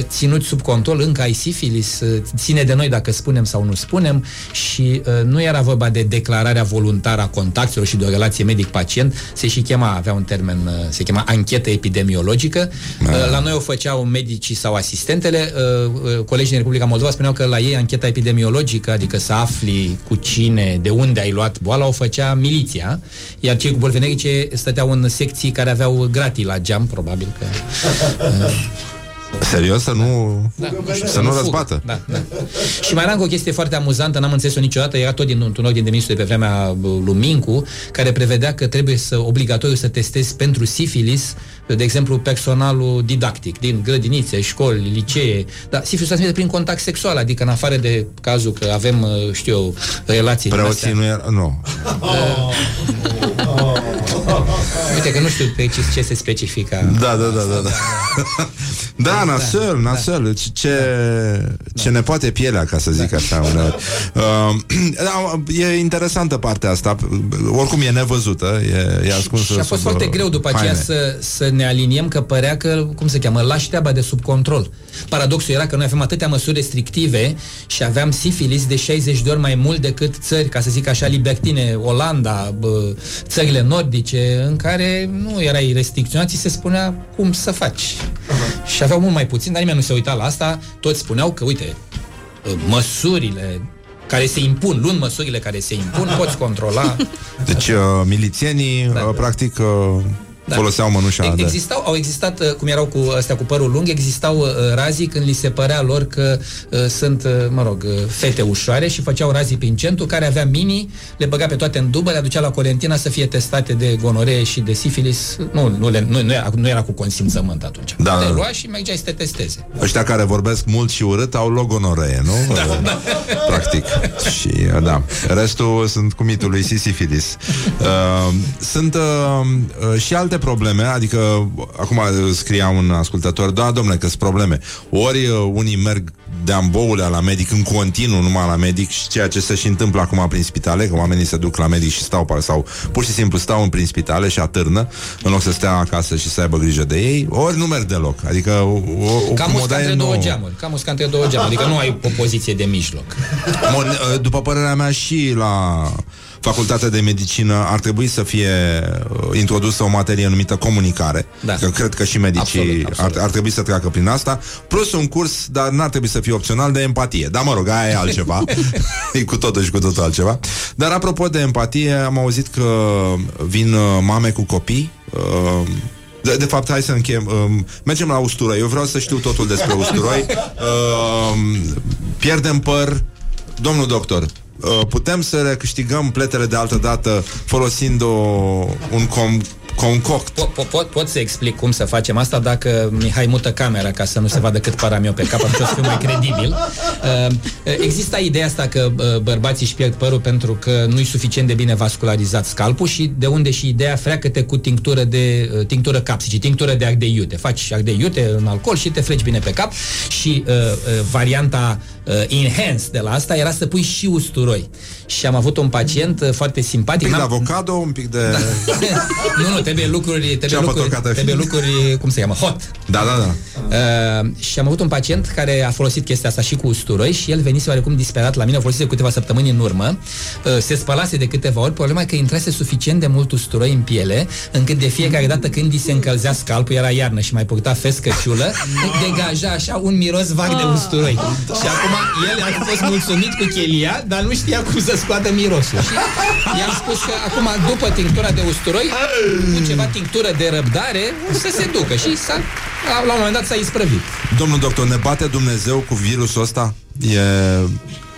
M: ținuți sub control, încă ai sifilis, uh, ține de noi dacă spunem sau nu spunem și uh, nu era vorba de declararea voluntară a contactelor și de o relație medic-pacient, se și chema, avea un termen, uh, se chema anchetă epidemiologică. Uh, La la noi o făceau medicii sau asistentele, uh, uh, colegii din Republica Moldova spuneau că la ei ancheta epidemiologică, adică să afli cu cine, de unde ai luat boala, o făcea miliția, iar cei cu bolți venerice stăteau în secții care aveau gratii la geam, probabil că... <laughs>
B: Serios, să nu,
M: Da.
B: să nu
M: fugă.
B: răzbată.
M: Da, da. Și mai era încă o chestie foarte amuzantă, n-am înțeles-o niciodată, era tot din un ordin de ministru de pe vremea bă, lui Mincu, care prevedea că trebuie să obligatoriu să testezi pentru sifilis, de exemplu, personalul didactic din grădinițe, școli, licee. Dar sifilis se transmite prin contact sexual, adică în afară de cazul că avem, uh, știu eu, relații din
B: Preoții
M: astea.
B: nu era... Nu.
M: Uite că nu știu pe ce, ce se specifică.
B: Da, da, da, da. Da, da nasăl, nasăl. Ce- Ce, ce ne poate pielea, ca să zic așa uneori. Uh, <clears throat> da, e interesantă partea asta. Oricum e nevăzută, e, e ascunsă
M: Și a fost
B: sub,
M: foarte
B: uh,
M: greu după aceea
B: haine.
M: să, să ne aliniem că părea că, cum se cheamă, lași treaba de sub control. Paradoxul era că noi aveam atâtea măsuri restrictive și aveam sifilis de 60 de ori mai mult decât țări, ca să zic așa, libertine, Olanda, bă, țările nordice, în care nu erai restricționat, ți se spunea cum să faci. Și aveau mult mai puțin, dar nimeni nu se uita la asta. Toți spuneau că, uite, măsurile care se impun, luând măsurile care se impun, poți controla
B: Deci uh, milițienii, da. uh, practic, uh,
M: Da.
B: foloseau mănușa
M: Ex-
B: de...
M: Existau, au existat, uh, cum erau cu astea cu părul lung, existau uh, razii când li se părea lor că uh, sunt, uh, mă rog, uh, fete ușoare și făceau razii prin centru, care avea mini, le băga pe toate în dubă, le aducea la Colentina să fie testate de gonoree și de sifilis. Nu, nu, le, nu, nu, era, nu era cu consimțământ atunci.
B: Da,
M: le
B: da, da.
M: lua și mergeai să te testeze.
B: Ăștia care vorbesc mult și urât au logonoree, nu? Da, Practic. Și, uh, da. Restul sunt cu mitul lui Sisifilis. Uh, sunt uh, uh, și alte probleme, adică acum uh, scria un ascultător, da, domnule, că sunt probleme. Ori uh, unii merg de amboulea la medic în continuu numai la medic și ceea ce se și întâmplă acum prin spitale, că oamenii se duc la medic și stau par- sau pur și simplu stau în prin spitale și atârnă în loc să stea acasă și să aibă grijă de ei, ori nu merg deloc. Adică o, o, o
M: Cam usca
B: comodaie
M: între două
B: nouă.
M: geamuri. Cam usca între două geamuri. Adică nu ai o poziție de mijloc.
B: Bun, uh, după părerea mea și la facultatea de medicină ar trebui să fie uh, introdusă o materie numită comunicare.
M: Da.
B: Că cred că și medicii
M: Absolut, absolut.
B: Ar, ar trebui să treacă prin asta. Plus un curs, dar n-ar trebui să fie opțional, de empatie. Dar mă rog, aia e altceva. <laughs> e cu totul și cu totul altceva. Dar apropo de empatie, am auzit că vin uh, mame cu copii uh, de, de fapt, hai să încheiem. Um, mergem la usturoi. Eu vreau să știu totul despre usturoi. Um, pierdem păr. Domnul doctor, uh, putem să recâștigăm pletele de altă dată folosind o, un com, concoct.
M: Pot, pot, pot, pot să explic cum să facem asta dacă Mihai mută camera ca să nu se vadă cât par am eu pe cap, atunci o să fiu mai credibil. Uh, Există ideea asta că uh, bărbații își pierd părul pentru că nu e suficient de bine vascularizat scalpul și de unde și ideea freacă-te cu tinctură de uh, tinctură capsici, tinctură de ardei iute. Faci ardei iute în alcool și te freci bine pe cap și uh, uh, varianta uh, enhanced de la asta era să pui și usturoi. Și am avut un pacient uh, foarte
B: Un
M: simpatic.
B: pic de
M: N-am-
B: avocado, un pic de...
M: Da. <laughs> nu, nu, trebuie lucruri, trebuie
B: Ceapă
M: lucruri,
B: tocată
M: trebuie
B: fin.
M: lucruri, cum se cheamă, hot.
B: Da, da, da.
M: Uh, și am avut un pacient care a folosit chestia asta și cu usturoi și el venise oarecum disperat la mine, a folosit de câteva săptămâni în urmă, uh, se spălase de câteva ori, problema e că intrase suficient de mult usturoi în piele, încât de fiecare dată când îi se încălzea scalpul, era iarnă și mai purta fescăciulă, <laughs> degaja așa un miros vag de usturoi. Și acum el a fost mulțumit cu chelia, dar nu știa cum să scoată mirosul. Și i-am spus că acum, după tinctura de usturoi, cu ceva tinctură de răbdare, să se ducă. Și s-a, la, la un moment dat s-a isprăvit.
B: Domnul doctor, ne bate Dumnezeu cu virusul ăsta? E...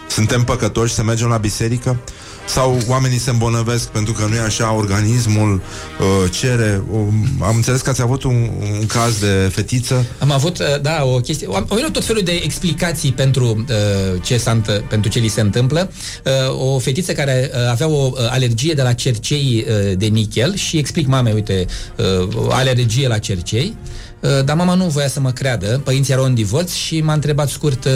B: Suntem păcătoși să mergem la biserică? Sau oamenii se îmbolnăvesc pentru că nu e așa, organismul uh, cere... Uh, am înțeles că ați avut un, un caz de fetiță.
M: Am avut, uh, da, o chestie. Am, au venit tot felul de explicații pentru uh, ce s-a, înt- pentru ce li se întâmplă. Uh, o fetiță care uh, avea o uh, alergie de la cercei uh, de nichel și explic mamei, uite, uh, o alergie la cercei. Uh, Dar mama nu voia să mă creadă, părinții erau în divorț și m-a întrebat scurt, uh,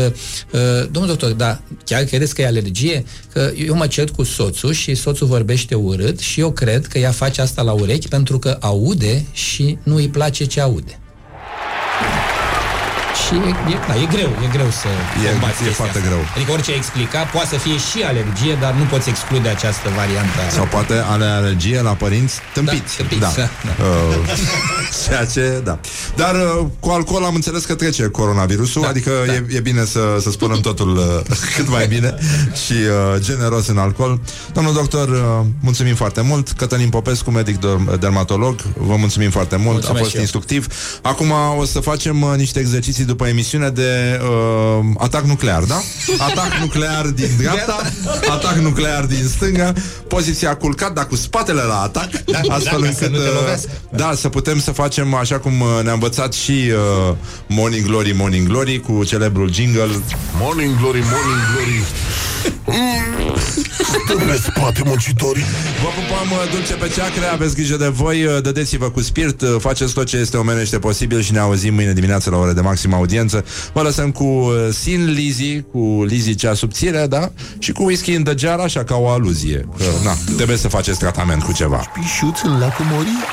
M: uh, domnul doctor, da, chiar credeți că e alergie? Că eu mă cert cu soțul și soțul vorbește urât și eu cred că ea face asta la urechi pentru că aude și nu îi place ce aude. Și e, e, da, e greu, e greu să
B: E-
M: combați
B: e
M: chestia
B: foarte
M: asta.
B: greu.
M: Adică orice ai explica, poate să fie și alergie, dar nu poți exclude această variantă.
B: Sau poate are alergie la părinți tâmpiți.
M: Da, tâmpiți, da, da. <laughs>
B: Uh, ceea ce, da. Dar uh, cu alcool am înțeles că trece coronavirusul, da, adică da. E, e bine să, să spunem totul uh, <laughs> cât mai bine și uh, generos în alcool. Domnul doctor, uh, mulțumim foarte mult. Cătălin Popescu, medic derm- dermatolog, vă mulțumim foarte mult.
M: Mulțumesc
B: A fost
M: și eu.
B: instructiv. Acum o să facem uh, niște exerciții după emisiune de uh, atac nuclear, da? Atac nuclear din dreapta, atac nuclear din stânga, poziția culcat, dar cu spatele la atac,
M: Da, da,
B: astfel
M: ca să
B: încât
M: nu te
B: uh,
M: lovească.
B: da, să putem să facem așa cum uh, ne-a învățat și uh, Morning Glory, Morning Glory cu celebrul jingle.
C: Morning Glory, Morning Glory Stăm pe spate muncitorii
B: Vă pupăm uh, dulce pe ceacre, aveți grijă de voi, uh, dădeți-vă cu spirit, uh, faceți tot ce este omenește posibil și ne auzim mâine dimineață la ore de maximă audiență. Vă lăsăm cu uh, Sin Lizzy, cu Lizzy cea subțire, da? Și cu whisky în degear, așa ca o aluzie. Că, na, trebuie să faceți tratament cu ceva.
C: Pișuț în lacul Morii